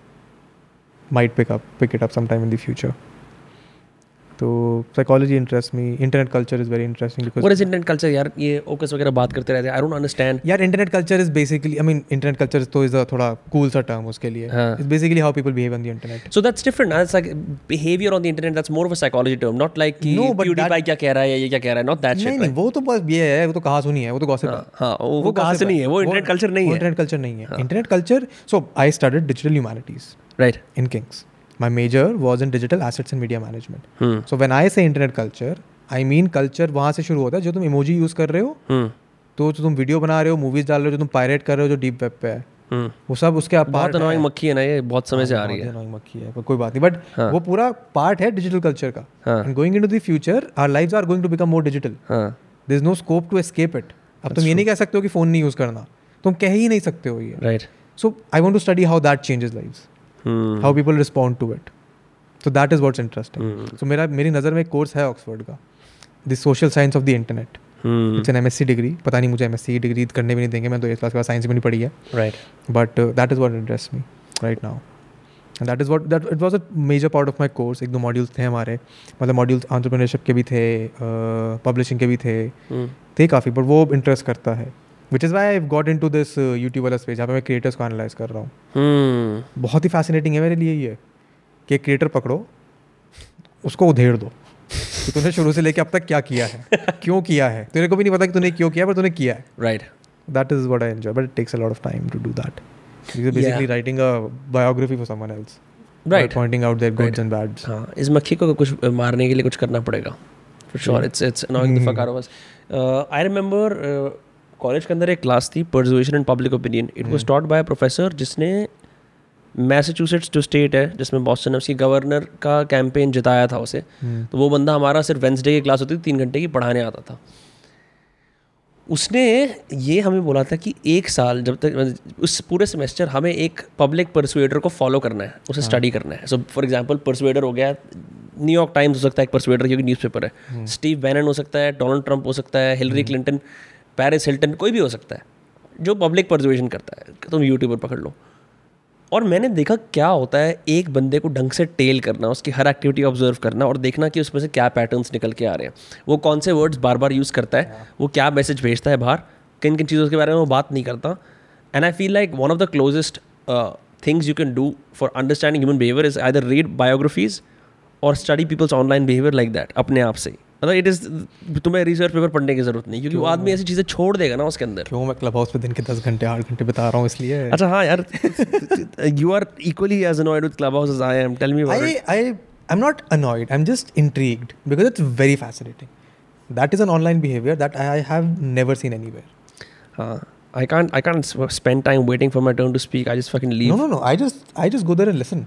might pick up pick it up sometime in the future. तो psychology interest me internet culture is very interesting because is internet culture यार ये ओकस वगैरह बात करते रहते हैं आई डोंट अंडरस्टैंड यार internet culture is basically I mean internet culture तो इज़ अ थोड़ा कूल सा टर्म उसके लिए. It's basically how people behave on the internet So that's different. That's like behavior on the internet. That's more of a psychology term, not like कि but PewDiePie क्या कह रहा है ये क्या कह रहा है. Not that shit. नहीं वो तो बस ये है वो तो कहा सुनी है वो तो गॉसिप है हाँ, वो कहाँ से नहीं है वो इंटरनेट कल्चर नहीं है। इंटरनेट कल्चर नहीं है internet culture so I studied digital humanities right in Kings. My major was in digital assets and media management. Hmm So when I say internet culture, I mean culture वहाँ से शुरू होता है जो तुम emoji use कर रहे हो हम्म तो जो तुम वीडियो बना रहे हो मूवीज़ डाल रहे हो जो तुम पायरेट कर रहे हो जो डीप वेब पे है हम्म वो सब उसके बहुत अनोइंग मक्खी है ना ये बहुत समय से आ रही है annoying मक्खी है कोई बात नहीं। बट हाँ. वो पूरा पार्ट है डिजिटल कल्चर का। हाँ. And going into the future our lives are going to become more digital हाँ। There is no scope to escape it अब तुम ये नहीं कह सकते हो कि फ़ोन नहीं यूज़ करना। तुम कह ही नहीं सकते हो ये। Right so I want to study how that changes lives how people respond to it तो that is what's interesting so मेरा मेरी नज़र में एक कोर्स है ऑक्सफोर्ड का the social science of the internet it's an M S C degree पता नहीं मुझे एम की डिग्री करने भी नहीं देंगे मैं तो एट क्लास के बाद साइंस भी नहीं पढ़ी है। Right but that is what interest me right now and that is what that it was a major part of my course एक दो मॉड्यूल्स थे हमारे। मतलब मॉड्यूल्स आंट्रप्रनरशिप के भी थे पब्लिशिंग के भी थे। हम्म थे काफ़ी बट वो इंटरेस्ट करता है। Which is why I got in to this YouTube वाला स्पेस जहाँ पे मैं क्रिएटर्स को एनालाइज कर रहा हूँ। हम्म। बहुत ही फैसिनेटिंग है मेरे लिए ये कि एक क्रिएटर पकड़ो उसको उधेड़ दो कि तूने शुरू से लेके अब तक क्या किया है क्यों किया है? तेरे को भी नहीं पता कि तूने क्यों किया पर तूने किया है। Right that is what I enjoy but it takes a lot of time to do that basically writing a biography for someone else right pointing out their goods and bads हाँ इस मक्खी को कुछ मारने के लिए कुछ करना पड़ेगा for sure it's it's annoying the fuck out of us I remember college के अंदर एक क्लास थी persuasion and public opinion it was taught by professor जिसने मैसेच्यूसेट्स जो स्टेट है जिसमें बॉस्टन है उसकी गवर्नर का कैंपेन जिताया था उसे तो वो बंदा हमारा सिर्फ़ वेंसडे की क्लास होती थी तीन घंटे की पढ़ाने आता था। उसने ये हमें बोला था कि एक साल जब तक उस पूरे सेमेस्टर हमें एक पब्लिक परसुएडर को फॉलो करना है उसे स्टडी करना है। सो फॉर एग्जांपल परसुएडर हो गया न्यूयॉर्क टाइम्स हो सकता है एक परसुएडर क्योंकि न्यूज़पेपर है। स्टीव बैनन हो सकता है डोनाल्ड ट्रंप हो सकता है हिलरी क्लिंटन पैरिस हिल्टन कोई भी हो सकता है, जो पब्लिक परसुएशन करता है तुम यूट्यूबर पकड़ लो। और मैंने देखा क्या होता है, एक बंदे को ढंग से टेल करना, उसकी हर एक्टिविटी ऑब्ज़र्व करना और देखना कि उसमें से क्या पैटर्न्स निकल के आ रहे हैं। वो कौन से वर्ड्स बार बार यूज़ करता है, वो क्या मैसेज भेजता है बाहर किन किन चीज़ों के बारे में वो बात नहीं करता। And I feel like one of the closest things you can do for understanding human behaviour is either read biographies और study people's online behaviour like that अपने आप से मतलब इट इज़ तुम्हें रिज़र्व पेपर पढ़ने की ज़रूरत नहीं क्योंकि वो आदमी ऐसी चीज़ें छोड़ देगा ना उसके अंदर। क्यों? मैं क्लब हाउस में दिन के दस घंटे आठ घंटे बता रहा हूँ इसलिए। अच्छा हाँ यार you are equally as annoyed with Clubhouse I am tell me I I am not annoyed I am just intrigued because it's very fascinating that is an online behaviour that I have never seen anywhere I can't I can't spend time waiting for my turn to speak I just fucking leave no no I just I just go there and listen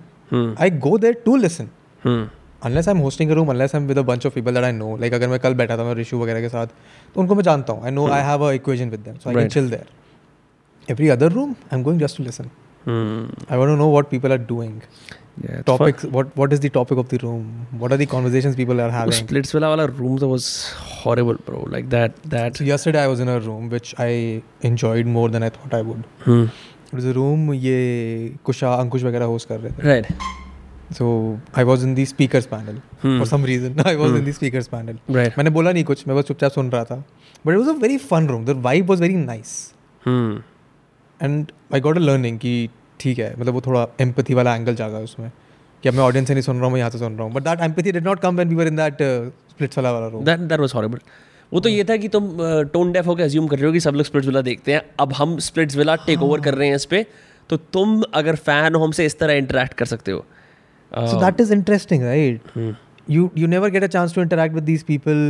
I go there to listen Unless I'm hosting a room, unless I'm with a bunch of people that I know. Like अगर मैं कल बैठा था मैं ऋषु वगैरह के साथ तो उनको मैं जानता हूँ. I know I have a equation with them, so I Right. can chill there. Every other room, I'm going just to listen. Hmm. I want to know what people are doing. Yeah. it's Topics. What What is the topic of the room? What are the conversations people are fun. having? Splits wala wala room that was horrible, bro. Like that that. So yesterday I was in a room which I enjoyed more than I thought I would. Hmm. It was a room ये कुशा अंकुश वगैरह host कर रहे थे Right. So I was in the speaker panel for some reason I was in the speaker panel मैंने बोला नहीं कुछ मैं बस चुपचाप सुन रहा था। But it was a very fun room the vibe was very nice and I got a learning कि ठीक है मतलब वो थोड़ा एम्पथी वाला एंगल जागा उसमें। कि अब मैं ऑडियंस से नहीं सुन रहा हूँ मैं यहाँ से सुन रहा हूँ। But that empathy did not come when we were in that Splitsvilla वाला room that that was horrible वो तो ये था कि तुम uh, टोन डेफ होकर एज्यूम कर रहे हो कि सब लोग स्प्लिट्स वाला देखते हैं। अब हम स्प्लिट्स वाला टेक ओवर हाँ। कर रहे हैं इस पर तो तुम अगर फ़ैन हो हमसे इस तरह इंटरेक्ट कर सकते हो। So that is interesting right Hmm. you you never get a chance to interact with these people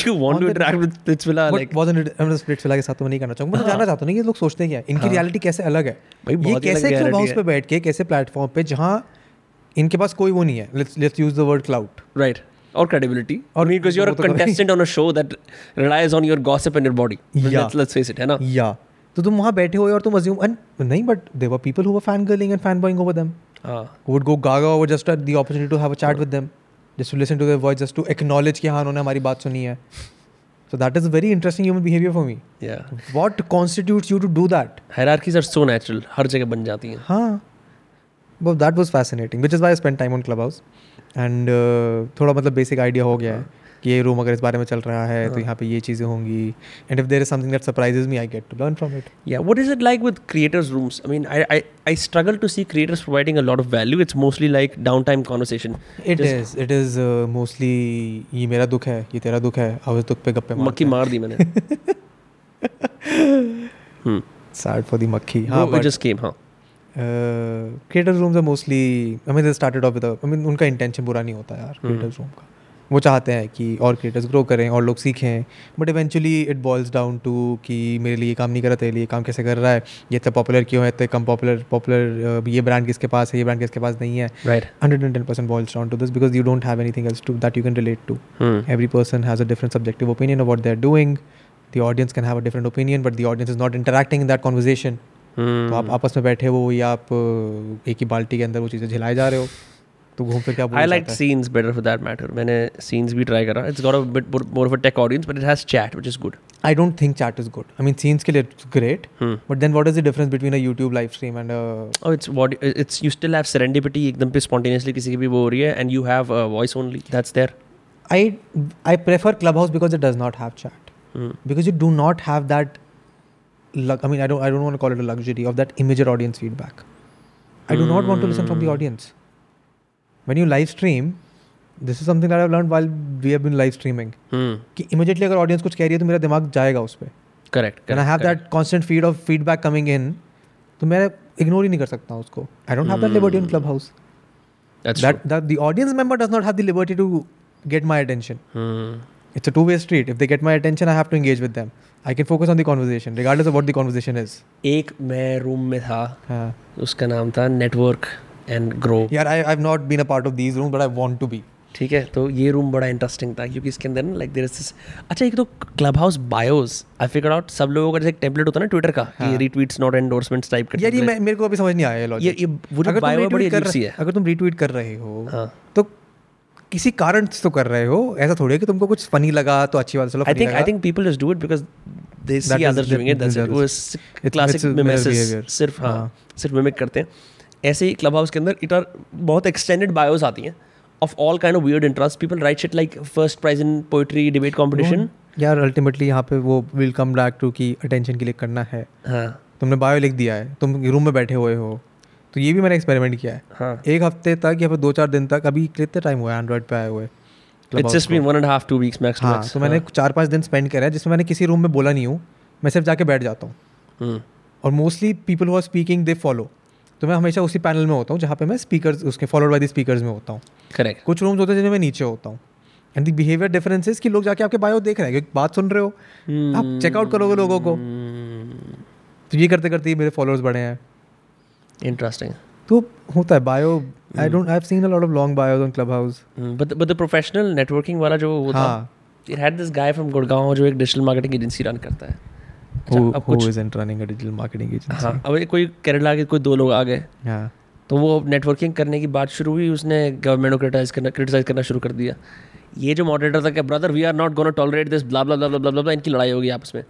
you want to the- interact with But like wasn't it I'm Splitsvilla के साथ तो मैं नहीं करना चाहूँगा मैं तो जानना चाहता हूँ ये लोग सोचते हैं क्या है? इनकी हाँ। रियलिटी कैसे अलग है भाई, ये ही कैसे क्लब हाउस है। पे बैठ के कैसे प्लेटफॉर्म पे जहाँ इनके पास कोई वो नहीं है let's let's use the word clout right or credibility or और because you're a तो contestant on a show that relies on your gossip and your body Yeah. let's, let's face it है ना या तो तुम वहाँ बैठे हो और तुम अज्यूम नहीं but there were people who were fangirling and fanboying over them हाँ would go gaga over just at the opportunity to have a chat with them just to listen to their voice just to acknowledge कि हाँ उन्होंने हमारी बात सुनी है so that is a very interesting human behavior for me yeah what constitutes you to do that hierarchies are so natural हर जगह बन जाती हैं हाँ well that was fascinating which is why I spent time on Clubhouse and uh, थोड़ा मतलब basic idea हो गया है कि ये रूम अगर इस बारे में चल रहा है तो यहाँ पे ये चीज़ें होंगी। And if there is something that surprises me I get to learn from it या what is it like with creators rooms I mean I I struggle to see creators providing a lot of value it's mostly like down time conversation it is it is mostly ये मेरा दुख है ये तेरा दुख है अवज दुख पे गप्पे मक्खी मार दी मैंने। सैड फॉर दी मक्खी। हाँ जस्ट केम हाँ? Creators rooms are mostly I mean they started off with I mean उनका इंटेंशन बुरा नहीं होता यार क्रिएटर्स रूम का। वो चाहते हैं कि और क्रिएटर्स ग्रो करें और लोग सीखें। But eventually it boils down to कि मेरे लिए काम नहीं कर रहा तेरे लिए काम कैसे कर रहा है? ये इतना पॉपुलर क्यों है? इतने कम पॉपुलर पॉपुलर ये ब्रांड किसके पास है? ये ब्रांड किसके पास नहीं है? Right. Hundred and ten percent boils down to this because you don't have anything else to that you can relate to every person has a different subjective opinion of what they're doing. The audience can have a different opinion but the audience is not interacting in that conversation. Hmm. तो आप आपस में बैठे हो या आप एक ही बाल्टी के अंदर वो चीज़ें झिलाए जा रहे हो। तो घूम फिर क्या I like scenes better for that matter. मैंने scenes भी try करा. It's got a bit more more of a tech audience, but it has chat, which is good. I don't think chat is good. I mean, scenes के लिए it's great, Hmm. but then what is the difference between a YouTube live stream and a Oh, it's what it's you still have serendipity एकदम पे spontaneously किसी की भी वो हो रही है and you have a voice only. That's there. I I prefer Clubhouse because it does not have chat Hmm. because you do not have that. Lug- I mean, I don't I don't want to call it a luxury of that immediate audience feedback. I do not want to listen from the Hmm. audience. When you live stream, this is something that I've learned while we have been live streaming. Hmm. कि immediately अगर audience कुछ कह रही है तो मेरा दिमाग जाएगा उस पर Correct. When I correct, have correct. that constant feed of feedback coming in, तो मैं ignore ही नहीं कर सकता हूँ उसको. I don't have that liberty in Hmm. Clubhouse. That's That that the audience member does not have the liberty to get my attention. Hmm. It's a two-way street. If they get my attention, I have to engage with them. I can focus on the conversation, regardless of what the conversation is. एक मैं room में था हाँ. उसका नाम था network and grow Yeah, I, I've not been a part of these rooms, but I want to be. ठीक है? तो ये रूम बड़ा इंटरेस्टिंग था क्योंकि इसके अंदर ना लाइक देयर इज़ अच्छा एक तो Clubhouse bios I figure out सब लोगों का जैसे टेम्पलेट होता है ना ट्विटर का कि रीट्वीट्स नॉट एंडोर्समेंट्स टाइप का यार ये मैं मेरे को अभी समझ नहीं आया ये ये ये वो अगर बायो बड़ी अजीब सी है। अगर तुम रीट्वीट कर रहे हो हाँ। तो किसी कारण से तो कर रहे हो ऐसा थोड़ी है कि तुमको कुछ फनी लगा तो अच्छी बात चलो I think I think people just do it because they see others doing it that's it वो क्लासिक मिमेसिस सिर्फ़ हाँ हाँ। सिर्फ़ मिमिक करते हैं। ऐसे ही क्लब हाउस के अंदर इट आर बहुत एक्सटेंडेड बायोस आती हैं of all kind of weird interest people right shit like first prize in poetry debate competition यार अल्टीमेटली यहाँ पे वो विल कम बैक टू की अटेंशन के लिए करना है। हाँ। तुमने बायो लिख दिया है तुम रूम में बैठे हुए हो। तो ये भी मैंने एक्सपेरिमेंट किया है। हाँ। एक हफ़्ते तक या फिर दो चार दिन तक अभी कितने टाइम हुआ है एंड्रॉइड पे आए हुए? It's just been one and half two weeks max हाँ तो मैंने चार पाँच दिन स्पेंड करा है जिसमें मैंने किसी रूम में बोला नहीं हूँ। मैं सिर्फ़ जाके बैठ जाता हूँ। हम्म। और mostly people who are speaking they follow तो मैं हमेशा उसी पैनल में होता हूँ जहाँ पे मैं स्पीकर्स उसके फॉलोड बाई द स्पीकर्स में होता हूँ। करेक्ट कुछ रूम्स होते हैं जिनमें मैं नीचे होता हूँ। एंड द बिहेवियर डिफरेंसेस कि लोग जाके आपके बायो देख रहे हैं क्योंकि बात सुन रहे हो hmm. आप चेकआउट करोगे लोगों को। तो ये करते करते ही मेरे फॉलोअर्स बढ़े हैं। इंटरेस्टिंग तो होता है bio I don't I have seen a lot of long bios on Clubhouse but but the professional networking वाला जो वो था हाँ। It had this guy from Gurgaon जो एक डिजिटल मार्केटिंग एजेंसी रन करता है। Who अब कुछ isn't running a digital marketing agency? हाँ अब कोई केरला के कोई दो लोग आ गए। हाँ। तो वो नेटवर्किंग करने की बात शुरू हुई उसने गवर्नमेंट को क्रिटिसाइज करना क्रिटिसाइज करना शुरू कर दिया। ये जो मॉडरेटर था कि brother we are not gonna tolerate this blah blah blah blah blah इनकी लड़ाई होगी आपस में।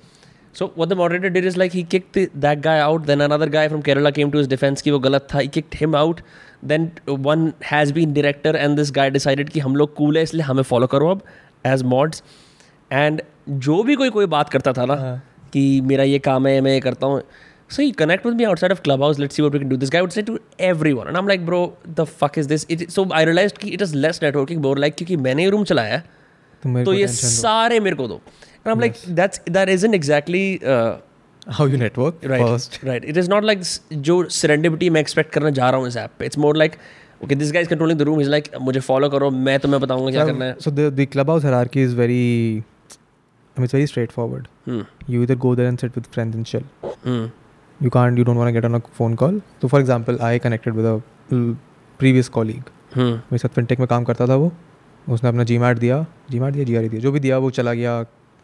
So what the moderator did is like he kicked that guy out then another guy from Kerala came to his defence की वो गलत था he kicked him out then one has been director and this guy decided कि हम लोग cool है इसलिए हमें फॉलो करो अब एज मॉड्स एंड जो भी कोई कोई बात करता था ना हाँ। कि मेरा ये काम है मैं ये करता हूँ। So he connect with me outside of Clubhouse let's see what we can do this guide से to everyone um like bro the fuck is this it so I realise कि it is less networking more like क्योंकि मैंने room चलाया तो, मेरे तो ये सारे मेरे को दो। आम like that's that is in exactly how you network right right it is not like जो सरेंडिबिटी मैं एक्सपेक्ट करना जा रहा हूँ इस ऐप पे. It's more like okay this guys controlling the room is like मुझे फॉलो करो मैं तुम्हें बताऊँगा क्या करना है. So the Clubhouse hierarchy is very and it's very straightforward. Hmm. You either go there and sit with friends and chill. Hmm. You can't. You don't want to get on a phone call. So, for example, I connected with a previous colleague. Hmm. मेरे साथ fintech में काम करता था वो उसने अपना जी mat दिया जी मैट दिया जी आर दिया जो भी दिया वो चला गया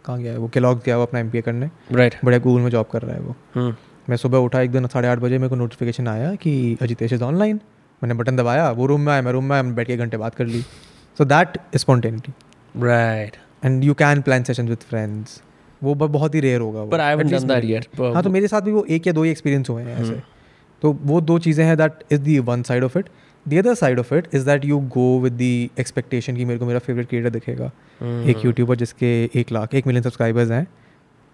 कहाँ गया वो केलॉग गया वो अपना एम करने राइट बढ़िया गूगल में जॉब कर रहा है वो hmm. मैं सुबह उठा एक दिन साढ़े आठ बजे मेरे को नोटिफिकेशन आया कि अजितेश इज़ ऑनलाइन मैंने बटन दबाया वो रूम में आया मैं रूम में आया बैठ के घंटे बात कर ली so that is spontaneity right and you can plan session with friends वो बहुत ही रेयर होगा done that मेरे- yet हाँ तो मेरे साथ भी वो एक या दो ही एक्सपीरियंस हुए हैं ऐसे। तो वो दो चीज़ें हैं that is the one side of it the other side of it is that you go with the expectation कि मेरे को मेरा फेवरेट क्रिएटर दिखेगा। Hmm. एक यूट्यूबर जिसके एक लाख एक मिलियन सब्सक्राइबर्स हैं।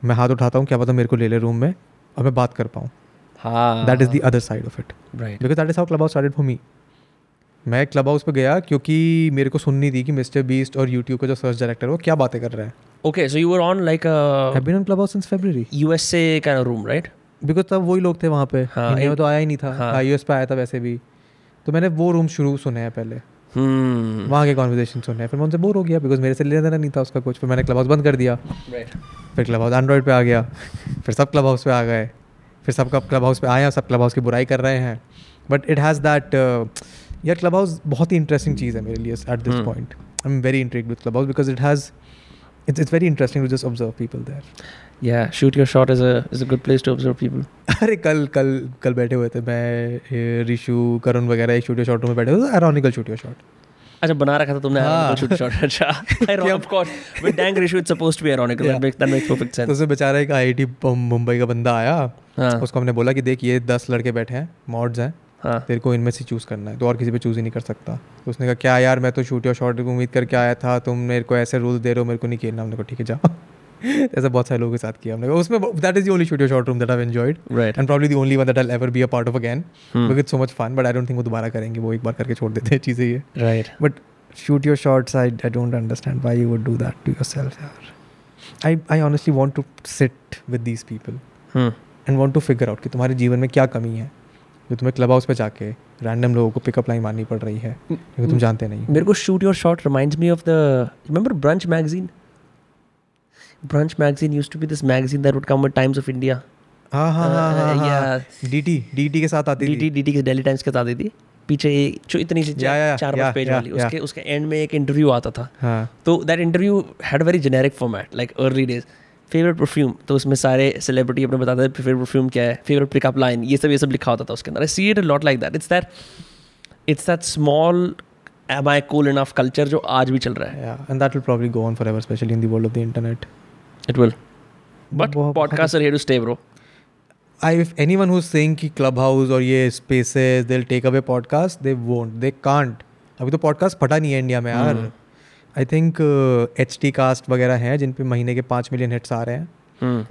मैं हाथ उठाता हूँ क्या पता मेरे को ले ले रूम में और मैं बात कर पाऊँ। हाँ। That is the other side of it right. Because that is how Clubhouse started for me मैं क्लब हाउस पे गया क्योंकि मेरे को सुननी थी कि मिस्टर बीस्ट और यूट्यूब का जो सर्च डायरेक्टर है वो क्या बातें कर रहे हैं। Okay so you were on like a I been on Clubhouse since February USA kind of room, right? Because तब वही लोग थे वहाँ पे। हाँ, इंडिया में तो आया ही नहीं था। हाँ। आई पे आया था वैसे भी। तो मैंने वो रूम शुरू सुने हैं पहले। Hmm. वहाँ के कॉन्वर्जेशन सुने हैं। फिर मैं उनसे बोर हो गया बिकॉज़ मेरे से लेना देना नहीं था उसका कुछ। फिर मैंने क्लब हाउस बंद कर दिया। Right. फिर क्लब हाउस एंड्रॉइड पे आ गया। फिर सब क्लब हाउस पे आ गए। फिर सब क्लब हाउस पे आए हैं सब क्लब हाउस की बुराई कर रहे हैं। बट इट हैज़ दैट यार क्लब हाउस बहुत ही इंटरेस्टिंग चीज़ है मेरे लिए at this. Point I am very intrigued with Clubhouse because it has it's it's very interesting to just observe people there Yeah, shoot your shot is a is a good place to observe people. अरे कल कल कल बैठे हुए थे मैं ये, ऋषु करुण वगैरह एक शूटियो शॉट में बैठे हुए एरोनिकल शूटियो शॉट अच्छा बना रखा था तुमने हाँ। ironical shoot अच्छा of course with dang Rishu it's supposed to be ironical that Yeah. makes that makes perfect तो उसमें बेचारा एक आई मुंबई का बंदा आया हाँ उसको हमने बोला कि देख ये दस लड़के बैठे हैं मॉड्स हैं हाँ। तेरे को इनमें से चूज़ करना है तो और किसी पे चूज़ ही नहीं कर सकता। तो उसने कहा क्या यार मैं तो शूट या शॉट उम्मीद करके आया था तुम मेरे को ऐसे रूल दे रहे हो मेरे को नहीं खेलना। हमने कहा ठीक है जाओ। ऐसा बहुत सारे लोगों के साथ किया हमने। उसमें that is the only shoot your shot room that I enjoyed right. And probably the only one that I ever be a part of again. Because so much fun but I don't think वो दोबारा करेंगे वो एक बार करके छोड़ देते हैं चीज़ें ये। Right. But shoot your shots I I don't understand why you would do that to yourself यार। I I honestly want to sit with these people. And want to figure out कि तुम्हारे जीवन में क्या कमी है। जो तुम्हें क्लब हाउस पे जाके रैंडम लोगों को पिकअप लाइन मारनी पड़ रही है क्योंकि तुम जानते नहीं मेरे को shoot your shot reminds me of the remember brunch magazine brunch magazine used to be this magazine that would come with times of india हाँ हाँ हाँ हाँ Uh, हाँ yeah. D T D T के साथ आती थी dt के डेली टाइम्स के साथ आती थी पीछे एक जो इतनी सी चार पाँच पेज वाली. उसके उसके एंड में एक इंटरव्यू आता था हाँ तो that interview had very generic format like early days favourite perfume तो उसमें सारे सेलिब्रिटी अपने बताते थे फेवरेट परफ्यूम क्या है? फेवरेट पिकअप लाइन ये सब ये सब लिखा होता था उसके अंदर. I see it lot like that it's that it's that small am I cool enough culture जो आज भी चल रहा है. Yeah and that will probably go on forever especially in the world of the internet. It will but podcast are here to stay bro I if anyone who's saying कि clubhouse और ये spaces they'll take away podcast they won't. They can't. अभी तो podcast फटा नहीं है India में यार. हम्म। I think H T cast वगैरह हैं जिन पे महीने के पाँच मिलियन हिट्स आ रहे हैं।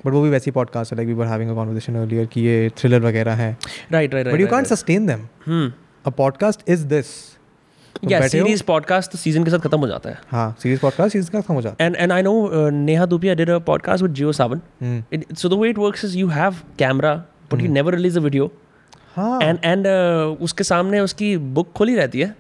बट वो भी वैसी पॉडकास्ट है like we were having a conversation earlier कि ये थ्रिलर वगैरह हैं। Right right but you can't sustain them a podcast is this या सीरीज़ पॉडकास्ट सीज़न के साथ खत्म हो जाता है। हाँ सीरीज़ पॉडकास्ट सीरीज़ का खत्म हो जाता and and I know uh, Neha Dupia did a podcast with Geo Savan. है हम्म। It, so the way it works is you have camera, but you never release a video. हाँ। And and uh, उसके सामने उसकी book खुली रहती है.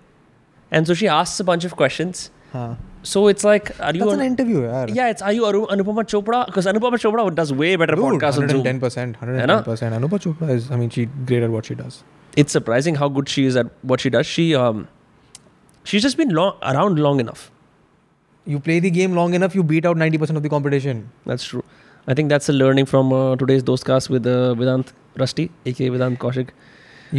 And so she asks a bunch of questions. हाँ। So it's like, are you? That's an, interview, yeah. It's are you Anupama Chopra? Because Anupama Chopra does way better Dude, podcasts 110%, hundred and ten percent. 110%. Anupama Chopra is, I mean, she great at what she does. It's surprising how good she is at what she does. She um, she's just been long, around long enough. You play the game long enough, you beat out 90% of the competition. That's true. I think that's a learning from uh, today's Dostcast with uh, Vedant Rusty, aka Vedant Kaushik.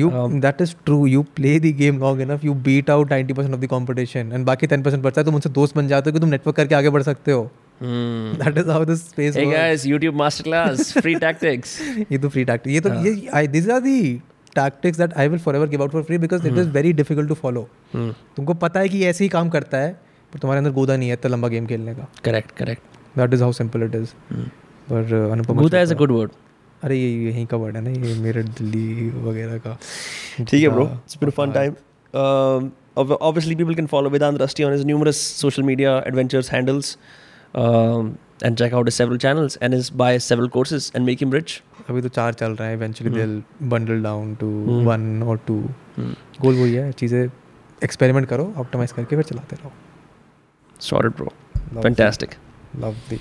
You Um, that is true. You play the game long enough, you beat out 90% of the competition, and बाकी 10% बचता है तुम उनसे दोस्त बन जाते हो कि तुम नेटवर्क करके आगे बढ़ सकते हो. Hmm. That is how this space Hey works. guys, YouTube masterclass, free tactics. ये तो free tactic. ये तो हाँ. ये I, these are the tactics that I will forever give out for free because it is very difficult to follow. Hmm. तुमको पता है कि ऐसे ही काम करता है पर तुम्हारे अंदर गोदा नहीं है इतना लंबा गेम खेलने का Correct, correct. That is how simple it is Hmm. पर Anupam Guda is a good word. अरे ये यहीं का वर्ड है ना ये मेरठ दिल्ली वगैरह का। ठीक है bro it's fun time obviously people can follow Vedant Rusty on his numerous social media adventures handles and check out several channels and is buy several courses and make him rich अभी तो चार चल रहा है eventually they will bundle down to one और to goal वही है चीज़ें एक्सपेरिमेंट करो ऑप्टिमाइज करके फिर चलाते रहो। Sorry bro fantastic lovely